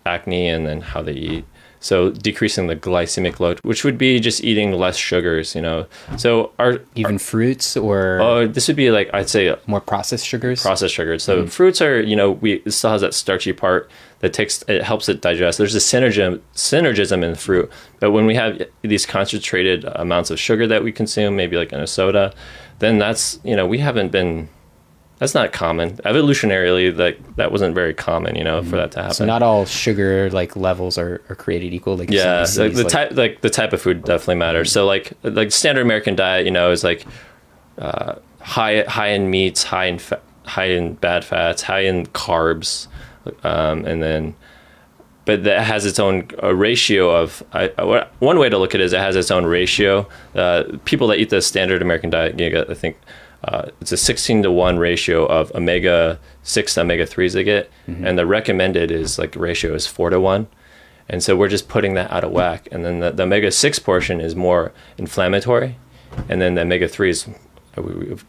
acne and then how they eat. So decreasing the glycemic load, which would be just eating less sugars, you know. So our even fruits or oh, this would be like I'd say more processed sugars. processed sugars. So mm-hmm. fruits are, you know, we it still has that starchy part that takes it helps it digest. There's a synergism synergism in fruit, but when we have these concentrated amounts of sugar that we consume, maybe like in a soda, then that's you know we haven't been. That's not common. Evolutionarily, like that wasn't very common, you know, for that to happen. so not all sugar like levels are, are created equal. Like Yeah, some like disease, the type, like the type of food definitely matters. So like like standard American diet, you know, is like uh, high high in meats, high in fa- high in bad fats, high in carbs, um, and then but that has its own uh, ratio of I, I- one way to look at it is it has its own ratio. Uh, people that eat the standard American diet, you get, I think uh, it's a 16 to 1 ratio of omega 6 to omega 3s they get, and the recommended is like ratio is 4 to 1. And so we're just putting that out of whack. And then the, the omega 6 portion is more inflammatory, and then the omega 3 is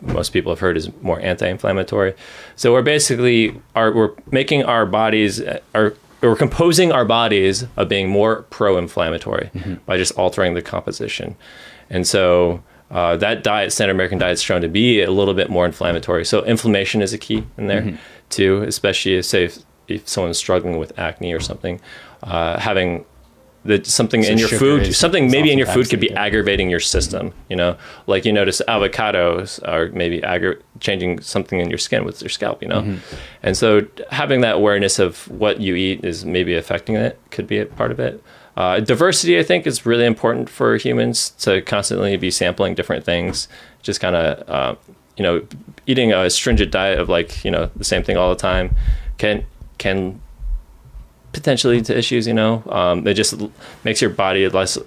most people have heard is more anti-inflammatory. So we're basically are we're making our bodies uh, are we're composing our bodies of being more pro-inflammatory by just altering the composition, and so uh, that diet, standard American diet, is shown to be a little bit more inflammatory. So inflammation is a key in there too, especially if, say if, if someone's struggling with acne or something, uh, having the something in your food, something maybe in your food could be the- aggravating your system. You know, like you notice avocados are maybe aggra- changing something in your skin with your scalp. You know, Mm-hmm. and so having that awareness of what you eat is maybe affecting it could be a part of it. Uh, diversity, I think, is really important for humans to constantly be sampling different things. Just kind of, uh, you know, eating a stringent diet of like you know the same thing all the time can can potentially lead to issues. You know, um, it just makes your body less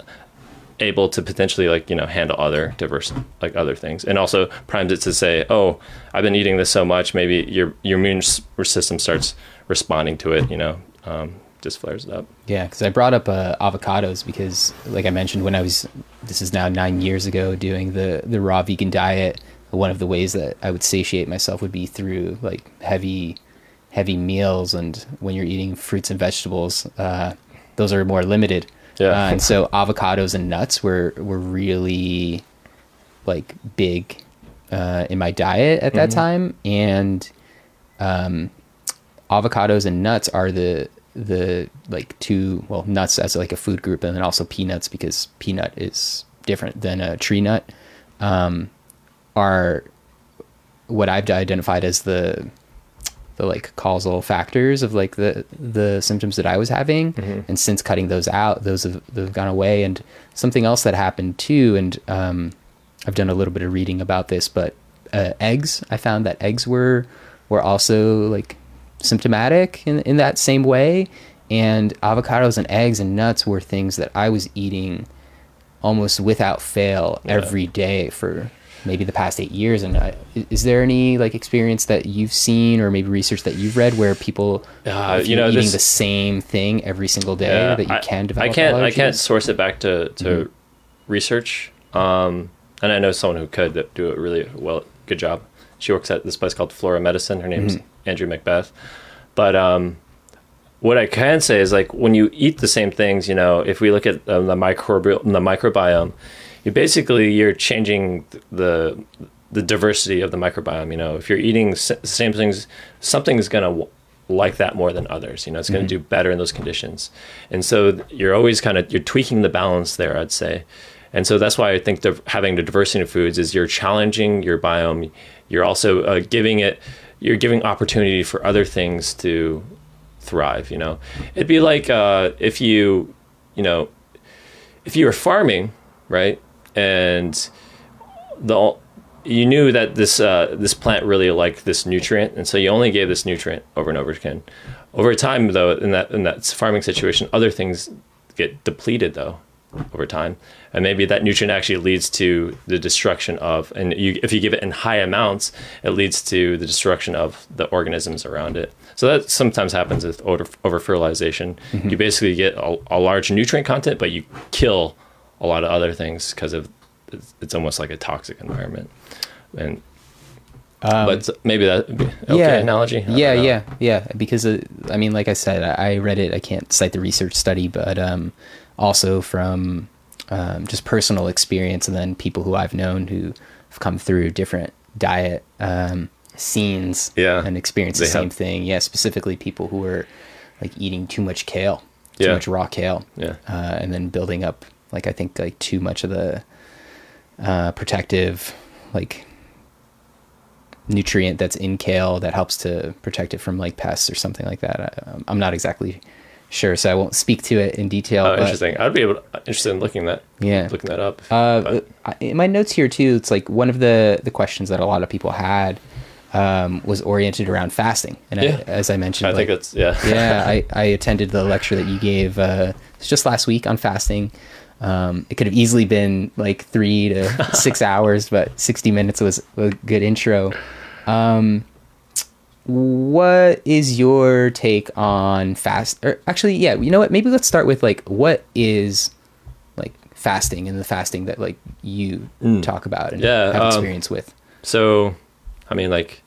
able to potentially like you know handle other diverse like other things and also primes it to say oh i've been eating this so much maybe your your immune system starts responding to it you know um, just flares it up Yeah, because I brought up uh, avocados because, like I mentioned, when I was this is now nine years ago doing the the raw vegan diet, one of the ways that I would satiate myself would be through like heavy heavy meals, and when you're eating fruits and vegetables, uh, those are more limited. Yeah. uh, and so avocados and nuts were were really like big uh, in my diet at that time, and um, avocados and nuts are the the like two well nuts as like a food group and then also peanuts because peanut is different than a tree nut. Um, are what I've identified as the the like causal factors of like the the symptoms that I was having. And since cutting those out those have those have gone away. And something else that happened too and um, I've done a little bit of reading about this but uh, eggs I found that eggs were were also like symptomatic in in that same way and avocados and eggs and nuts were things that I was eating almost without fail Yeah. every day for maybe the past eight years. And I, is there any like experience that you've seen or maybe research that you've read where people, Uh, you know, eating this- the same thing every single day, Yeah, that you I- can develop? I can't. I can't source it back to to Mm-hmm. research. Um, and I know someone who could that do it really well. Good job. She works at this place called Flora Medicine. Her name's Mm-hmm. Andrew Macbeth. But um, what I can say is like when you eat the same things, you know, if we look at um, the microbial the microbiome, you basically you're changing the the diversity of the microbiome. You know, if you're eating the same things, something's gonna w- like that more than others. You know, it's gonna do better in those conditions, and so you're always kind of you're tweaking the balance there. I'd say. And so that's why I think the, having the diversity of foods is you're challenging your biome. You're also uh, giving it, you're giving opportunity for other things to thrive. You know, it'd be like uh, if you, you know, if you were farming, right, and the you knew that this uh, this plant really liked this nutrient, and so you only gave this nutrient over and over again. Over time, though, in that in that farming situation, other things get depleted though over time, and maybe that nutrient actually leads to the destruction of, and you, if you give it in high amounts, it leads to the destruction of the organisms around it. So that sometimes happens with over, fertilization. You basically get a, a large nutrient content, but you kill a lot of other things because of it's, almost like a toxic environment. And but maybe that okay analogy. I Yeah, yeah, yeah. Because uh, I mean, like I said, I, I read it. I can't cite the research study, but um, also from um, just personal experience, and then people who I've known who have come through different diet um, scenes, Yeah. and experienced the same have- thing. Yeah, specifically people who were like eating too much kale, too Yeah. much raw kale, Yeah. uh, and then building up like I think like too much of the uh, protective like nutrient that's in kale that helps to protect it from like pests or something like that. I, um, I'm not exactly sure, so I won't speak to it in detail. Oh, but, interesting. I'd be able to, interested in looking that. Yeah. looking that up. Uh, But- in my notes here too, it's like one of the the questions that a lot of people had um, was oriented around fasting, and Yeah. I, as I mentioned, I think like, it's yeah. yeah, I, I attended the lecture that you gave uh, just last week on fasting. Um, it could have easily been like three to six hours, but 60 minutes was a good intro. Um, what is your take on fast? Or actually, yeah, you know what? Maybe let's start with like what is like fasting and the fasting that like you talk about and Mm. Yeah, have um, experience with. So, I mean, like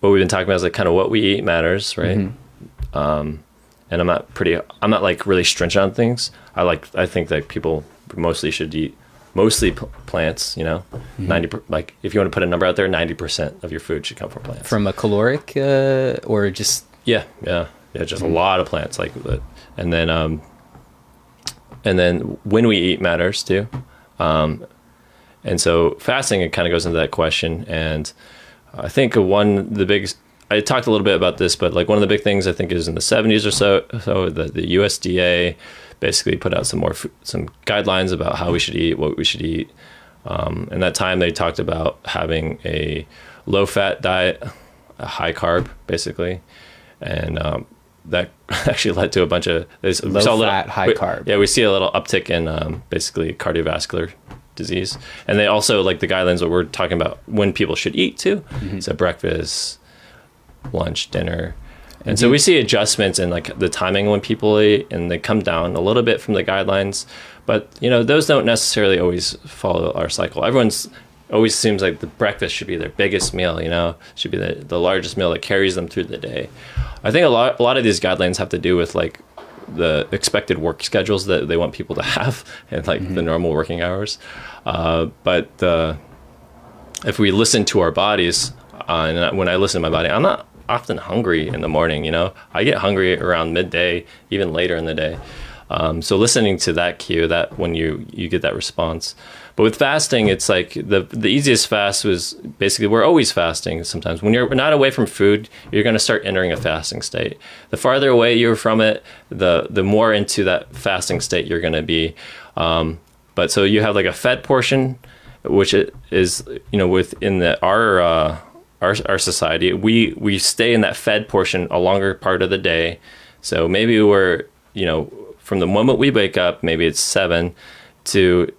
what we've been talking about is like kind of what we eat matters, right? Mm-hmm. Um, and I'm not pretty. I'm not like really stringent on things. I like. I think that people mostly should eat mostly pl- plants. You know, Mm-hmm. 90 per, like if you want to put a number out there, ninety percent of your food should come from plants. From a caloric uh, or just Yeah, yeah, yeah. Just a lot of plants, like and then um, and then when we eat matters too, um, and so fasting it kind of goes into that question. And I think one the biggest I talked a little bit about this, but like one of the big things I think is in the '70s or so, so the, the USDA basically put out some more some guidelines about how we should eat, what we should eat. Um, and that time they talked about having a low fat diet, a high carb, basically, and um, that actually led to a bunch of Low a little- fat, high we- carb. Yeah, we see a little uptick in um, basically cardiovascular disease, and they also like the guidelines that we're talking about when people should eat too. Mm-hmm. So breakfast, lunch, dinner. And so we see adjustments in like the timing when people eat, and they come down a little bit from the guidelines. But you know, those don't necessarily always follow our cycle. Everyone's always seems like the breakfast should be their biggest meal. You know, should be the, the largest meal that carries them through the day. I think a lot a lot of these guidelines have to do with like the expected work schedules that they want people to have and like the normal working hours. Uh, but uh, if we listen to our bodies, uh, and when I listen to my body, I'm not often hungry in the morning. You know, I get hungry around midday, even later in the day. Um, so listening to that cue, that when you you get that response. But with fasting, it's like the the easiest fast was basically we're always fasting. Sometimes when you're not away from food, you're going to start entering a fasting state. The farther away you're from it, the the more into that fasting state you're going to be. Um, but so you have like a fed portion, which it is you know within the our uh, our our society, we we stay in that fed portion a longer part of the day. So maybe we're you know from the moment we wake up, maybe it's seven to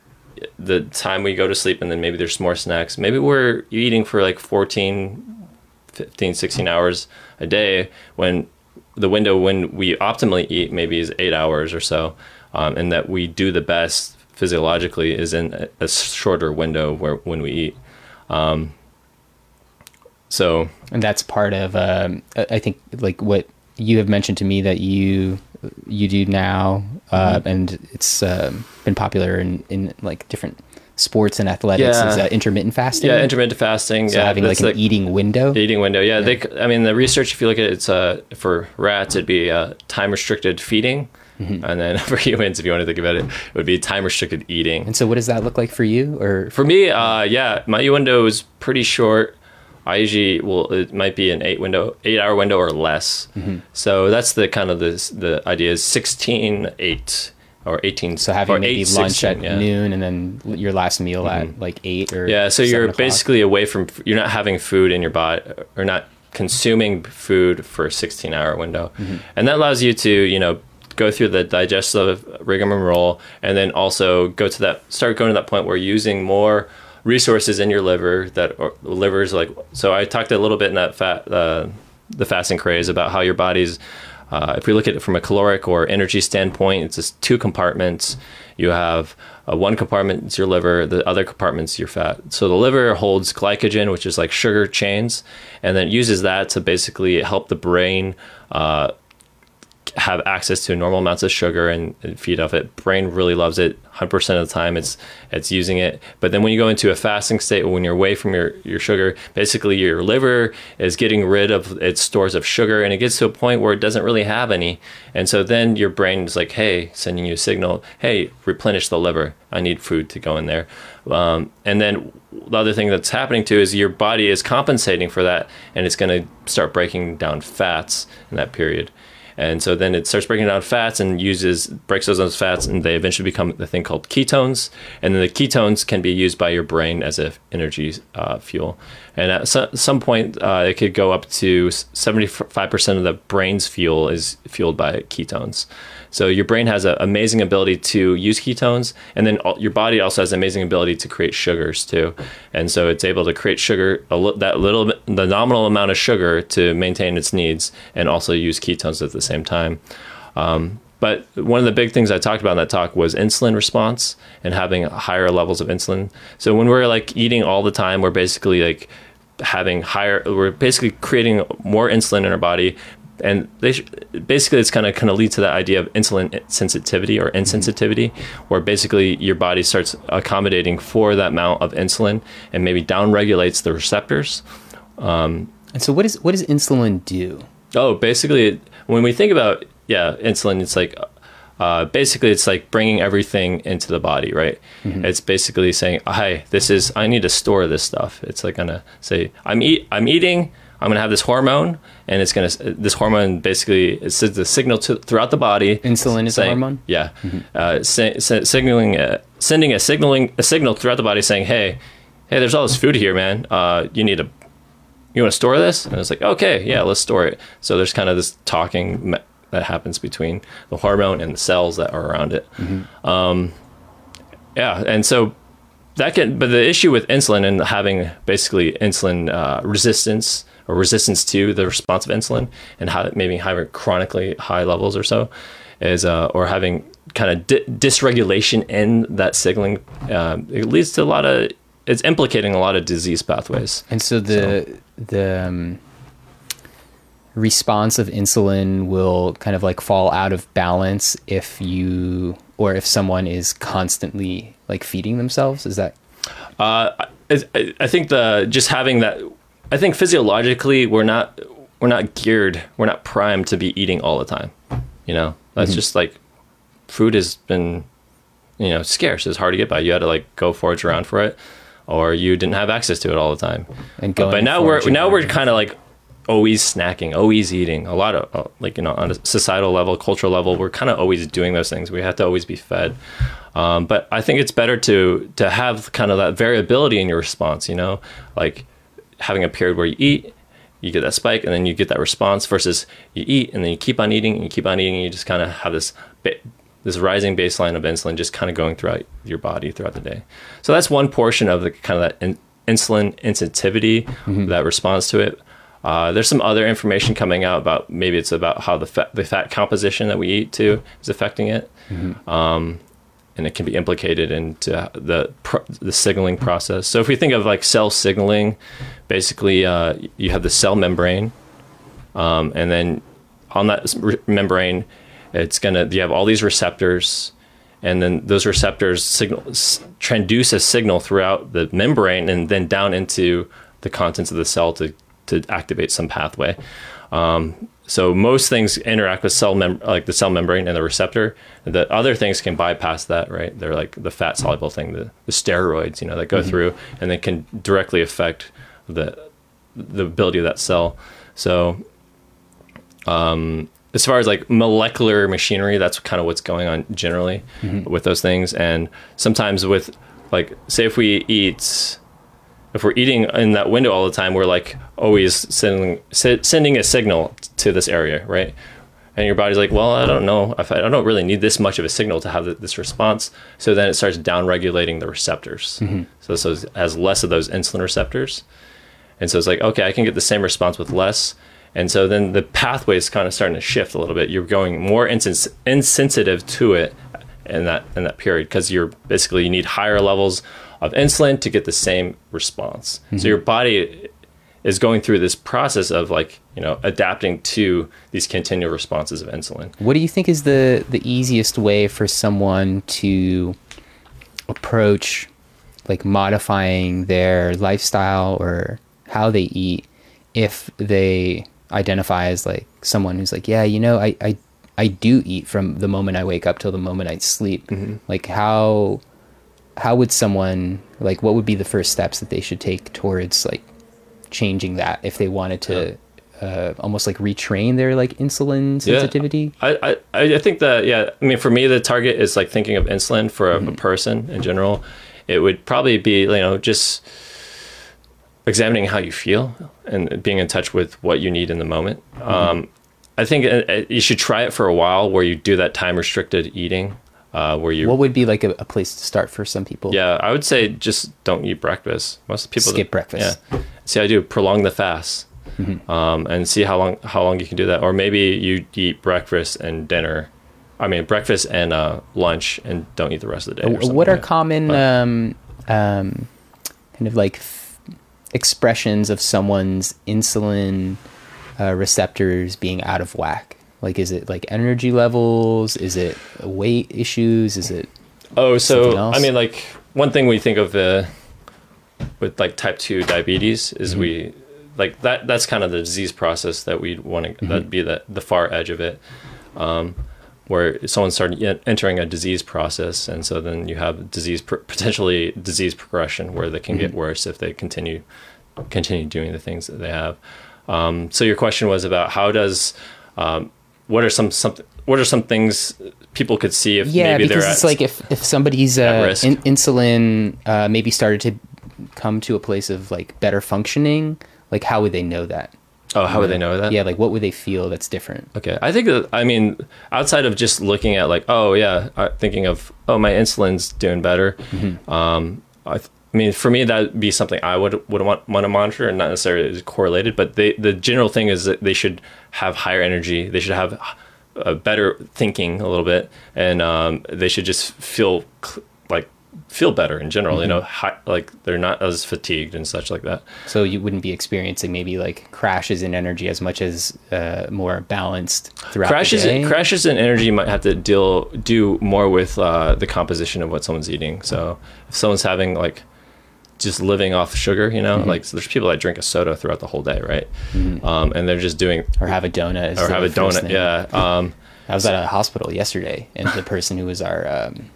the time we go to sleep and then maybe there's more snacks maybe we're eating for like 14 15 16 hours a day when the window when we optimally eat maybe is eight hours or so um, and that we do the best physiologically is in a, shorter window where when we eat um, so and that's part of um, I think like what you have mentioned to me that you you do now, uh, Mm-hmm. and it's um, been popular in in like different sports and athletics. Yeah. Is uh, intermittent fasting? yeah intermittent fasting so yeah having like an like- eating window. eating window yeah, they c- i mean the research if you look at it it's uh for rats it'd be uh time restricted feeding Mm-hmm. and then for humans if you want to think about it it would be time restricted eating and so, what does that look like for you? Or for me uh yeah my window is pretty short i usually will it might be an eight window eight hour window or less Mm-hmm. so that's the kind of this the idea is 16 8 or 18 So having maybe 8, lunch 16, at yeah. Mm-hmm. noon and then your last meal at like eight or Yeah, so you're o'clock. basically away from you're not having food in your body or not consuming food for a 16 hour window. Mm-hmm. And that allows you to, you know, go through the digestive rigmarole and then also go to that start going to that point where you're using more resources in your liver that or, livers like so I talked a little bit in that fat uh, the fasting craze about how your body's uh, if we look at it from a caloric or energy standpoint, it's just two compartments. You have uh, one compartment is your liver, the other compartment's your fat. So the liver holds glycogen, which is like sugar chains, and then uses that to basically help the brain uh, have access to normal amounts of sugar and, and feed off it. Brain really loves it. 100% of the time it's it's using it. But then when you go into a fasting state when you're away from your, your sugar, basically your liver is getting rid of its stores of sugar and it gets to a point where it doesn't really have any. And so then your brain is like, hey, sending you a signal, hey, replenish the liver. I need food to go in there. Um, and then the other thing that's happening too is your body is compensating for that and it's going to start breaking down fats in that period. And so then it starts breaking down fats and uses breaks those those fats, and they eventually become the thing called ketones. And then the ketones can be used by your brain as a energy uh, fuel. And at so, some point, uh, it could go up to seventy five percent of the brain's fuel is fueled by ketones. So your brain has an amazing ability to use ketones, and then all, your body also has an amazing ability to create sugars too. And so it's able to create sugar, li- that little, bit, the nominal amount of sugar to maintain its needs, and also use ketones at the same time. Um, but one of the big things I talked about in that talk was insulin response and having higher levels of insulin. So when we're like eating all the time, we're basically like having higher, we're basically creating more insulin in our body. And they sh- basically, it's kind of kind of lead to that idea of insulin sensitivity or mm-hmm. insensitivity, where basically your body starts accommodating for that amount of insulin and maybe downregulates the receptors. Um, and so what is what does insulin do? Oh, basically, when we think about yeah, insulin, it's like uh, basically it's like bringing everything into the body, right? Mm-hmm. It's basically saying, "Hi, this is I need to store this stuff." It's like gonna say, "I'm eat, I'm eating." I'm gonna have this hormone, and it's gonna this hormone basically it sends a signal to throughout the body. Insulin is a hormone? Yeah, uh, si- si- signaling, uh, sending a signaling a signal throughout the body saying, "Hey, hey, there's all this food here, man. Uh, you need to you want to store this? And it's like, okay, yeah, let's store it. So there's kind of this talking me- that happens between the hormone and the cells that are around it. Um, yeah, and so that can, but the issue with insulin and having basically insulin uh, resistance or resistance to the response of insulin and how maybe having chronically high levels or so is, uh, or having kind of di- dysregulation in that signaling, um, it leads to a lot of, it's implicating a lot of disease pathways. And so the the um, response of insulin will kind of like fall out of balance if you or if someone is constantly like feeding themselves. Is that Uh, I, I think the just having that. I think physiologically we're not we're not geared we're not primed to be eating all the time. You know that's just like food has been you know scarce. It's hard to get by. You had to like go forage around for it, or you didn't have access to it all the time. and going but now we're now we're kind of like always snacking, always eating. A lot of uh, like you know on a societal level, cultural level, we're kind of always doing those things. We have to always be fed. Um, but I think it's better to to have kind of that variability in your response. You know, like having a period where you eat, you get that spike, and then you get that response. Versus you eat and then you keep on eating and you keep on eating, and you just kind of have this ba- this rising baseline of insulin just kind of going throughout your body throughout the day. So that's one portion of the kind of that in, insulin insensitivity that responds to it. Uh, there's some other information coming out about maybe it's about how the fat, the fat composition that we eat too is affecting it, um, and it can be implicated into the the signaling process. So if we think of like cell signaling, basically uh, you have the cell membrane, um, and then on that re- membrane, it's gonna you have all these receptors, and then those receptors signal s- transduce a signal throughout the membrane and then down into the contents of the cell to to activate some pathway. Um, so most things interact with cell mem- like the cell membrane and the receptor. The other things can bypass that, right? They're like the fat soluble thing, the, the steroids, you know, that go through and they can directly affect the the ability of that cell. So um, as far as like molecular machinery, that's kind of what's going on generally with those things. And sometimes with like, say if we eat, if we're eating in that window all the time, we're like always sending se- sending a signal to this area, right? And your body's like, well, I don't know if I, I don't really need this much of a signal to have th- this response. So then it starts down regulating the receptors. Mm-hmm. So, so it has less of those insulin receptors. And so it's like, okay, I can get the same response with less. And so then the pathway is kind of starting to shift a little bit. You're going more insens- insensitive to it in that in that period because you're basically you need higher levels of insulin to get the same response. So mm-hmm. your body is going through this process of like you know adapting to these continual responses of insulin. What do you think is the the easiest way for someone to approach like modifying their lifestyle or how they eat if they identify as like someone who's like, yeah, you know, I I I do eat from the moment I wake up till the moment I sleep. Mm-hmm. Like how how would someone like what would be the first steps that they should take towards like changing that if they wanted to uh, almost like retrain their like insulin Yeah. sensitivity? I, I, I think that yeah I mean for me the target is like thinking of insulin for a, a person in general. It would probably be you know just examining how you feel and being in touch with what you need in the moment. Um, I think uh, uh, you should try it for a while where you do that time restricted eating uh, where you What would be like a, a place to start for some people? yeah I would say just don't eat breakfast most people Skip breakfast. yeah see I do prolong the fast um, and see how long how long you can do that. Or maybe you eat breakfast and dinner. I mean, breakfast and uh, lunch, and don't eat the rest of the day. or what are like common um, um, kind of like f- expressions of someone's insulin uh, receptors being out of whack? Like, is it like energy levels? Is it weight issues? Is it Oh, so? I mean, like one thing we think of uh, with like type two diabetes is Mm-hmm. we like that. That's kind of the disease process that we want to Mm-hmm. that'd be the the far edge of it, um, where someone's started en- entering a disease process, and so then you have disease pr- potentially disease progression where they can Mm-hmm. get worse if they continue continue doing the things that they have. Um, so your question was about how does um, what are some something what are some things people could see if yeah? maybe because they're it's like if if somebody's uh, in, insulin uh, maybe started to come to a place of like better functioning, like how would they know that? oh how would they know that Yeah, like what would they feel that's different? Okay, I think that I mean outside of just looking at like oh yeah, uh, thinking of oh my insulin's doing better. Um, I, th- I mean for me that'd be something I would would want want to monitor and not necessarily correlated, but they, the general thing is that they should have higher energy. They should have a better thinking a little bit, and um, they should just feel cl- like feel better in general. You know, hi, like they're not as fatigued and such like that. So you wouldn't be experiencing maybe like crashes in energy as much as uh, more balanced throughout crashes the day. crashes in energy might have to deal do more with uh, the composition of what someone's eating so if someone's having like just living off sugar you Mm-hmm. know like so there's people that drink a soda throughout the whole day right um, and they're just doing or have a donut. or have a donut thing. yeah um, I was at a hospital yesterday, and the person who was our um,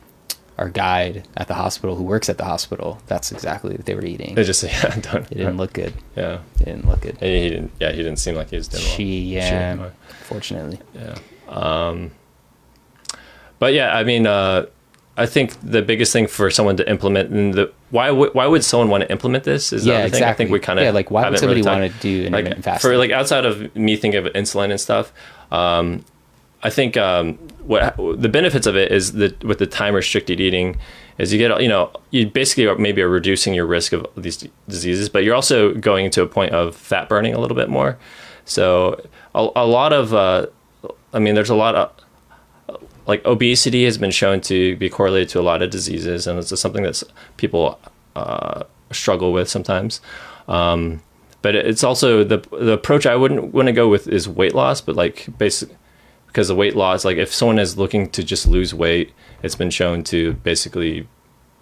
our guide at the hospital, who works at the hospital, that's exactly what they were eating. they just yeah don't, it didn't look good. yeah It didn't look good. he, he didn't yeah he didn't seem like he was doing well She, She- yeah, fortunately. yeah um, but yeah i mean uh, i think the biggest thing for someone to implement and the why would why would someone want to implement this is Yeah, thing. I think we kind of Yeah, like, why would somebody wanna do intermittent fasting? for like outside of me thinking of insulin and stuff um, i think um, what the benefits of it is that with the time restricted eating is you get you know you basically are maybe are reducing your risk of these diseases but you're also going to a point of fat burning a little bit more. So a, a lot of uh, i mean there's a lot of like obesity has been shown to be correlated to a lot of diseases, and it's something that people uh, struggle with sometimes. Um, but it's also the the approach I wouldn't want to go with is weight loss, but like basic because the weight loss, like if someone is looking to just lose weight, it's been shown to basically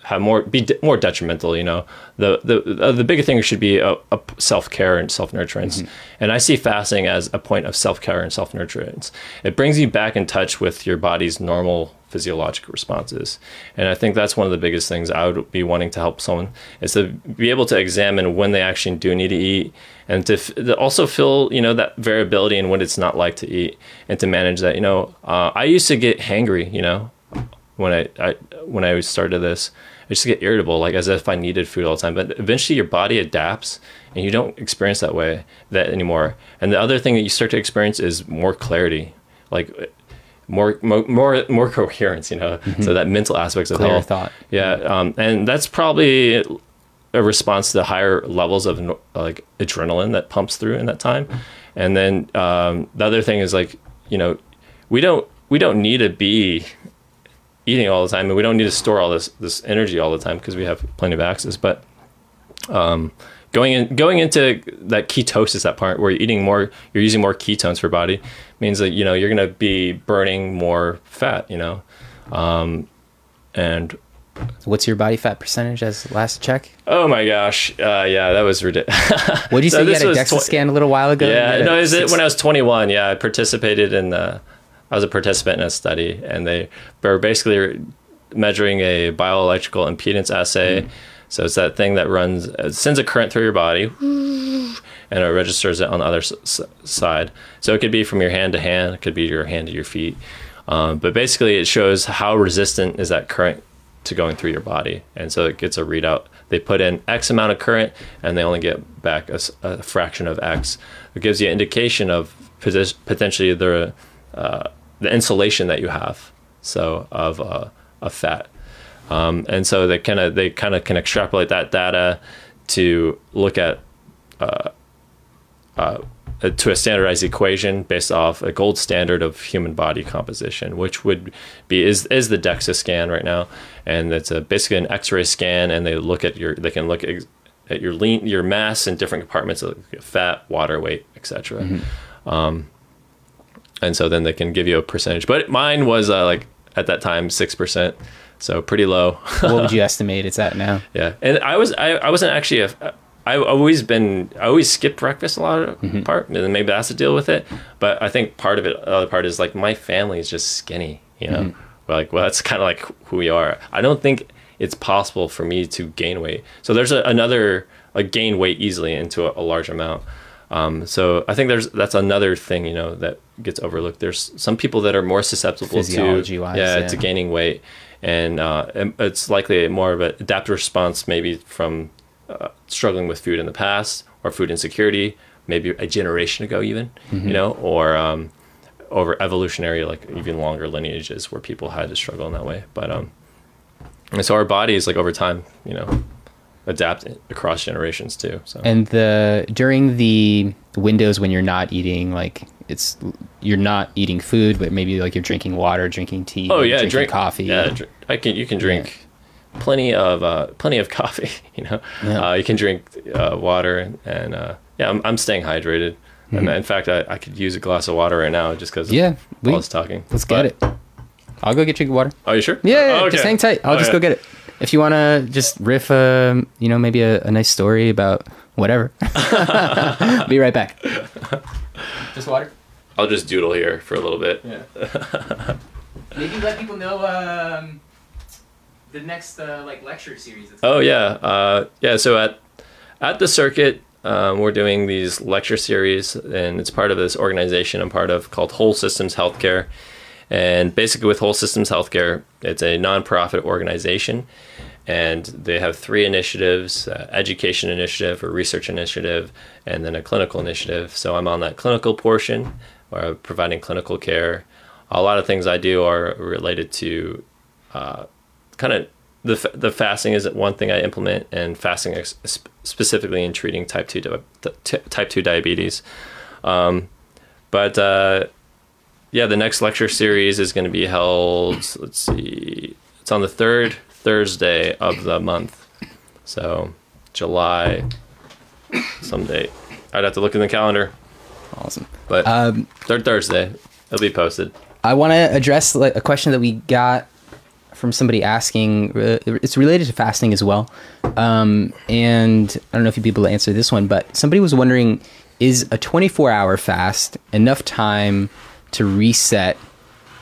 have more be de- more detrimental. You know, the the uh, the bigger thing should be a, a self care and self nurturance, Mm-hmm. and I see fasting as a point of self care and self nurturance. It brings you back in touch with your body's normal physiological responses, and I think that's one of the biggest things I would be wanting to help someone is to be able to examine when they actually do need to eat, and to, f- to also feel you know that variability in what it's not like to eat, and to manage that. You know, uh, I used to get hangry. You know, when I, I when I started this. I just get irritable, like as if I needed food all the time. But eventually, your body adapts, and you don't experience that way that anymore. And the other thing that you start to experience is more clarity, like more more more, more coherence. You know, so that mental aspects of Clearer health. thought. Yeah, um, and that's probably a response to the higher levels of like adrenaline that pumps through in that time. And then um, the other thing is like you know we don't we don't need to be eating all the time and we don't need to store all this this energy all the time because we have plenty of access but um going in going into that ketosis that part where you're eating more you're using more ketones for body means that you know you're going to be burning more fat you know um and What's your body fat percentage as last check? oh my gosh uh yeah that was ridiculous What did you So say you had a DEXA twen- scan a little while ago? Yeah, no, is it when I was 21? Yeah, I participated in the. I was a participant in a study, and they were basically measuring a bioelectrical impedance assay. Mm-hmm. So it's that thing that runs, sends a current through your body, and it registers it on the other s- side. So it could be from your hand to hand, it could be your hand to your feet. Um, but basically, it shows how resistant is that current to going through your body, and so it gets a readout. They put in X amount of current, and they only get back a fraction of X. It gives you an indication of potentially the uh, the insulation that you have, so of uh, of fat. Um, and so they kind of they kind of can extrapolate that data to look at uh, to a standardized equation based off a gold standard of human body composition, which would be is is the DEXA scan right now, and it's a basically an X-ray scan, and they look at your they can look at, at your lean your mass in different compartments, like fat, water, weight, etc. Um, and so then they can give you a percentage. But mine was uh, like at that time six percent, so pretty low. what would you estimate it's at now? Yeah, and I was I, I wasn't actually a I've always been I always skip breakfast a lot of Mm-hmm. part, and maybe that's to deal with it. But I think part of it, the other part is like my family is just skinny. You know, Mm-hmm. We're like well, that's kind of like who we are. I don't think it's possible for me to gain weight. So there's a, another like gain weight easily into a, a large amount. Um, so I think there's that's another thing you know that gets overlooked. There's some people that are more susceptible to yeah, yeah. to gaining weight, and uh, it's likely more of an adaptive response maybe from uh, struggling with food in the past or food insecurity, maybe a generation ago even, Mm-hmm. you know, or um, over evolutionary like even longer lineages where people had to struggle in that way. But um, and so our bodies like over time, you know, adapt across generations too. So And the during the windows when you're not eating, like it's you're not eating food, but maybe like you're drinking water, drinking tea, oh yeah, drinking drink coffee. Yeah, dr- I can. You can drink plenty of uh, plenty of coffee. You know, Yeah. uh, you can drink uh, water and, uh, yeah, I'm, I'm staying hydrated. And in fact, I, I could use a glass of water right now just because Mm-hmm. Yeah, we- all this talking. Let's But- get it. I'll go get you water. Are you sure? Yeah, yeah, Oh, just hang tight. I'll Oh, just yeah. go get it. If you want to just riff, um, you know, maybe a, a nice story about whatever. Be right back. Just water. I'll just doodle here for a little bit. Yeah. maybe let people know um, the next uh, like lecture series. That's Oh yeah, uh, yeah. So at at the circuit, um, we're doing these lecture series, and it's part of this organization I'm part of called Whole Systems Healthcare. And basically, with Whole Systems Healthcare, it's a nonprofit organization, and they have three initiatives: uh, education initiative, a research initiative, and then a clinical initiative. So I'm on that clinical portion, or providing clinical care. A lot of things I do are related to kind of the the fasting is one thing I implement, and fasting specifically in treating type two di- type two diabetes. Um, but uh, yeah, the next lecture series is going to be held. Let's see, it's on the third Thursday of the month, so July some date. I'd have to look in the calendar, awesome. but Um, third Thursday it'll be posted. I want to address like a question that we got from somebody asking. It's related to fasting as well, um, and I don't know if you'd be able to answer this one, but somebody was wondering: Is a 24-hour fast enough time to reset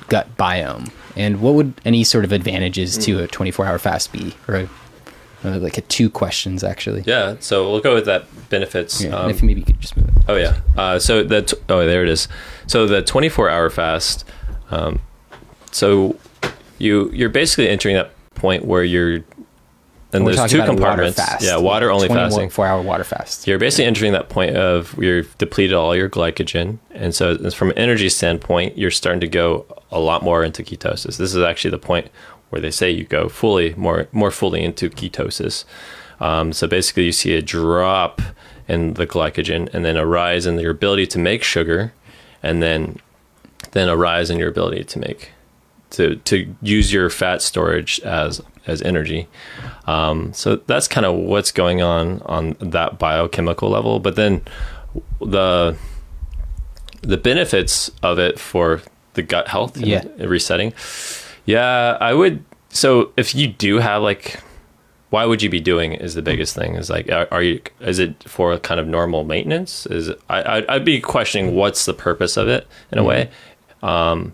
gut biome? And what would any sort of advantages to a 24-hour fast be? Or a, uh, like a two questions actually. Yeah, so we'll go with that benefits. Yeah, Um, and if maybe you could just move it. Oh yeah. Uh, so the t- oh there it is. So the 24 hour fast. Um, so you you're basically entering that point where you're and We're there's two a water compartments. fast. Yeah, water only fasting. Four-hour water fast. You're basically entering that point of you've depleted all your glycogen, and so from an energy standpoint, you're starting to go a lot more into ketosis. This is actually the point where they say you go fully more more fully into ketosis. Um, so basically, you see a drop in the glycogen, and then a rise in your ability to make sugar, and then then a rise in your ability to make to to use your fat storage as as energy. Um, so that's kind of what's going on on that biochemical level. But then the the benefits of it for the gut health and Yeah. resetting. Yeah, I would. So if you do have like, why would you be doing it is the biggest thing. Is like, are, are you? Is it for kind of normal maintenance? Is I I'd, I'd be questioning what's the purpose of it in a way. Um,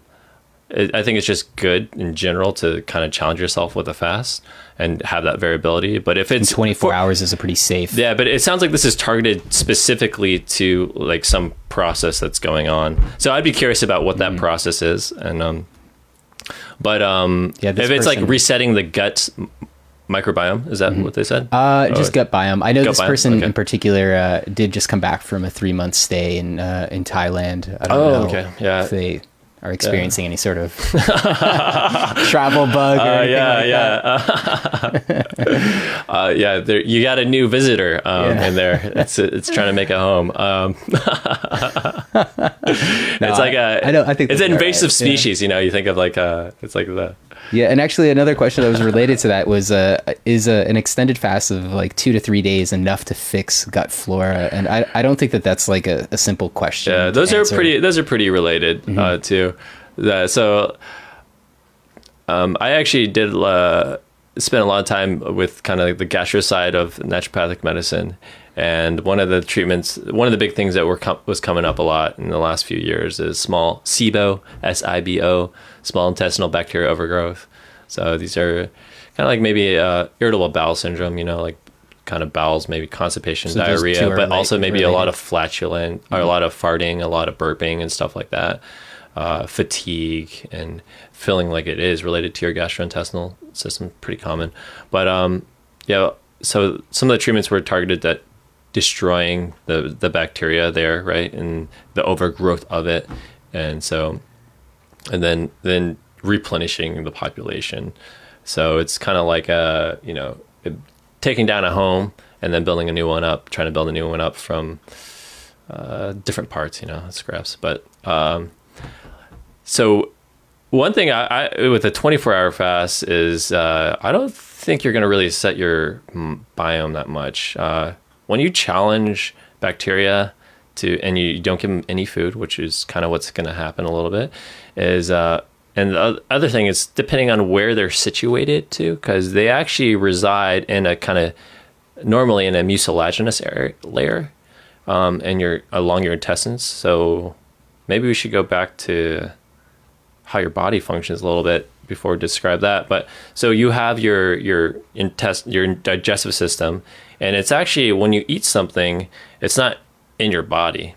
I think it's just good in general to kind of challenge yourself with a fast and have that variability. But if And it's 24 for- hours is a pretty safe. yeah, but it sounds like this is targeted specifically to like some process that's going on. So I'd be curious about what Mm-hmm. that process is, and um, but um, Yeah, if it's like resetting the gut microbiome, is that what they said? Uh, just Oh, gut biome. I know this biome? person Okay. in particular uh, did just come back from a three month stay in uh, in Thailand. I don't Oh, know okay. Yeah. if they are experiencing any sort of travel bug or Uh, anything yeah, like that. yeah, uh, yeah. There, you got a new visitor um, Yeah. in there. It's it's trying to make a home. Um, it's like a. I know- I think it's an invasive yeah. species. You know, you think of like uh, it's like the. Yeah, and actually another question that was related to that was uh, is uh, an extended fast of like two to three days enough to fix gut flora? And I, I don't think that that's like a, a simple question. Yeah, those are answer. pretty. Those are pretty related Mm-hmm. uh, too. Uh, so, um, I actually did uh, spend a lot of time with kind of like the gastro side of naturopathic medicine, and one of the treatments, one of the big things that were com- was coming up a lot in the last few years is small SIBO, S I B O, small intestinal bacterial overgrowth. So these are kind of like maybe uh, irritable bowel syndrome, you know, like kind of bowels, maybe constipation, So diarrhea, but also maybe a lot of flatulent or a lot of farting, a lot of burping and stuff like that. Uh, fatigue and feeling like it is related to your gastrointestinal system, pretty common. But um, yeah, so some of the treatments were targeted at destroying the the bacteria there, right, and the overgrowth of it, and so and then then replenishing the population. So it's kind of like a you know taking down a home and then building a new one up, trying to build a new one up from uh, different parts, you know, scraps. But um, so one thing I, I with a 24 hour fast is uh, I don't think you're going to really set your biome that much. Uh, when you challenge bacteria to and you don't give them any food, which is kind of what's going to happen a little bit, is uh, and the other thing is depending on where they're situated to, because they actually reside in a kind of normally in a mucilaginous layer um, and your along your intestines. So maybe we should go back to how your body functions a little bit before we describe that. But so you have your your intest your digestive system, and it's actually when you eat something, it's not in your body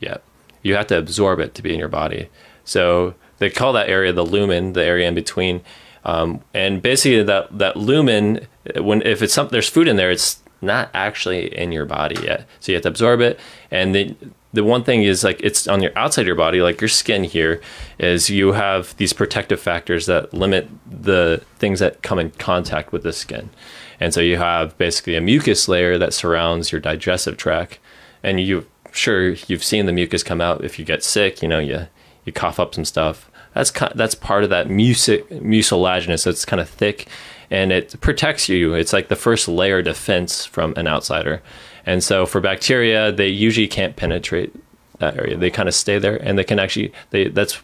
yet. You have to absorb it to be in your body. So they call that area the lumen, the area in between. Um, and basically, that that lumen, when if it's something, there's food in there, it's not actually in your body yet. So you have to absorb it. And the the one thing is like it's on your outside your body, like your skin here, is you have these protective factors that limit the things that come in contact with the skin. And so you have basically a mucus layer that surrounds your digestive tract, and you sure you've seen the mucus come out if you get sick. You know, you you cough up some stuff. That's ki- that's part of that mucic mucilaginous. It's kind of thick, and it protects you. It's like the first layer of defense from an outsider. And so for bacteria, they usually can't penetrate that area. They kind of stay there, and they can actually they that's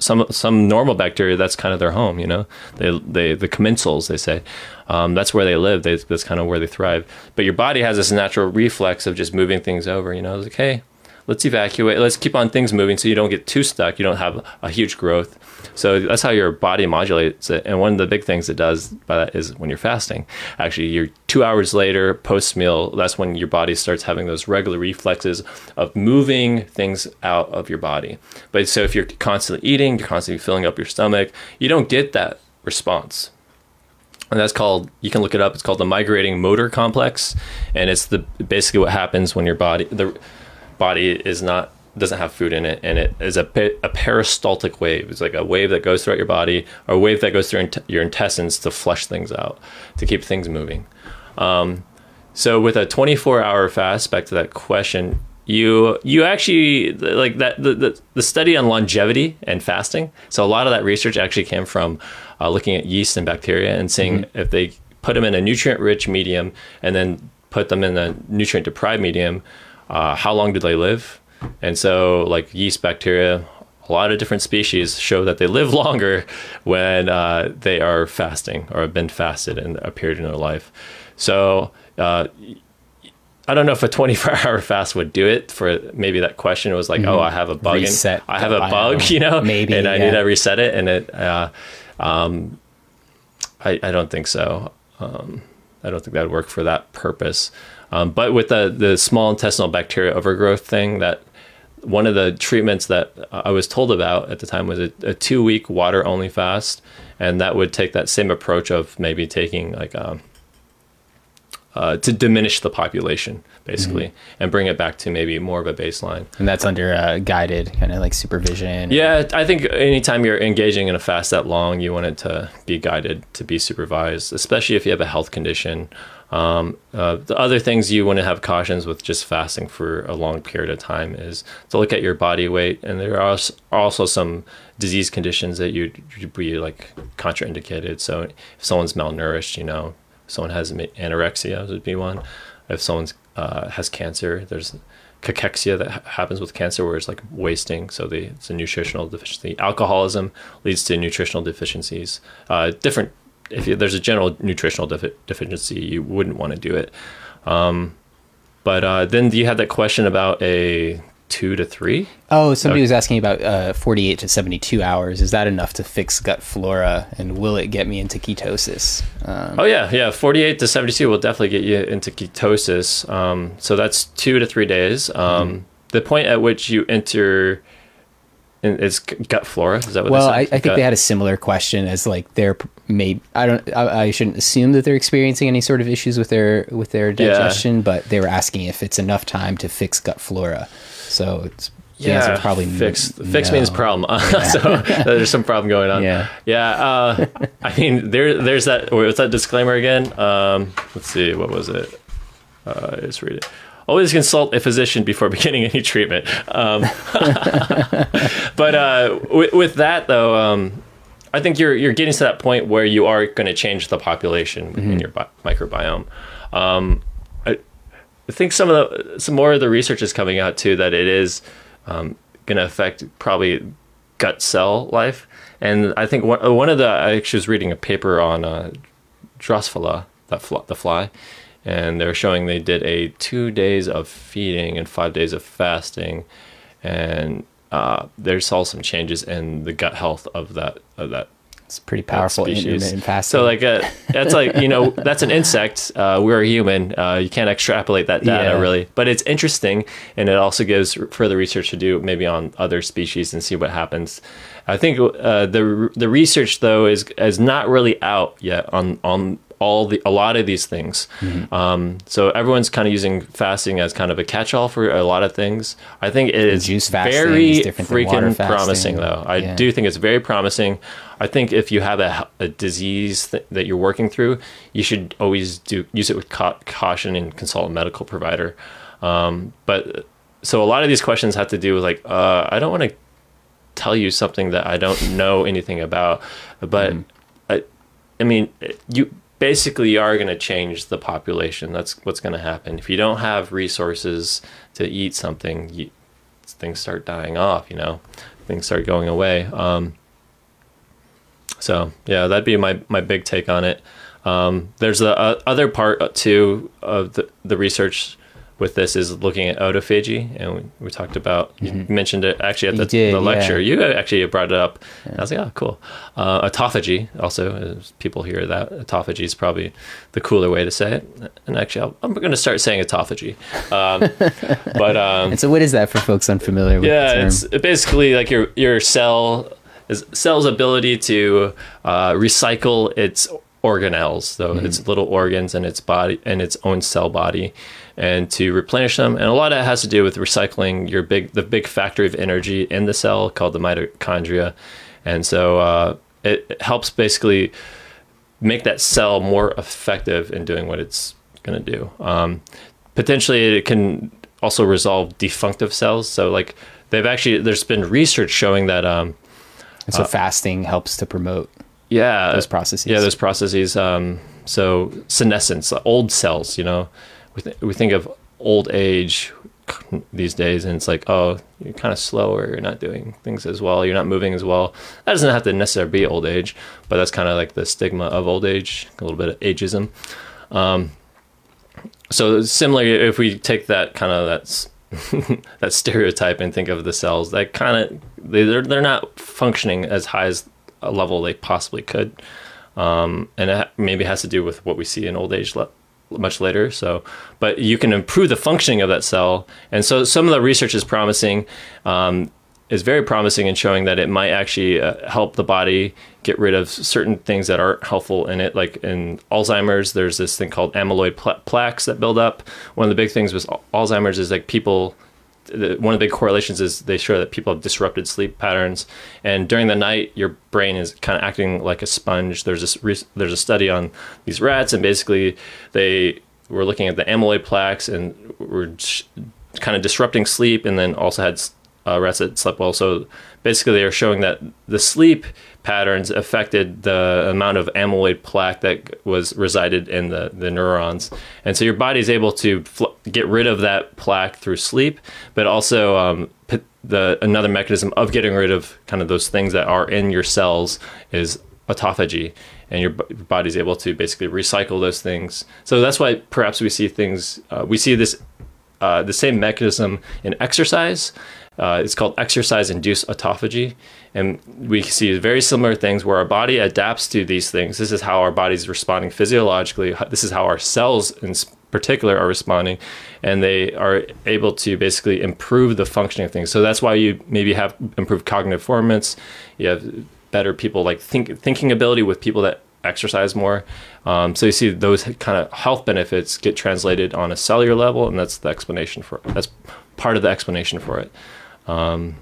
some some normal bacteria that's kind of their home. You know, they they the commensals they say um, that's where they live. They, that's kind of where they thrive. But your body has this natural reflex of just moving things over. You know, it's like hey, let's evacuate. Let's keep on things moving so you don't get too stuck. You don't have a huge growth. So that's how your body modulates it. And one of the big things it does by that is when you're fasting. Actually, you're two hours later, post meal, that's when your body starts having those regular reflexes of moving things out of your body. But so if you're constantly eating, you're constantly filling up your stomach, you don't get that response. And that's called you can look it up. It's called the migrating motor complex, and it's the basically what happens when your body the body is not doesn't have food in it, and it is a, a peristaltic wave. It's like a wave that goes throughout your body, or a wave that goes through your intestines to flush things out, to keep things moving. Um, so with a 24 hour fast, back to that question, you you actually like that the, the, the study on longevity and fasting. So a lot of that research actually came from uh, looking at yeast and bacteria and seeing mm-hmm. if they put them in a nutrient rich medium and then put them in a nutrient deprived medium, uh, how long do they live? And so, like yeast bacteria, a lot of different species show that they live longer when uh, they are fasting or have been fasted in a period in their life. So, uh, I don't know if a 24 hour fast would do it for maybe that question. It was like, oh, mm-hmm. oh, I have a bug. Reset in, I have a bug, you know, maybe, and I yeah. need to reset it. And it, uh, um, I, I don't think so. Um, I don't think that would work for that purpose. Um, but with the the small intestinal bacteria overgrowth thing, that one of the treatments that I was told about at the time was a, a two week water only fast, and that would take that same approach of maybe taking like um, uh, to diminish the population basically mm-hmm. and bring it back to maybe more of a baseline and that's under uh, guided kind of like supervision yeah i think anytime you're engaging in a fast that long you want it to be guided to be supervised especially if you have a health condition um, uh, the other things you want to have cautions with just fasting for a long period of time is to look at your body weight, and there are also some disease conditions that you'd, you'd be like contraindicated. So if someone's malnourished, you know, someone has anorexia would be one. If someone uh, has cancer, there's cachexia that happens with cancer where it's like wasting. So the, it's a nutritional deficiency. Alcoholism leads to nutritional deficiencies. Uh, different if you, there's a general nutritional defi- deficiency, you wouldn't want to do it. Um, but uh, then you had that question about a two to three. Oh, somebody okay. was asking about uh, 48 to 72 hours. Is that enough to fix gut flora? And will it get me into ketosis? Um, oh, yeah. Yeah. 48 to 72 will definitely get you into ketosis. Um, so that's two to three days. Um, mm-hmm. The point at which you enter it's gut flora. Is that what? They Well, I, I, think gut? they had a similar question as like they're maybe I don't I, I, shouldn't assume that they're experiencing any sort of issues with their with their digestion, yeah. but they were asking if it's enough time to fix gut flora. So it's the yeah, probably fix no. fix means problem. Yeah. so there's some problem going on. Yeah, yeah. Uh, I mean, there there's that. What's that disclaimer again? Um, let's see, what was it? Uh, let's read it always consult a physician before beginning any treatment. Um, but uh, with, with, that though, um, I think you're you're getting to that point where you are going to change the population mm-hmm. in your bi- microbiome. Um, I, think some of the some more of the research is coming out too that it is um, going to affect probably gut cell life. And I think one, one of the I actually was reading a paper on uh, Drosophila, that the fly, and they're showing they did a two days of feeding and five days of fasting, and uh, they saw some changes in the gut health of that of that. It's pretty powerful intermittent fasting. So like a, uh, that's like you know that's an insect. Uh, we're a human. Uh, you can't extrapolate that data yeah. really, but it's interesting, and it also gives further research to do maybe on other species and see what happens. I think uh, the the research though is is not really out yet on on all the a lot of these things. Mm-hmm. Um, so everyone's kind of using fasting as kind of a catch-all for a lot of things. I think it is very freaking promising, though. I yeah. do think it's very promising. I think if you have a, a disease th- that you're working through, you should always do use it with ca- caution and consult a medical provider. Um, but so a lot of these questions have to do with like uh, I don't want to tell you something that I don't know anything about, but. Mm. I, I mean, you basically you are going to change the population. That's what's going to happen. If you don't have resources to eat something, you, things start dying off. You know, things start going away. Um, so yeah, that'd be my my big take on it. Um, there's the uh, other part too of the, the research with this is looking at autophagy, and we, we talked about mm-hmm. you mentioned it actually at the, did, the lecture. Yeah. You actually brought it up. Yeah. I was like, oh, cool. Uh, autophagy also, people hear that autophagy is probably the cooler way to say it. And actually, i am going to start saying autophagy. Um, but um, and so, what is that for folks unfamiliar? with Yeah, it's basically like your your cell is cell's ability to uh, recycle its organelles, so mm-hmm. its little organs and its body and its own cell body, and to replenish them. And a lot of it has to do with recycling your big the big factory of energy in the cell called the mitochondria, and so uh, it, it helps basically make that cell more effective in doing what it's going to do. Um, potentially, it can also resolve defunctive cells. So, like they've actually there's been research showing that. Um, so uh, fasting helps to promote yeah. those processes. Yeah those processes um, so senescence old cells you know? We, th- we think of old age these days and it's like oh you're kind of slower you're not doing things as well you're not moving as well. That doesn't have to necessarily be old age but that's kind of like the stigma of old age a little bit of ageism. Um, so similarly if we take that kind of that's that stereotype and think of the cells that kind of they're, they're not functioning as high as a level they possibly could. Um, and it maybe has to do with what we see in old age le- much later. So, but you can improve the functioning of that cell. And so some of the research is promising, um, is very promising in showing that it might actually uh, help the body get rid of certain things that aren't helpful in it. Like in Alzheimer's, there's this thing called amyloid pla- plaques that build up. One of the big things with Alzheimer's is like people one of the big correlations is they show that people have disrupted sleep patterns, and during the night, your brain is kind of acting like a sponge. There's this re- there's a study on these rats, and basically they were looking at the amyloid plaques and were kind of disrupting sleep, and then also had uh, rats that slept well. So basically, they are showing that the sleep patterns affected the amount of amyloid plaque that was resided in the, the neurons. And so your body is able to fl- get rid of that plaque through sleep, but also um, the another mechanism of getting rid of kind of those things that are in your cells is autophagy. And your, body's able to basically recycle those things. So that's why perhaps we see things, uh, we see this, uh, the same mechanism in exercise uh, it's called exercise induced autophagy. And we see very similar things where our body adapts to these things. This is how our body's responding physiologically. This is how our cells, in particular, are responding. And they are able to basically improve the functioning of things. So that's why you maybe have improved cognitive performance. You have better people like think, thinking ability with people that exercise more. Um, so you see those kind of health benefits get translated on a cellular level, and that's the explanation for. That's part of the explanation for it. Um,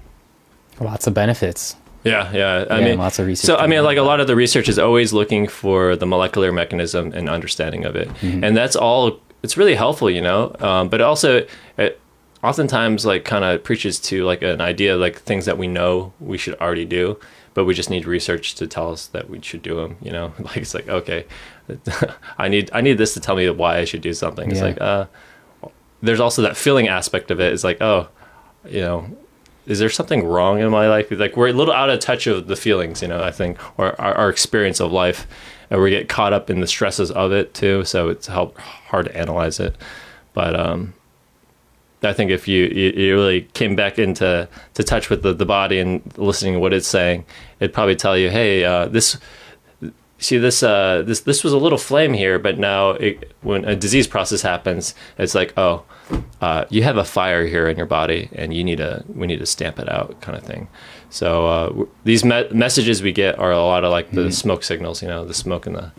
lots of benefits. Yeah, yeah. I yeah, mean, lots of research. So, I mean, like a lot of the research is always looking for the molecular mechanism and understanding of it, mm-hmm. and that's all. It's really helpful, you know. Um, but also, it oftentimes like kind of preaches to like an idea, like things that we know we should already do, but we just need research to tell us that we should do them. You know, like it's like okay, I need I need this to tell me why I should do something. It's yeah. like uh, there's also that feeling aspect of it. It's like oh, you know is there something wrong in my life? Like we're a little out of touch of the feelings, you know, I think, or our, our experience of life. And we get caught up in the stresses of it too. So it's help, hard to analyze it. But um, I think if you, you, you, really came back into to touch with the, the body and listening to what it's saying, it'd probably tell you, hey, uh, this see this uh, this this was a little flame here, but now it, when a disease process happens, it's like oh, uh, you have a fire here in your body, and you need to we need to stamp it out, kind of thing. So uh, these me- messages we get are a lot of like the mm-hmm. smoke signals, you know, the smoke and the.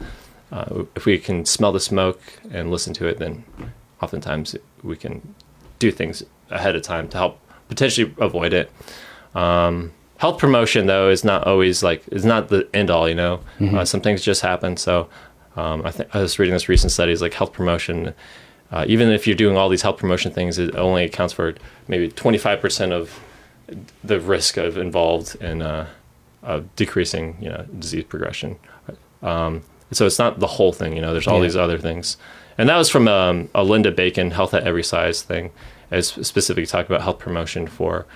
Uh, if we can smell the smoke and listen to it, then oftentimes we can do things ahead of time to help potentially avoid it. Um, health promotion though is not always like is not the end all. You know, mm-hmm. uh, some things just happen. So um, I think I was reading this recent study studies like health promotion. Uh, even if you're doing all these health promotion things, it only accounts for maybe 25% of the risk of involved in uh, of decreasing, you know, disease progression. Um, so it's not the whole thing, you know. There's all yeah. these other things, and that was from um, a Linda Bacon Health at Every Size thing, as specifically talking about health promotion for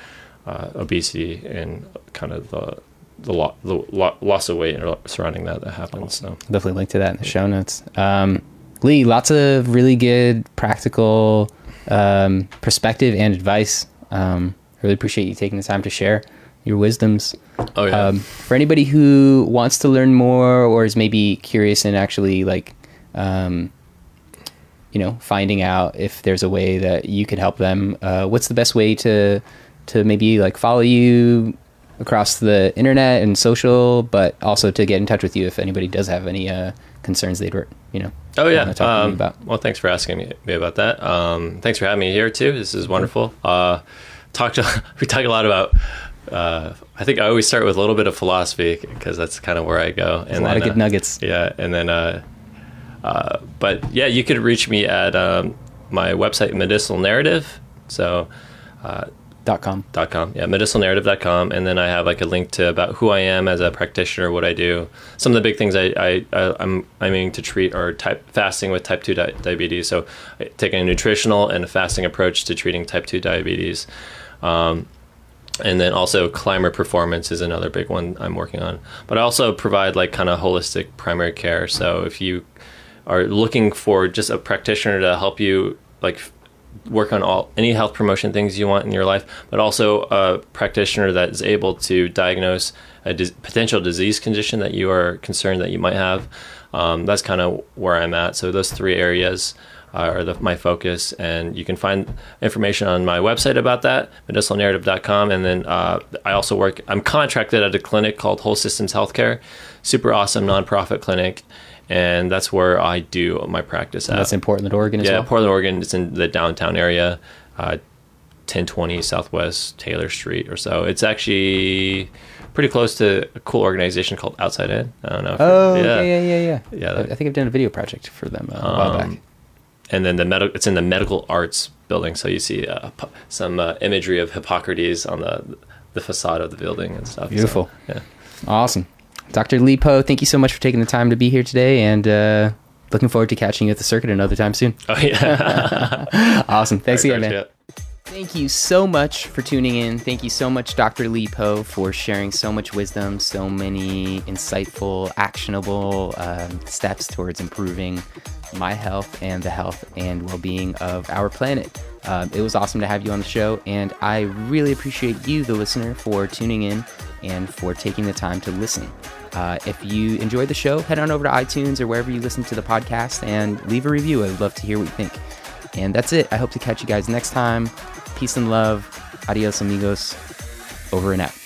uh, obesity and kind of the the, lo- the lo- loss of weight surrounding that that happens. So definitely link to that in the show notes. Um, Lee, lots of really good practical um, perspective and advice. Um, really appreciate you taking the time to share your wisdoms. Oh yeah. Um, for anybody who wants to learn more or is maybe curious and actually like, um, you know, finding out if there's a way that you could help them, uh, what's the best way to to maybe like follow you across the internet and social, but also to get in touch with you if anybody does have any uh, concerns they'd you know. Oh yeah. Um, well, thanks for asking me about that. Um, thanks for having me here too. This is wonderful. Uh, talked we talk a lot about. Uh, I think I always start with a little bit of philosophy because that's kind of where I go. and a lot then, of good uh, nuggets. Yeah, and then, uh, uh, but yeah, you could reach me at um, my website, Medicinal Narrative. So uh, Dot com. Dot com. Yeah, medicinalnarrative.com. And then I have like a link to about who I am as a practitioner, what I do. Some of the big things I, I, I am aiming to treat are type fasting with type 2 di- diabetes. So taking a nutritional and a fasting approach to treating type 2 diabetes. Um, and then also climber performance is another big one I'm working on. But I also provide like kind of holistic primary care. So if you are looking for just a practitioner to help you like work on all any health promotion things you want in your life, but also a practitioner that is able to diagnose a potential disease condition that you are concerned that you might have. Um, that's kind of where I'm at. So those three areas are the, my focus, and you can find information on my website about that, medicinalnarrative.com. And then uh, I also work. I'm contracted at a clinic called Whole Systems Healthcare, super awesome nonprofit clinic and that's where I do my practice at. That's in Portland, Oregon. yeah, well? Portland, Oregon. It's in the downtown area, uh, 1020 Southwest Taylor Street or so. It's actually pretty close to a cool organization called Outside In. I don't know. oh, yeah, yeah, yeah, yeah. Yeah, I, I think I've done a video project for them uh, a um, while back. And then the medical, it's in the medical arts building, so you see uh, some uh, imagery of Hippocrates on the the facade of the building and stuff. Beautiful. So, yeah. Awesome. Dr. Lee Poe, thank you so much for taking the time to be here today and uh, looking forward to catching you at the circuit another time soon. Oh, yeah. awesome. Thanks again, man. Thank you so much for tuning in. Thank you so much, Dr. Lee Poe, for sharing so much wisdom, so many insightful, actionable um, steps towards improving my health and the health and well being of our planet. Um, it was awesome to have you on the show, and I really appreciate you, the listener, for tuning in and for taking the time to listen. Uh, if you enjoyed the show, head on over to iTunes or wherever you listen to the podcast and leave a review. I'd love to hear what you think. And that's it. I hope to catch you guys next time. Peace and love. Adios, amigos. Over and out.